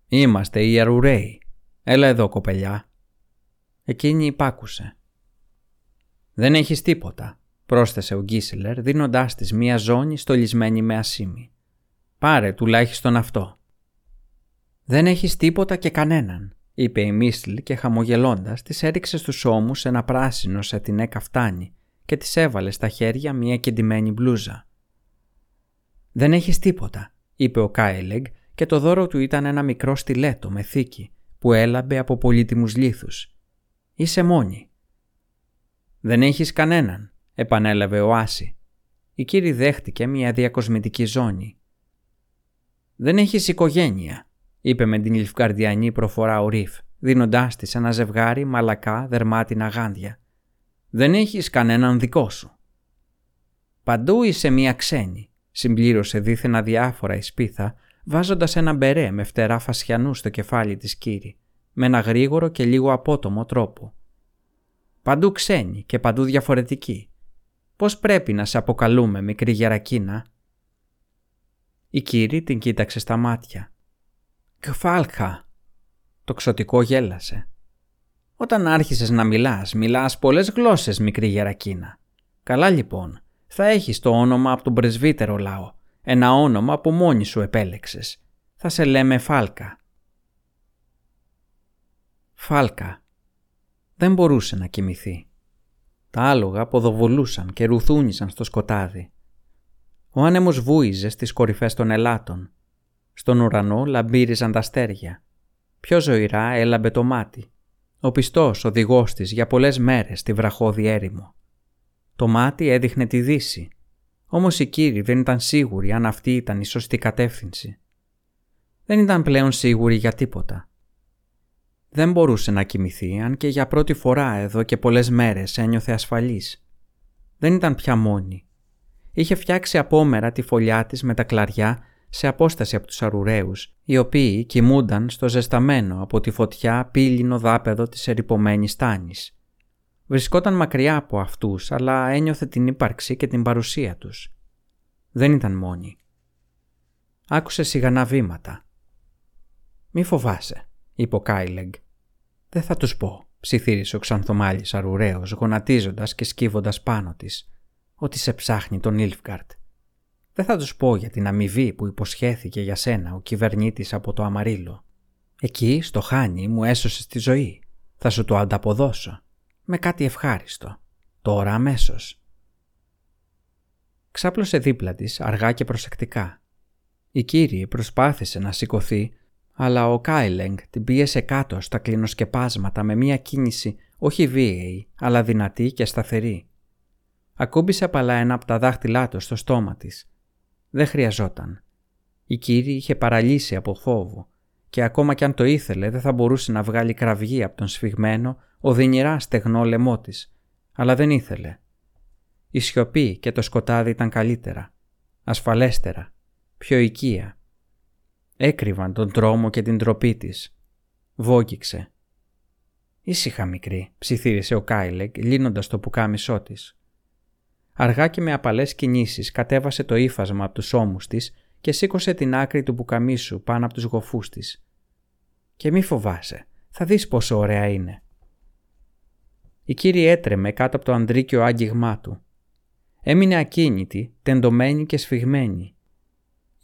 Είμαστε οι αρουραίοι. Έλα εδώ κοπελιά». Εκείνη υπάκουσε. «Δεν έχεις τίποτα», πρόσθεσε ο Γκίσελερ δίνοντάς της μία ζώνη στολισμένη με ασίμι. Πάρε τουλάχιστον αυτό. Δεν έχεις τίποτα και κανέναν, είπε η Μίσλ και χαμογελώντας της έριξε στους ώμους ένα πράσινο σε την καφτάνι και της έβαλε στα χέρια μια κεντυμένη μπλούζα. «Δεν έχεις τίποτα», είπε ο Κάιλεγ και το δώρο του ήταν ένα μικρό στιλέτο με θήκη που έλαμπε από πολύτιμους λίθους. «Είσαι μόνη». «Δεν έχεις κανέναν», επανέλαβε ο Άση. Η κύριη δέχτηκε μια διακοσμητική ζώνη «Δεν έχεις οικογένεια», είπε με την λιφκαρδιανή προφορά ο Ρίφ, δίνοντάς της ένα ζευγάρι μαλακά δερμάτινα γάντια. «Δεν έχεις κανέναν δικό σου». «Παντού είσαι μία ξένη», συμπλήρωσε δίθεν αδιάφορα η σπίθα, βάζοντας ένα μπερέ με φτερά φασιανού στο κεφάλι της κύρι, με ένα γρήγορο και λίγο απότομο τρόπο. «Παντού ξένη και παντού διαφορετική. Πώς πρέπει να σε αποκαλούμε, μικρή γερακίνα» Η κύρι την κοίταξε στα μάτια. «Κφάλχα», το ξωτικό γέλασε. «Όταν άρχισες να μιλάς, μιλάς πολλές γλώσσες, μικρή γερακίνα. Καλά λοιπόν, θα έχεις το όνομα από τον πρεσβύτερο λαό, ένα όνομα που μόνη σου επέλεξες. Θα σε λέμε Φάλκα». Φάλκα. Δεν μπορούσε να κοιμηθεί. Τα άλογα ποδοβολούσαν και ρουθούνισαν στο σκοτάδι. Ο άνεμος βούιζε στις κορυφές των ελάτων. Στον ουρανό λαμπύριζαν τα αστέρια. Πιο ζωηρά έλαμπε το μάτι. Ο πιστός οδηγός της για πολλές μέρες στη βραχώδη έρημο. Το μάτι έδειχνε τη δύση, όμως οι κύριοι δεν ήταν σίγουροι αν αυτή ήταν η σωστή κατεύθυνση. Δεν ήταν πλέον σίγουροι για τίποτα. Δεν μπορούσε να κοιμηθεί αν και για πρώτη φορά εδώ και πολλές μέρες ένιωθε ασφαλής. Δεν ήταν πια μόνη. Είχε φτιάξει απόμερα τη φωλιά της με τα κλαριά σε απόσταση από τους αρουραίους, οι οποίοι κοιμούνταν στο ζεσταμένο από τη φωτιά πύλινο δάπεδο της ερυπωμένης τάνης. Βρισκόταν μακριά από αυτούς, αλλά ένιωθε την ύπαρξη και την παρουσία τους. Δεν ήταν μόνη. Άκουσε σιγανά βήματα. «Μη φοβάσαι», είπε ο Κάιλεγκ. «Δεν θα τους πω», ψιθύρισε ο ξανθομάλης αρουραίος, γονατίζοντας και σκύβοντας πάνω της, «ότι σε ψάχνει τον Ήλφγκαρτ. Δεν θα τους πω για την αμοιβή που υποσχέθηκε για σένα ο κυβερνήτης από το Αμαρίλο. Εκεί, στο Χάνι, μου έσωσες τη ζωή. Θα σου το ανταποδώσω. Με κάτι ευχάριστο. Τώρα αμέσως. Ξάπλωσε δίπλα της, αργά και προσεκτικά. Η κύριε προσπάθησε να σηκωθεί, αλλά ο Κάιλεγκ την πίεσε κάτω στα κλινοσκεπάσματα με μία κίνηση όχι βίαιη, αλλά δυνατή και σταθερή. Ακούμπησε απαλά ένα από τα δάχτυλά του στο στόμα της δεν χρειαζόταν. Η κύριε είχε παραλύσει από φόβο και ακόμα κι αν το ήθελε δεν θα μπορούσε να βγάλει κραυγή από τον σφιγμένο, οδυνηρά στεγνό λαιμό της, αλλά δεν ήθελε. Η σιωπή και το σκοτάδι ήταν καλύτερα, ασφαλέστερα, πιο οικία. Έκρυβαν τον τρόμο και την τροπή της. Βόγγιξε. «Ήσυχα μικρή», ψιθύρισε ο Κάιλεκ λύνοντας το πουκάμισό της. Αργά και με απαλές κινήσεις κατέβασε το ύφασμα από τους ώμους της και σήκωσε την άκρη του πουκαμίσου πάνω από τους γοφούς της. «Και μη φοβάσαι, θα δεις πόσο ωραία είναι». Η κύριε έτρεμε κάτω από το ανδρίκιο άγγιγμά του. Έμεινε ακίνητη, τεντωμένη και σφιγμένη.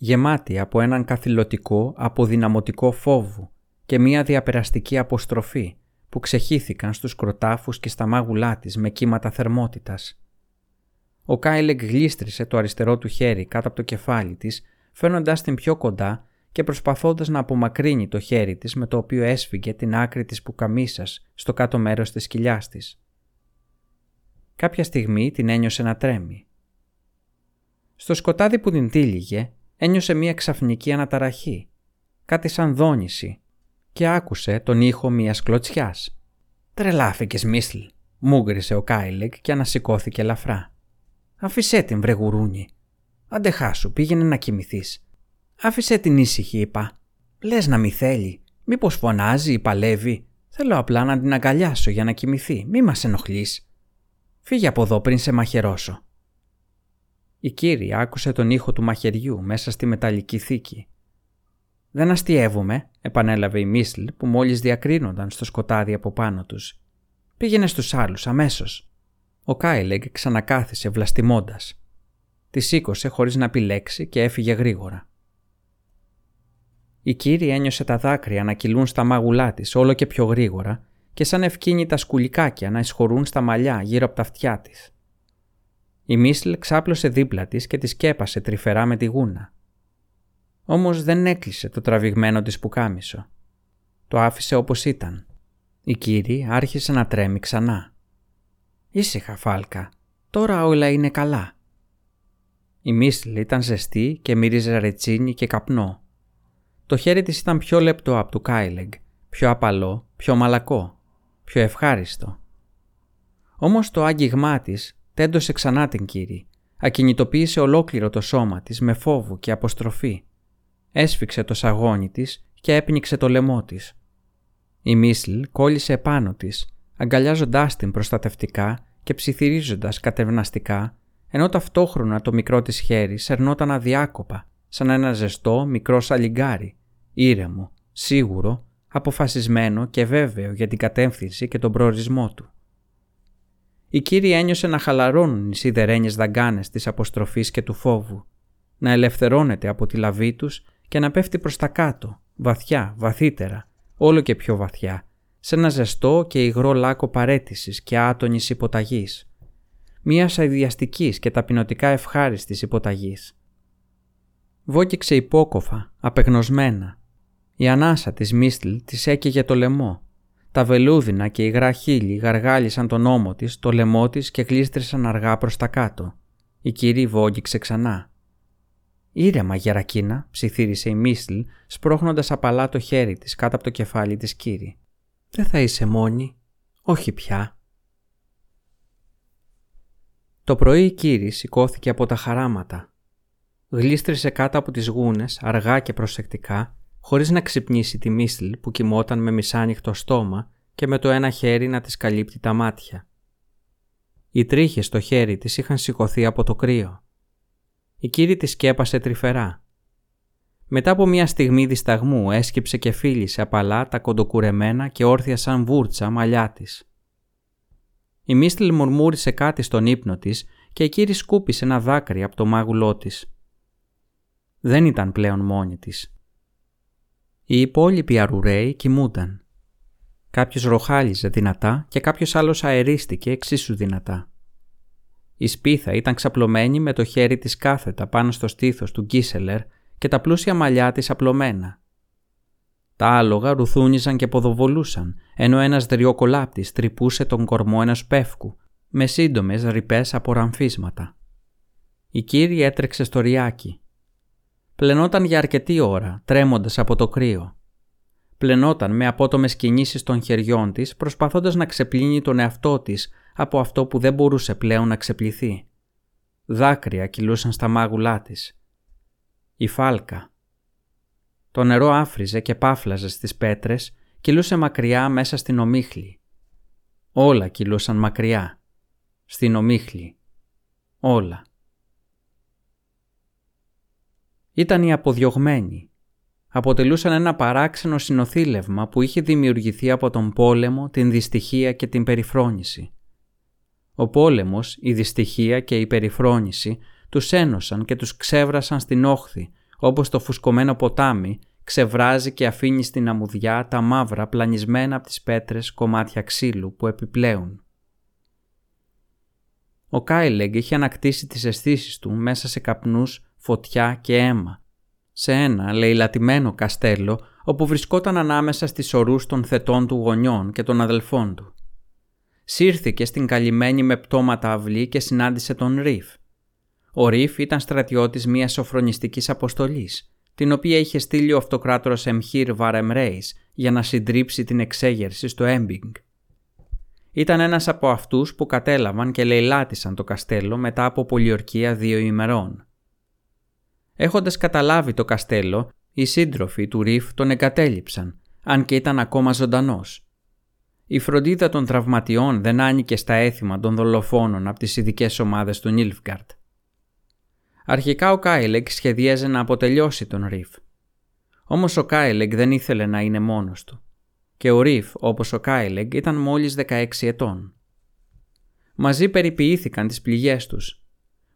Γεμάτη από έναν καθηλωτικό, αποδυναμωτικό φόβο και μία διαπεραστική αποστροφή που ξεχύθηκαν στους κροτάφους και στα μάγουλά της με κύματα θερμότητας. Ο Κάιλεγκ γλίστρισε το αριστερό του χέρι κάτω από το κεφάλι της, φαίνοντάς την πιο κοντά και προσπαθώντας να απομακρύνει το χέρι της με το οποίο έσφυγε την άκρη της πουκαμίσας στο κάτω μέρος της κοιλιάς της. Κάποια στιγμή την ένιωσε να τρέμει. Στο σκοτάδι που την τύλιγε ένιωσε μία ξαφνική αναταραχή, κάτι σαν δόνηση και άκουσε τον ήχο μιας κλωτσιάς. «Τρελάθηκες, Μίσλ», μούγκρισε ο Κάιλεγ και ανασηκώθηκε ελαφρά. Άφησέ την, βρε γουρούνι. Άντε χάσου, πήγαινε να κοιμηθείς. Άφησέ την ήσυχη, είπα. Λες να μη θέλει. Μήπως φωνάζει ή παλεύει. Θέλω απλά να την αγκαλιάσω για να κοιμηθεί. Μη μας ενοχλείς. Φύγε από εδώ πριν σε μαχαιρώσω. Η κύρια άκουσε τον ήχο του μαχαιριού μέσα στη μεταλλική θήκη. Δεν αστειεύομαι, επανέλαβε η Μίσλ που μόλις διακρίνονταν στο σκοτάδι από πάνω τους. Πήγαινε στους άλλους αμέσως. Ο Κάιλεγκ ξανακάθισε βλαστημώντα. Τη σήκωσε χωρίς να πει λέξη και έφυγε γρήγορα. Η κύρια ένιωσε τα δάκρυα να κυλούν στα μάγουλά της όλο και πιο γρήγορα και σαν ευκίνητα σκουλικάκια να εισχωρούν στα μαλλιά γύρω από τα αυτιά της. Η Μίσλ ξάπλωσε δίπλα της και τη σκέπασε τρυφερά με τη γούνα. Όμως δεν έκλεισε το τραβηγμένο της πουκάμισο. Το άφησε όπως ήταν. Η κύρι άρχισε να τρέμει ξανά. Ήσυχα, Φάλκα. Τώρα όλα είναι καλά. Η Μίσλ ήταν ζεστή και μύριζε ρετσίνι και καπνό. Το χέρι της ήταν πιο λεπτό από του Κάιλεγ, πιο απαλό, πιο μαλακό, πιο ευχάριστο. Όμως το άγγιγμά της τέντωσε ξανά την κύρι, ακινητοποίησε ολόκληρο το σώμα της με φόβο και αποστροφή. Έσφιξε το σαγόνι της και έπνιξε το λαιμό της. Η Μίσλ κόλλησε επάνω της αγκαλιάζοντάς την προστατευτικά και ψιθυρίζοντας κατευναστικά, ενώ ταυτόχρονα το μικρό της χέρι σερνόταν αδιάκοπα, σαν ένα ζεστό μικρό σαλιγκάρι, ήρεμο, σίγουρο, αποφασισμένο και βέβαιο για την κατεύθυνση και τον προορισμό του. Η κύρια ένιωσε να χαλαρώνουν οι σιδερένιες δαγκάνες της αποστροφής και του φόβου, να ελευθερώνεται από τη λαβή τους και να πέφτει προς τα κάτω, βαθιά, βαθύτερα, όλο και πιο βαθιά, σε ένα ζεστό και υγρό λάκκο παρέτησης και άτονης υποταγής. Μια αειδιαστικής και ταπεινωτικά ευχάριστης υποταγής. Βόκηξε υπόκοφα, απεγνωσμένα. Η ανάσα της Μίστλ της έκαιγε το λαιμό. Τα Τα βελούδινα και υγρά χείλη γαργάλισαν τον ώμο της, το λαιμό της και κλείστρισαν αργά προς τα κάτω. Η κυρί βόγγιξε ξανά. «Ήρεμα, γερακίνα», ψιθύρισε η Μίστλ, σπρώχνοντας απαλά το χέρι της κάτω από το κεφάλι της κύρι. «Δεν θα είσαι μόνη. Όχι πια». Το πρωί η κύρι σηκώθηκε από τα χαράματα. Γλίστρισε κάτω από τις γούνες, αργά και προσεκτικά, χωρίς να ξυπνήσει τη Μίστλ που κοιμόταν με μισάνοιχτο στόμα και με το ένα χέρι να της καλύπτει τα μάτια. Οι τρίχες στο χέρι της είχαν σηκωθεί από το κρύο. Η κύρι τη σκέπασε τρυφερά. Μετά από μια στιγμή δισταγμού έσκυψε και φίλησε απαλά τα κοντοκουρεμένα και όρθια σαν βούρτσα μαλλιά της. Η Μίστλ μουρμούρισε κάτι στον ύπνο της και η κύρι σκούπισε ένα δάκρυ από το μάγουλό της. Δεν ήταν πλέον μόνη της. Οι υπόλοιποι αρουραίοι κοιμούνταν. Κάποιος ροχάλιζε δυνατά και κάποιος άλλος αερίστηκε εξίσου δυνατά. Η σπίθα ήταν ξαπλωμένη με το χέρι της κάθετα πάνω στο στήθος του Γκίσελερ και τα πλούσια μαλλιά της απλωμένα. Τα άλογα ρουθούνιζαν και ποδοβολούσαν, ενώ ένας δριοκολάπτης τρυπούσε τον κορμό ενός πεύκου, με σύντομες ρηπές από ραμφίσματα. Η κύρι έτρεξε στο ριάκι. Πλενόταν για αρκετή ώρα, τρέμοντας από το κρύο. Πλενόταν με απότομες κινήσεις των χεριών της, προσπαθώντας να ξεπλύνει τον εαυτό της από αυτό που δεν μπορούσε πλέον να ξεπληθεί. Δάκρυα κυλούσαν στα μάγουλά της. Η φάλκα. Το νερό άφριζε και πάφλαζε στις πέτρες, κυλούσε μακριά μέσα στην ομίχλη. Όλα κυλούσαν μακριά. Στην ομίχλη. Όλα. Ήταν οι αποδιωγμένοι. Αποτελούσαν ένα παράξενο συνοθήλευμα που είχε δημιουργηθεί από τον πόλεμο, την δυστυχία και την περιφρόνηση. Ο πόλεμος, η δυστυχία και η περιφρόνηση τους ένωσαν και τους ξέβρασαν στην όχθη, όπως το φουσκωμένο ποτάμι ξεβράζει και αφήνει στην αμμουδιά τα μαύρα πλανισμένα από τις πέτρες κομμάτια ξύλου που επιπλέουν. Ο Κάιλεγκ είχε ανακτήσει τις αισθήσεις του μέσα σε καπνούς, φωτιά και αίμα, σε ένα λαιλατημένο καστέλο όπου βρισκόταν ανάμεσα στις ορούς των θετών του γονιών και των αδελφών του σύρθηκε στην καλυμμένη με πτώματα αυλή και συνάντησε τον Ρίφ. Ο Ρίφ ήταν στρατιώτης μιας σοφρονιστικής αποστολής, την οποία είχε στείλει ο αυτοκράτορας Εμχύρ Βαρεμ για να συντρίψει την εξέγερση στο Έμπινγκ. Ήταν ένας από αυτούς που κατέλαβαν και λεηλάτησαν το καστέλο μετά από πολιορκία δύο ημερών. Έχοντας καταλάβει το καστέλο, οι σύντροφοι του Ρίφ τον εγκατέλειψαν, αν και ήταν ακόμα ζωντανός η φροντίδα των τραυματιών δεν άνηκε στα έθιμα των δολοφόνων από τις ειδικές ομάδες του Νίλφγκαρτ. Αρχικά ο Κάιλεκ σχεδίαζε να αποτελειώσει τον Ριφ. Όμως ο Κάιλεκ δεν ήθελε να είναι μόνος του. Και ο Ριφ, όπως ο Κάιλεκ, ήταν μόλις 16 ετών. Μαζί περιποιήθηκαν τις πληγές τους.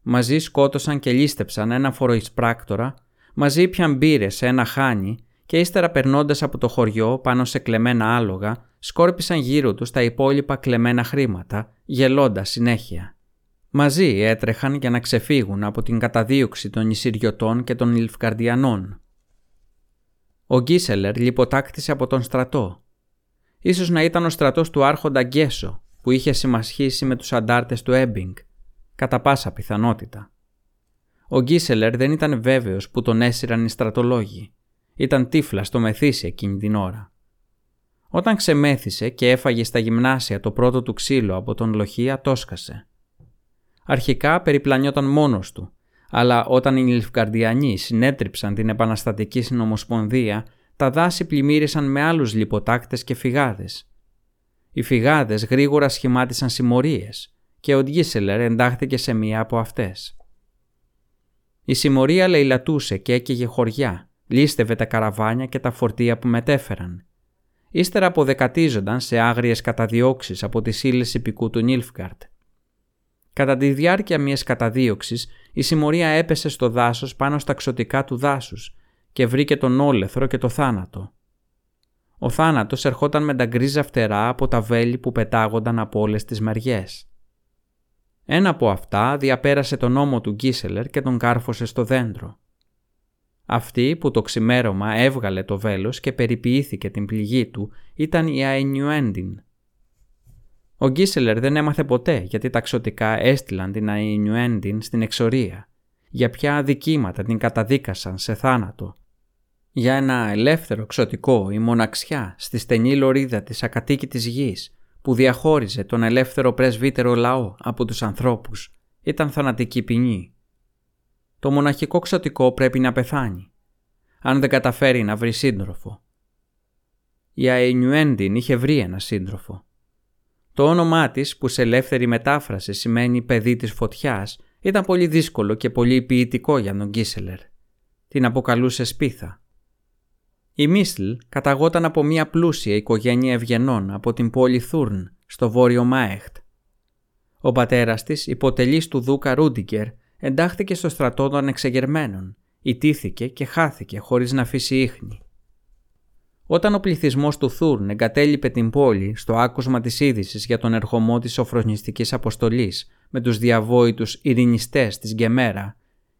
Μαζί σκότωσαν και λίστεψαν ένα φοροεισπράκτορα, μαζί πιαν μπύρες σε ένα χάνι και ύστερα περνώντας από το χωριό πάνω σε κλεμμένα άλογα, σκόρπισαν γύρω τους τα υπόλοιπα κλεμμένα χρήματα, γελώντας συνέχεια. Μαζί έτρεχαν για να ξεφύγουν από την καταδίωξη των Ισυριωτών και των Ιλφκαρδιανών. Ο Γκίσελερ λιποτάκτησε από τον στρατό. Ίσως να ήταν ο στρατός του άρχοντα Γκέσο που είχε συμμασχίσει με τους αντάρτες του Έμπινγκ, κατά πάσα πιθανότητα. Ο Γκίσελερ δεν ήταν βέβαιος που τον έσυραν οι στρατολόγοι. Ήταν τύφλα στο μεθύσι εκείνη την ώρα. Όταν ξεμέθησε και έφαγε στα γυμνάσια το πρώτο του ξύλο από τον λοχεία, τόσκασε. Αρχικά περιπλανιόταν μόνος του, αλλά όταν οι Λιφκαρδιανοί συνέτριψαν την Επαναστατική Συνομοσπονδία, τα δάση πλημμύρισαν με άλλους λιποτάκτες και φυγάδες. Οι φυγάδες γρήγορα σχημάτισαν συμμορίες και ο Ντγίσελερ εντάχθηκε σε μία από αυτές. Η συμμορία λαιλατούσε και έκαιγε χωριά, λίστευε τα καραβάνια και τα φορτία που μετέφεραν ύστερα αποδεκατίζονταν σε άγριες καταδιώξεις από τις ύλες υπηκού του Νίλφγκαρτ. Κατά τη διάρκεια μιας καταδίωξης, η συμμορία έπεσε στο δάσος πάνω στα ξωτικά του δάσους και βρήκε τον όλεθρο και το θάνατο. Ο θάνατος ερχόταν με τα γκρίζα φτερά από τα βέλη που πετάγονταν από όλες τις μεριές. Ένα από αυτά διαπέρασε τον ώμο του Γκίσελερ και τον κάρφωσε στο δέντρο. Αυτή που το ξημέρωμα έβγαλε το βέλος και περιποιήθηκε την πληγή του ήταν η Αϊνιουέντιν. Ο Γκίσελερ δεν έμαθε ποτέ γιατί τα ξωτικά έστειλαν την Αϊνιουέντιν στην εξορία. Για ποια αδικήματα την καταδίκασαν σε θάνατο; Για ένα ελεύθερο ξωτικό η μοναξιά στη στενή λωρίδα της ακατοίκητης γης που διαχώριζε τον ελεύθερο πρεσβύτερο λαό από τους ανθρώπους ήταν θανατική ποινή. Το μοναχικό ξωτικό πρέπει να πεθάνει, αν δεν καταφέρει να βρει σύντροφο. Η Αενιουέντιν είχε βρει ένα σύντροφο. Το όνομά της, που σε ελεύθερη μετάφραση σημαίνει παιδί της φωτιάς, ήταν πολύ δύσκολο και πολύ ποιητικό για τον Γκίσελερ. Την αποκαλούσε Σπίθα. Η Μίσλ καταγόταν από μια πλούσια οικογένεια ευγενών από την πόλη Θούρν, στο βόρειο Μάεχτ. Ο πατέρας της, υποτελής του Δούκα Ρούντιγκερ, εντάχθηκε στο στρατό των εξεγερμένων, ιτήθηκε και χάθηκε χωρίς να αφήσει ίχνη. Όταν ο πληθυσμός του Θούρν εγκατέλειπε την πόλη στο άκουσμα της είδησης για τον ερχομό της σοφρονιστικής αποστολής με τους διαβόητους ειρηνιστές της Γκεμέρα,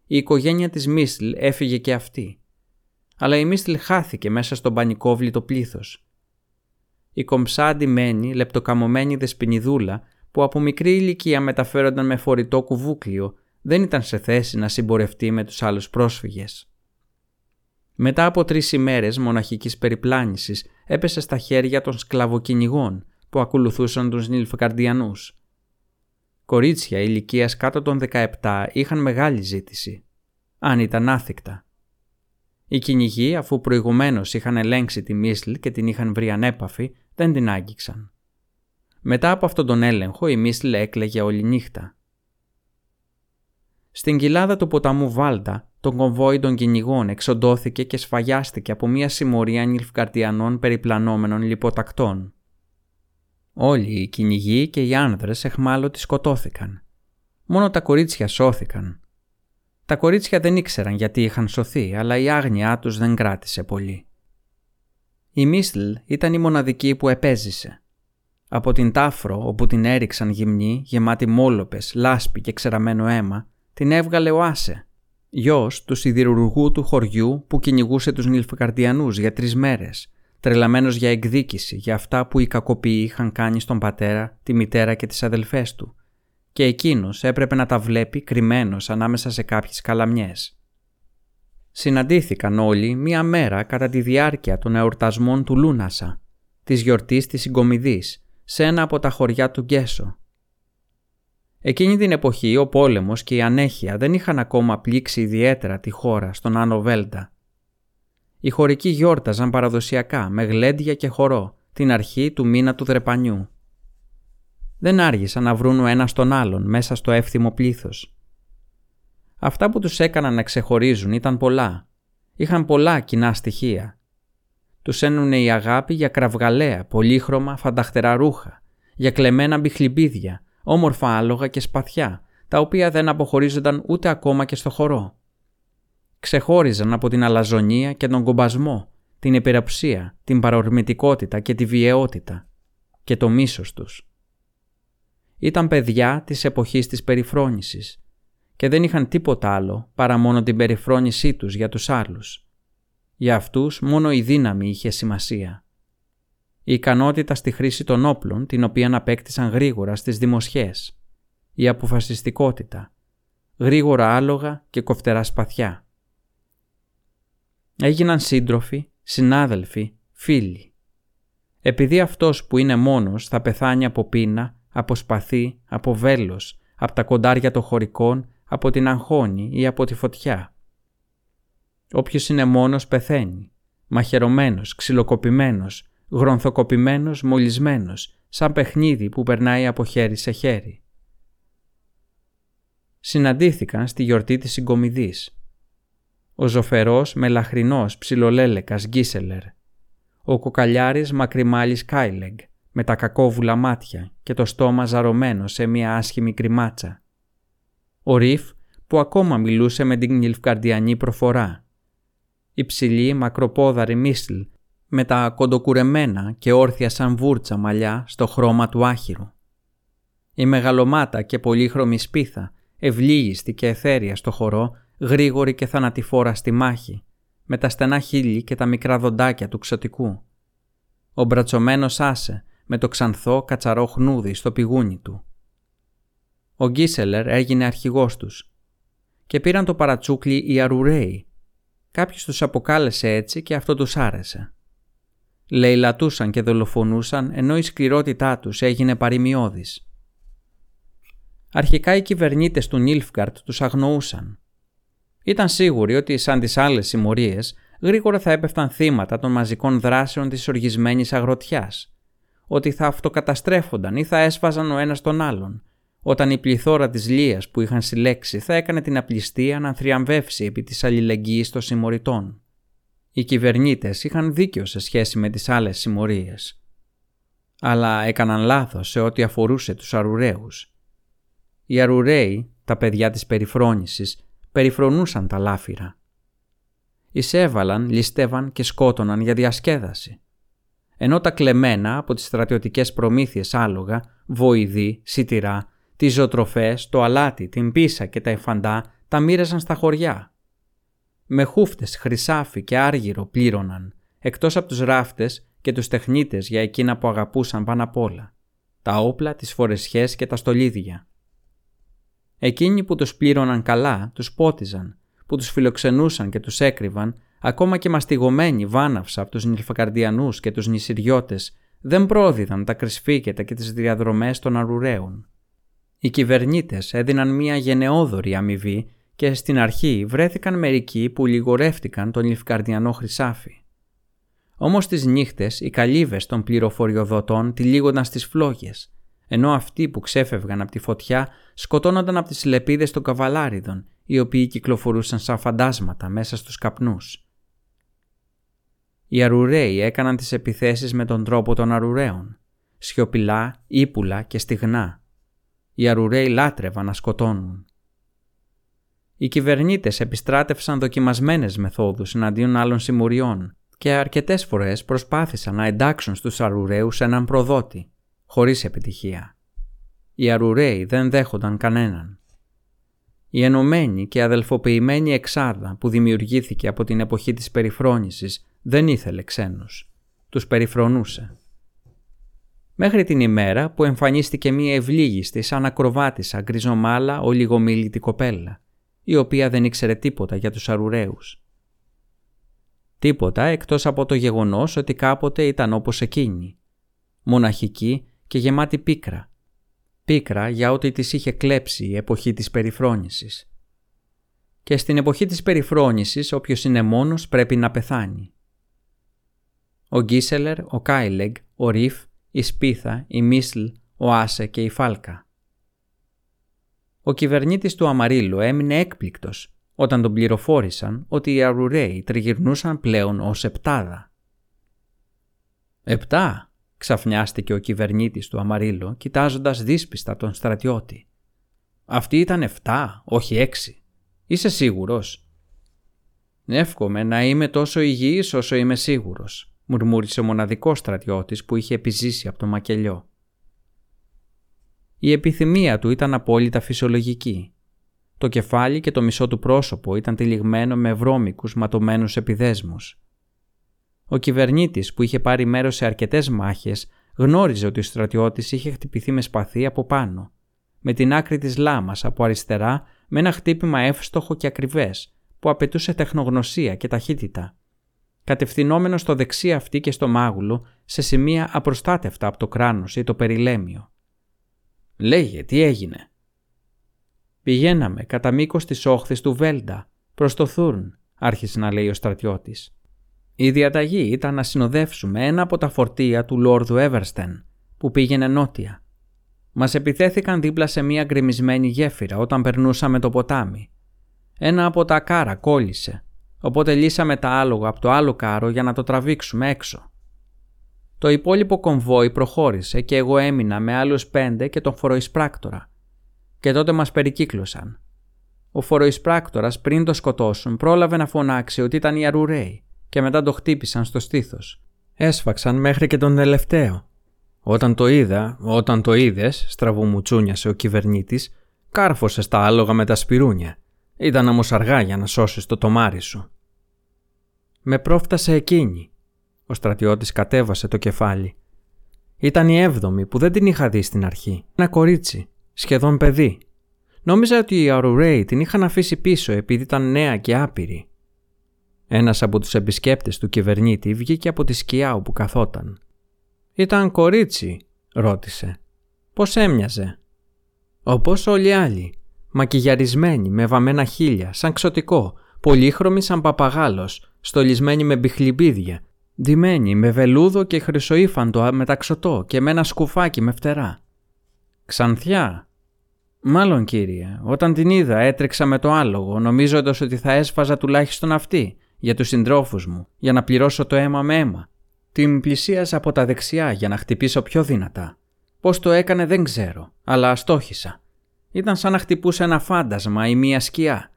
η οικογένεια της Μίσλ έφυγε και αυτή. Αλλά η Μίσλ χάθηκε μέσα στον πανικόβλητο πλήθος. Η κομψά αντιμένη, λεπτοκαμωμένη δεσποινιδούλα που από μικρή ηλικία μεταφέρονταν με φορητό κουβούκλιο δεν ήταν σε θέση να συμπορευτεί με τους άλλους πρόσφυγες. Μετά από τρεις ημέρες μοναχικής περιπλάνησης έπεσε στα χέρια των σκλαβοκυνηγών που ακολουθούσαν τους Νιλφκαρδιανούς. Κορίτσια ηλικίας κάτω των 17 είχαν μεγάλη ζήτηση, αν ήταν άθικτα. Οι κυνηγοί, αφού προηγουμένως είχαν ελέγξει τη Μίσλ και την είχαν βρει ανέπαφη, δεν την άγγιξαν. Μετά από αυτόν τον έλεγχο η Μίσλ έκλαιγε όλη νύχτα. Στην κοιλάδα του ποταμού Βάλτα, τον κομβόι των κυνηγών εξοντώθηκε και σφαγιάστηκε από μια συμμορία νιλφκαρτιανών περιπλανόμενων λιποτακτών. Όλοι οι κυνηγοί και οι άνδρες εχμάλωτοι σκοτώθηκαν. Μόνο τα κορίτσια σώθηκαν. Τα κορίτσια δεν ήξεραν γιατί είχαν σωθεί, αλλά η άγνοιά τους δεν κράτησε πολύ. Η Μίσλ ήταν η μοναδική που επέζησε. Από την Τάφρο, όπου την έριξαν γυμνή, γεμάτη μόλοπες, λάσπη και ξεραμένο αίμα, την έβγαλε ο Άσε, γιος του σιδηρουργού του χωριού που κυνηγούσε τους Νιλφοκαρδιανούς για τρεις μέρες, τρελαμένος για εκδίκηση για αυτά που οι κακοποιοί είχαν κάνει στον πατέρα, τη μητέρα και τις αδελφές του και εκείνος έπρεπε να τα βλέπει κρυμμένος ανάμεσα σε κάποιες καλαμιές. Συναντήθηκαν όλοι μία μέρα κατά τη διάρκεια των εορτασμών του Λούνασα, της γιορτής της Συγκομιδής, σε ένα από τα χωριά του Γκέσο. Εκείνη την εποχή ο πόλεμος και η ανέχεια δεν είχαν ακόμα πλήξει ιδιαίτερα τη χώρα στον Άνω Βέλτα. Οι χωρικοί γιόρταζαν παραδοσιακά με γλέντια και χορό την αρχή του μήνα του Δρεπανιού. Δεν άργησαν να βρουν ο ένας τον άλλον μέσα στο εύθυμο πλήθος. Αυτά που τους έκαναν να ξεχωρίζουν ήταν πολλά. Είχαν πολλά κοινά στοιχεία. Τους ένουνε η αγάπη για κραυγαλαία, πολύχρωμα, φανταχτερά ρούχα, για κλεμμένα μπιχλιμπίδια, όμορφα άλογα και σπαθιά, τα οποία δεν αποχωρίζονταν ούτε ακόμα και στο χορό. Ξεχώριζαν από την αλαζονία και τον κομπασμό, την υπεραψία, την παρορμητικότητα και τη βιαιότητα και το μίσος τους. Ήταν παιδιά της εποχής της περιφρόνησης και δεν είχαν τίποτα άλλο παρά μόνο την περιφρόνησή τους για τους άλλους. Για αυτούς μόνο η δύναμη είχε σημασία η ικανότητα στη χρήση των όπλων την οποία απέκτησαν γρήγορα στις δημοσιές, η αποφασιστικότητα, γρήγορα άλογα και κοφτερά σπαθιά. Έγιναν σύντροφοι, συνάδελφοι, φίλοι. Επειδή αυτός που είναι μόνος θα πεθάνει από πείνα, από σπαθί, από βέλος, από τα κοντάρια των χωρικών, από την αγχώνη ή από τη φωτιά. Όποιος είναι μόνος πεθαίνει, μαχαιρωμένος, ξυλοκοπημένος, γρονθοκοπημένος, μολυσμένος, σαν παιχνίδι που περνάει από χέρι σε χέρι. Συναντήθηκαν στη γιορτή της συγκομιδής. Ο ζωφερός μελαχρινός ψιλολέλεκας Γκίσελερ, ο κοκαλιάρης μακριμάλης Κάιλεγκ με τα κακόβουλα μάτια και το στόμα ζαρωμένο σε μια άσχημη κρυμάτσα. Ο Ριφ που ακόμα μιλούσε με την νιλφκαρδιανή προφορά. Η ψηλή μακροπόδαρη Μίσλ με τα κοντοκουρεμένα και όρθια σαν βούρτσα μαλλιά στο χρώμα του άχυρου. Η μεγαλομάτα και πολύχρωμη σπίθα, ευλίγιστη και εθέρια στο χορό, γρήγορη και θανατηφόρα στη μάχη, με τα στενά χείλη και τα μικρά δοντάκια του ξωτικού. Ο μπρατσωμένος άσε με το ξανθό κατσαρό χνούδι στο πηγούνι του. Ο Γκίσελερ έγινε αρχηγός τους και πήραν το παρατσούκλι οι Αρουραίοι. Κάποιος τους αποκάλεσε έτσι και αυτό τους άρεσε. Λαιλατούσαν και δολοφονούσαν ενώ η σκληρότητά τους έγινε παρημιώδης. Αρχικά οι κυβερνήτες του Νίλφγκαρτ τους αγνοούσαν. Ήταν σίγουροι ότι σαν τις άλλες συμμορίες γρήγορα θα έπεφταν θύματα των μαζικών δράσεων της οργισμένης αγροτιάς. Ότι θα αυτοκαταστρέφονταν ή θα έσφαζαν ο ένας τον άλλον, όταν η πληθώρα της Λίας που είχαν συλλέξει θα έκανε την απληστία να θριαμβεύσει επί της αλληλεγγύης των συμμοριτών. Οι κυβερνήτες είχαν δίκιο σε σχέση με τις άλλες συμμορίες. Αλλά έκαναν λάθος σε ό,τι αφορούσε τους αρουραίους. Οι αρουραίοι, τα παιδιά της περιφρόνησης, περιφρονούσαν τα λάφυρα. Εισέβαλαν, ληστεύαν και σκότωναν για διασκέδαση. Ενώ τα κλεμμένα από τις στρατιωτικές προμήθειες άλογα, βοηδή, σιτηρά, τις ζωοτροφές, το αλάτι, την πίσα και τα εφαντά τα μοίραζαν στα χωριά. Με χούφτες, χρυσάφι και άργυρο πλήρωναν, εκτός από τους ράφτες και τους τεχνίτες για εκείνα που αγαπούσαν πάνω απ' όλα. Τα όπλα, τις φορεσιές και τα στολίδια. Εκείνοι που τους πλήρωναν καλά τους πότιζαν, που τους φιλοξενούσαν και τους έκρυβαν, ακόμα και μαστιγωμένοι βάναυσα από τους νυλφακαρδιανούς και τους νησιριώτες, δεν πρόδιδαν τα κρυσφύκετα και τις διαδρομές των αρουραίων. Οι κυβερνήτες έδιναν μια γενναιόδορη αμοιβή και στην αρχή βρέθηκαν μερικοί που λιγορεύτηκαν τον λιφκαρδιανό χρυσάφι. Όμως τις νύχτες οι καλύβες των πληροφοριοδοτών τυλίγονταν στις φλόγες, ενώ αυτοί που ξέφευγαν από τη φωτιά σκοτώνονταν από τις λεπίδες των καβαλάριδων, οι οποίοι κυκλοφορούσαν σαν φαντάσματα μέσα στους καπνούς. Οι Αρουραίοι έκαναν τις επιθέσεις με τον τρόπο των Αρουραίων, σιωπηλά, ύπουλα και στιγνά, οι Αρουραίοι λάτρευαν να σκοτώνουν. Οι κυβερνήτες επιστράτευσαν δοκιμασμένες μεθόδους εναντίον άλλων συμμουριών και αρκετές φορές προσπάθησαν να εντάξουν στους Αρουραίους έναν προδότη, χωρίς επιτυχία. Οι Αρουραίοι δεν δέχονταν κανέναν. Η ενωμένη και αδελφοποιημένη εξάδα που δημιουργήθηκε από την εποχή της περιφρόνησης δεν ήθελε ξένους. Τους περιφρονούσε μέχρι την ημέρα που εμφανίστηκε μία ευλίγιστη σαν ακροβάτησα γκριζομάλα ολιγομίλητη κοπέλα, η οποία δεν ήξερε τίποτα για τους αρουραίους. Τίποτα εκτός από το γεγονός ότι κάποτε ήταν όπως εκείνη, μοναχική και γεμάτη πίκρα, πίκρα για ό,τι της είχε κλέψει η εποχή της περιφρόνησης. Και στην εποχή της περιφρόνησης όποιος είναι μόνος πρέπει να πεθάνει. Ο Γκίσελερ, ο Κάιλεγ, ο Ριφ η Σπίθα, η Μίσλ, ο Άσε και η Φάλκα. Ο κυβερνήτης του Αμαρίλου έμεινε έκπληκτος όταν τον πληροφόρησαν ότι οι Αρουραίοι τριγυρνούσαν πλέον ως επτάδα. «Επτά», ξαφνιάστηκε ο κυβερνήτης του Αμαρίλου κοιτάζοντας δύσπιστα τον στρατιώτη. «Αυτοί ήταν επτά, όχι έξι. Είσαι σίγουρος» «Εύχομαι να είμαι τόσο υγιής όσο είμαι σίγουρος», μουρμούρισε ο μοναδικός στρατιώτης που είχε επιζήσει από το μακελιό. Η επιθυμία του ήταν απόλυτα φυσιολογική. Το κεφάλι και το μισό του πρόσωπο ήταν τυλιγμένο με βρώμικους ματωμένους επιδέσμους. Ο κυβερνήτης που είχε πάρει μέρος σε αρκετές μάχες γνώριζε ότι ο στρατιώτης είχε χτυπηθεί με σπαθί από πάνω, με την άκρη της λάμας από αριστερά με ένα χτύπημα εύστοχο και ακριβές που απαιτούσε τεχνογνωσία και ταχύτητα κατευθυνόμενο στο δεξί αυτή και στο μάγουλο σε σημεία απροστάτευτα από το κράνος ή το περιλέμιο. «Λέγε, τι έγινε» «Πηγαίναμε κατά μήκος της όχθης του Βέλντα, προς το Θούρν», άρχισε να λέει ο στρατιώτης. Η διαταγή ήταν να συνοδεύσουμε ένα από τα φορτία του Λόρδου Εύερστεν, που πήγαινε νότια. Μας επιθέθηκαν δίπλα σε μια γκρεμισμένη γέφυρα όταν περνούσαμε το ποτάμι. Ένα από τα κάρα κόλλησε οπότε λύσαμε τα άλογα από το άλλο κάρο για να το τραβήξουμε έξω. Το υπόλοιπο κομβόι προχώρησε και εγώ έμεινα με άλλους πέντε και τον φοροεισπράκτορα. Και τότε μας περικύκλωσαν. Ο φοροεισπράκτορας πριν το σκοτώσουν πρόλαβε να φωνάξει ότι ήταν οι αρουραίοι και μετά το χτύπησαν στο στήθος. Έσφαξαν μέχρι και τον τελευταίο. Όταν το είδα, όταν το είδες, στραβομουτσούνιασε ο κυβερνήτης, κάρφωσε στα άλογα με τα σπυρούνια. Ήταν όμως αργά για να σώσεις το τομάρι σου. Με πρόφτασε εκείνη. Ο στρατιώτης κατέβασε το κεφάλι. Ήταν η έβδομη που δεν την είχα δει στην αρχή. Ένα κορίτσι, σχεδόν παιδί. Νόμιζα ότι οι Αρουρέοι την είχαν αφήσει πίσω επειδή ήταν νέα και άπειρη. Ένας από τους επισκέπτες του κυβερνήτη βγήκε από τη σκιά όπου καθόταν. «Ήταν κορίτσι», ρώτησε. «Πώς έμοιαζε» Όπως όλοι οι άλλοι, μακιγιαρισμένη με βαμμένα χείλια, σαν ξωτικό, πολύχρωμη σαν παπαγάλος, στολισμένη με μπιχλιμπίδια, ντυμένη με βελούδο και χρυσοήφαντο μεταξωτό και με ένα σκουφάκι με φτερά. Ξανθιά. Μάλλον κύριε, όταν την είδα έτρεξα με το άλογο νομίζοντας ότι θα έσφαζα τουλάχιστον αυτή για τους συντρόφους μου για να πληρώσω το αίμα με αίμα. Την πλησίασα από τα δεξιά για να χτυπήσω πιο δυνατά. Πώς το έκανε δεν ξέρω, αλλά αστόχησα. Ήταν σαν να χτυπούσε ένα φάντασμα ή μία σκιά.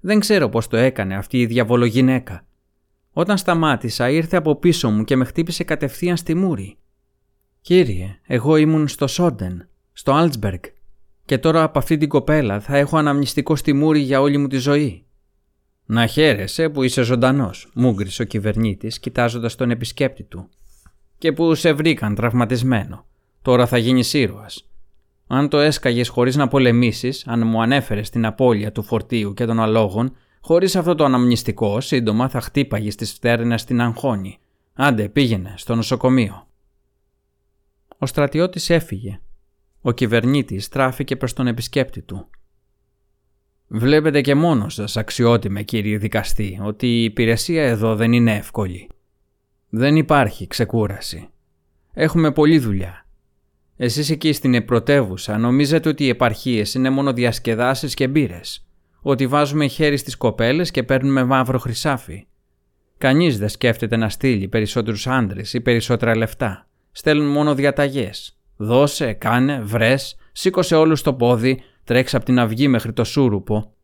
Δεν ξέρω πώς το έκανε αυτή η διαβολογυναίκα. Όταν σταμάτησα ήρθε από πίσω μου και με χτύπησε κατευθείαν στη μούρη. «Κύριε, εγώ ήμουν στο Σόντεν, στο Αλτσμπεργκ και τώρα από αυτή την κοπέλα θα έχω αναμνηστικό στη μούρη για όλη μου τη ζωή». «Να χαίρεσαι που είσαι ζωντανός», μούγκρισε ο κυβερνήτης κοιτάζοντας τον επισκέπτη του. «Και που σε βρήκαν τραυματισμένο. Τώρα θα γίνεις ήρωας. Αν το έσκαγες χωρίς να πολεμήσεις, αν μου ανέφερες την απώλεια του φορτίου και των αλόγων, χωρίς αυτό το αναμνηστικό, σύντομα θα χτύπαγες τις φτέρνες στην αγχώνη. Άντε, πήγαινε στο νοσοκομείο. Ο στρατιώτης έφυγε. Ο κυβερνήτης στράφηκε προς τον επισκέπτη του. Βλέπετε και μόνος σας, αξιότιμε κύριε δικαστή, ότι η υπηρεσία εδώ δεν είναι εύκολη. Δεν υπάρχει ξεκούραση. Έχουμε πολλή δουλειά Εσείς εκεί στην πρωτεύουσα νομίζετε ότι οι επαρχίες είναι μόνο διασκεδάσεις και μπύρες. Ότι βάζουμε χέρι στις κοπέλες και παίρνουμε μαύρο χρυσάφι. Κανείς δεν σκέφτεται να στείλει περισσότερους άντρες ή περισσότερα λεφτά. Στέλνουν μόνο διαταγές. Δώσε, κάνε, βρες, σήκωσε όλους το πόδι, τρέξε από την αυγή μέχρι το σούρουπο.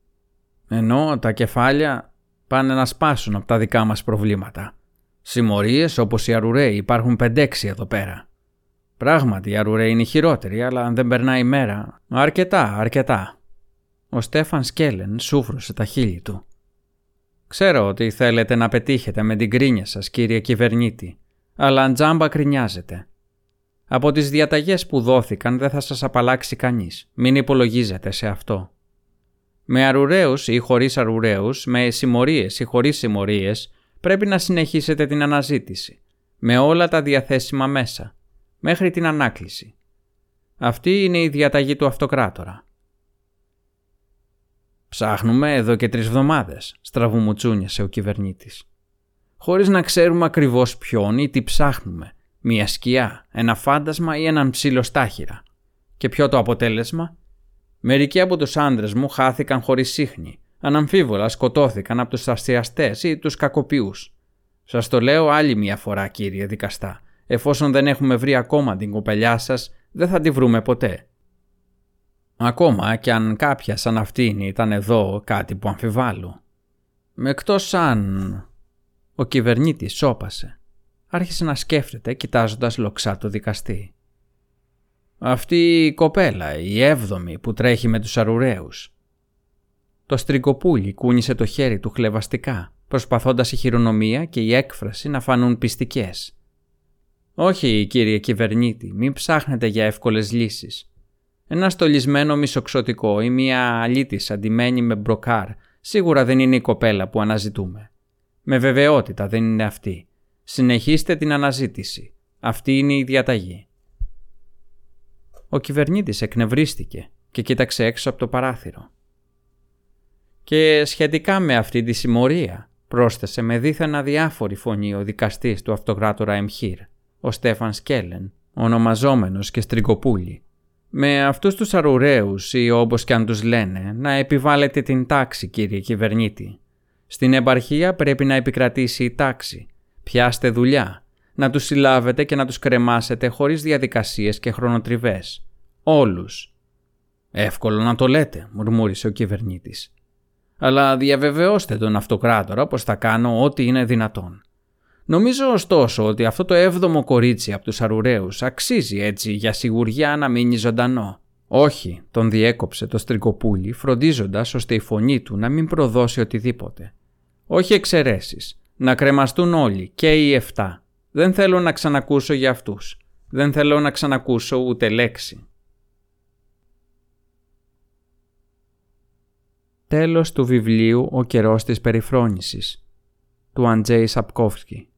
Ενώ τα κεφάλια πάνε να σπάσουν από τα δικά μας προβλήματα. Συμμορίες όπως οι αρουραίοι υπάρχουν 5-6 εδώ πέρα. Πράγματι, η Αρουρέ είναι χειρότερη, αλλά αν δεν περνάει η μέρα. Αρκετά, αρκετά. Ο Στέφαν Σκέλεν σούφρωσε τα χείλη του. Ξέρω ότι θέλετε να πετύχετε με την κρίνια σας, κύριε κυβερνήτη, αλλά αν τζάμπα κρινιάζετε. Από τις διαταγές που δόθηκαν δεν θα σας απαλλάξει κανείς. Μην υπολογίζετε σε αυτό. Με αρουραίους ή χωρίς αρουραίους, με συμμορίες ή χωρίς συμμορίες, πρέπει να συνεχίσετε την αναζήτηση. Με όλα τα διαθέσιμα μέσα μέχρι την ανάκληση. Αυτή είναι η διαταγή του αυτοκράτορα. Ψάχνουμε εδώ και τρεις εβδομάδες, στραβουμουτσούνιασε ο κυβερνήτης. Χωρίς να ξέρουμε ακριβώς ποιον ή τι ψάχνουμε. Μια σκιά, ένα φάντασμα ή έναν ψήλο στάχυρα. Και ποιο το αποτέλεσμα; Μερικοί από τους άντρες μου χάθηκαν χωρίς σύχνη. Αναμφίβολα σκοτώθηκαν από τους αστιαστές ή τους κακοποιούς. Σας το λέω άλλη μια φορά κύριε δικαστά εφόσον δεν έχουμε βρει ακόμα την κοπελιά σας, δεν θα τη βρούμε ποτέ. Ακόμα κι αν κάποια σαν αυτήν ήταν εδώ κάτι που αμφιβάλλω. Με εκτός αν... Ο κυβερνήτης σώπασε. Άρχισε να σκέφτεται κοιτάζοντας λοξά το δικαστή. Αυτή η κοπέλα, η έβδομη που τρέχει με τους αρουραίους. Το στριγκοπούλι κούνησε το χέρι του χλευαστικά, προσπαθώντας η χειρονομία και η έκφραση να φανούν πιστικές. Όχι, κύριε κυβερνήτη, μην ψάχνετε για εύκολες λύσεις. Ένα στολισμένο μισοξωτικό ή μια αλήτισσα ντυμένη με μπροκάρ σίγουρα δεν είναι η κοπέλα που αναζητούμε. Με βεβαιότητα δεν είναι αυτή. Συνεχίστε την αναζήτηση. Αυτή είναι η διαταγή. Ο κυβερνήτης εκνευρίστηκε και κοίταξε έξω από το παράθυρο. Και σχετικά με αυτή τη συμμορία, πρόσθεσε με δίθεν αδιάφορη φωνή ο δικαστής του αυτοκράτορα Εμχύρ ο Στέφαν Σκέλεν, ονομαζόμενος και Στριγκοπούλη. Με αυτούς τους αρουραίους ή όπως και αν τους λένε, να επιβάλλετε την τάξη κύριε κυβερνήτη. Στην επαρχία πρέπει να επικρατήσει η τάξη. Πιάστε δουλειά. Να τους συλλάβετε και να τους κρεμάσετε χωρίς διαδικασίες και χρονοτριβές. Όλους. Εύκολο να το λέτε, μουρμούρισε ο κυβερνήτης. Αλλά διαβεβαιώστε τον αυτοκράτορα πως θα κάνω ό,τι είναι δυνατόν. Νομίζω ωστόσο ότι αυτό το έβδομο κορίτσι από τους αρουραίους αξίζει έτσι για σιγουριά να μείνει ζωντανό. Όχι, τον διέκοψε το στρικοπούλι φροντίζοντας ώστε η φωνή του να μην προδώσει οτιδήποτε. Όχι εξαιρέσεις. Να κρεμαστούν όλοι και οι 7. Δεν θέλω να ξανακούσω για αυτούς. Δεν θέλω να ξανακούσω ούτε λέξη. Τέλος του βιβλίου «Ο καιρός της περιφρόνησης» του Αντζέι Σαπκόφσκι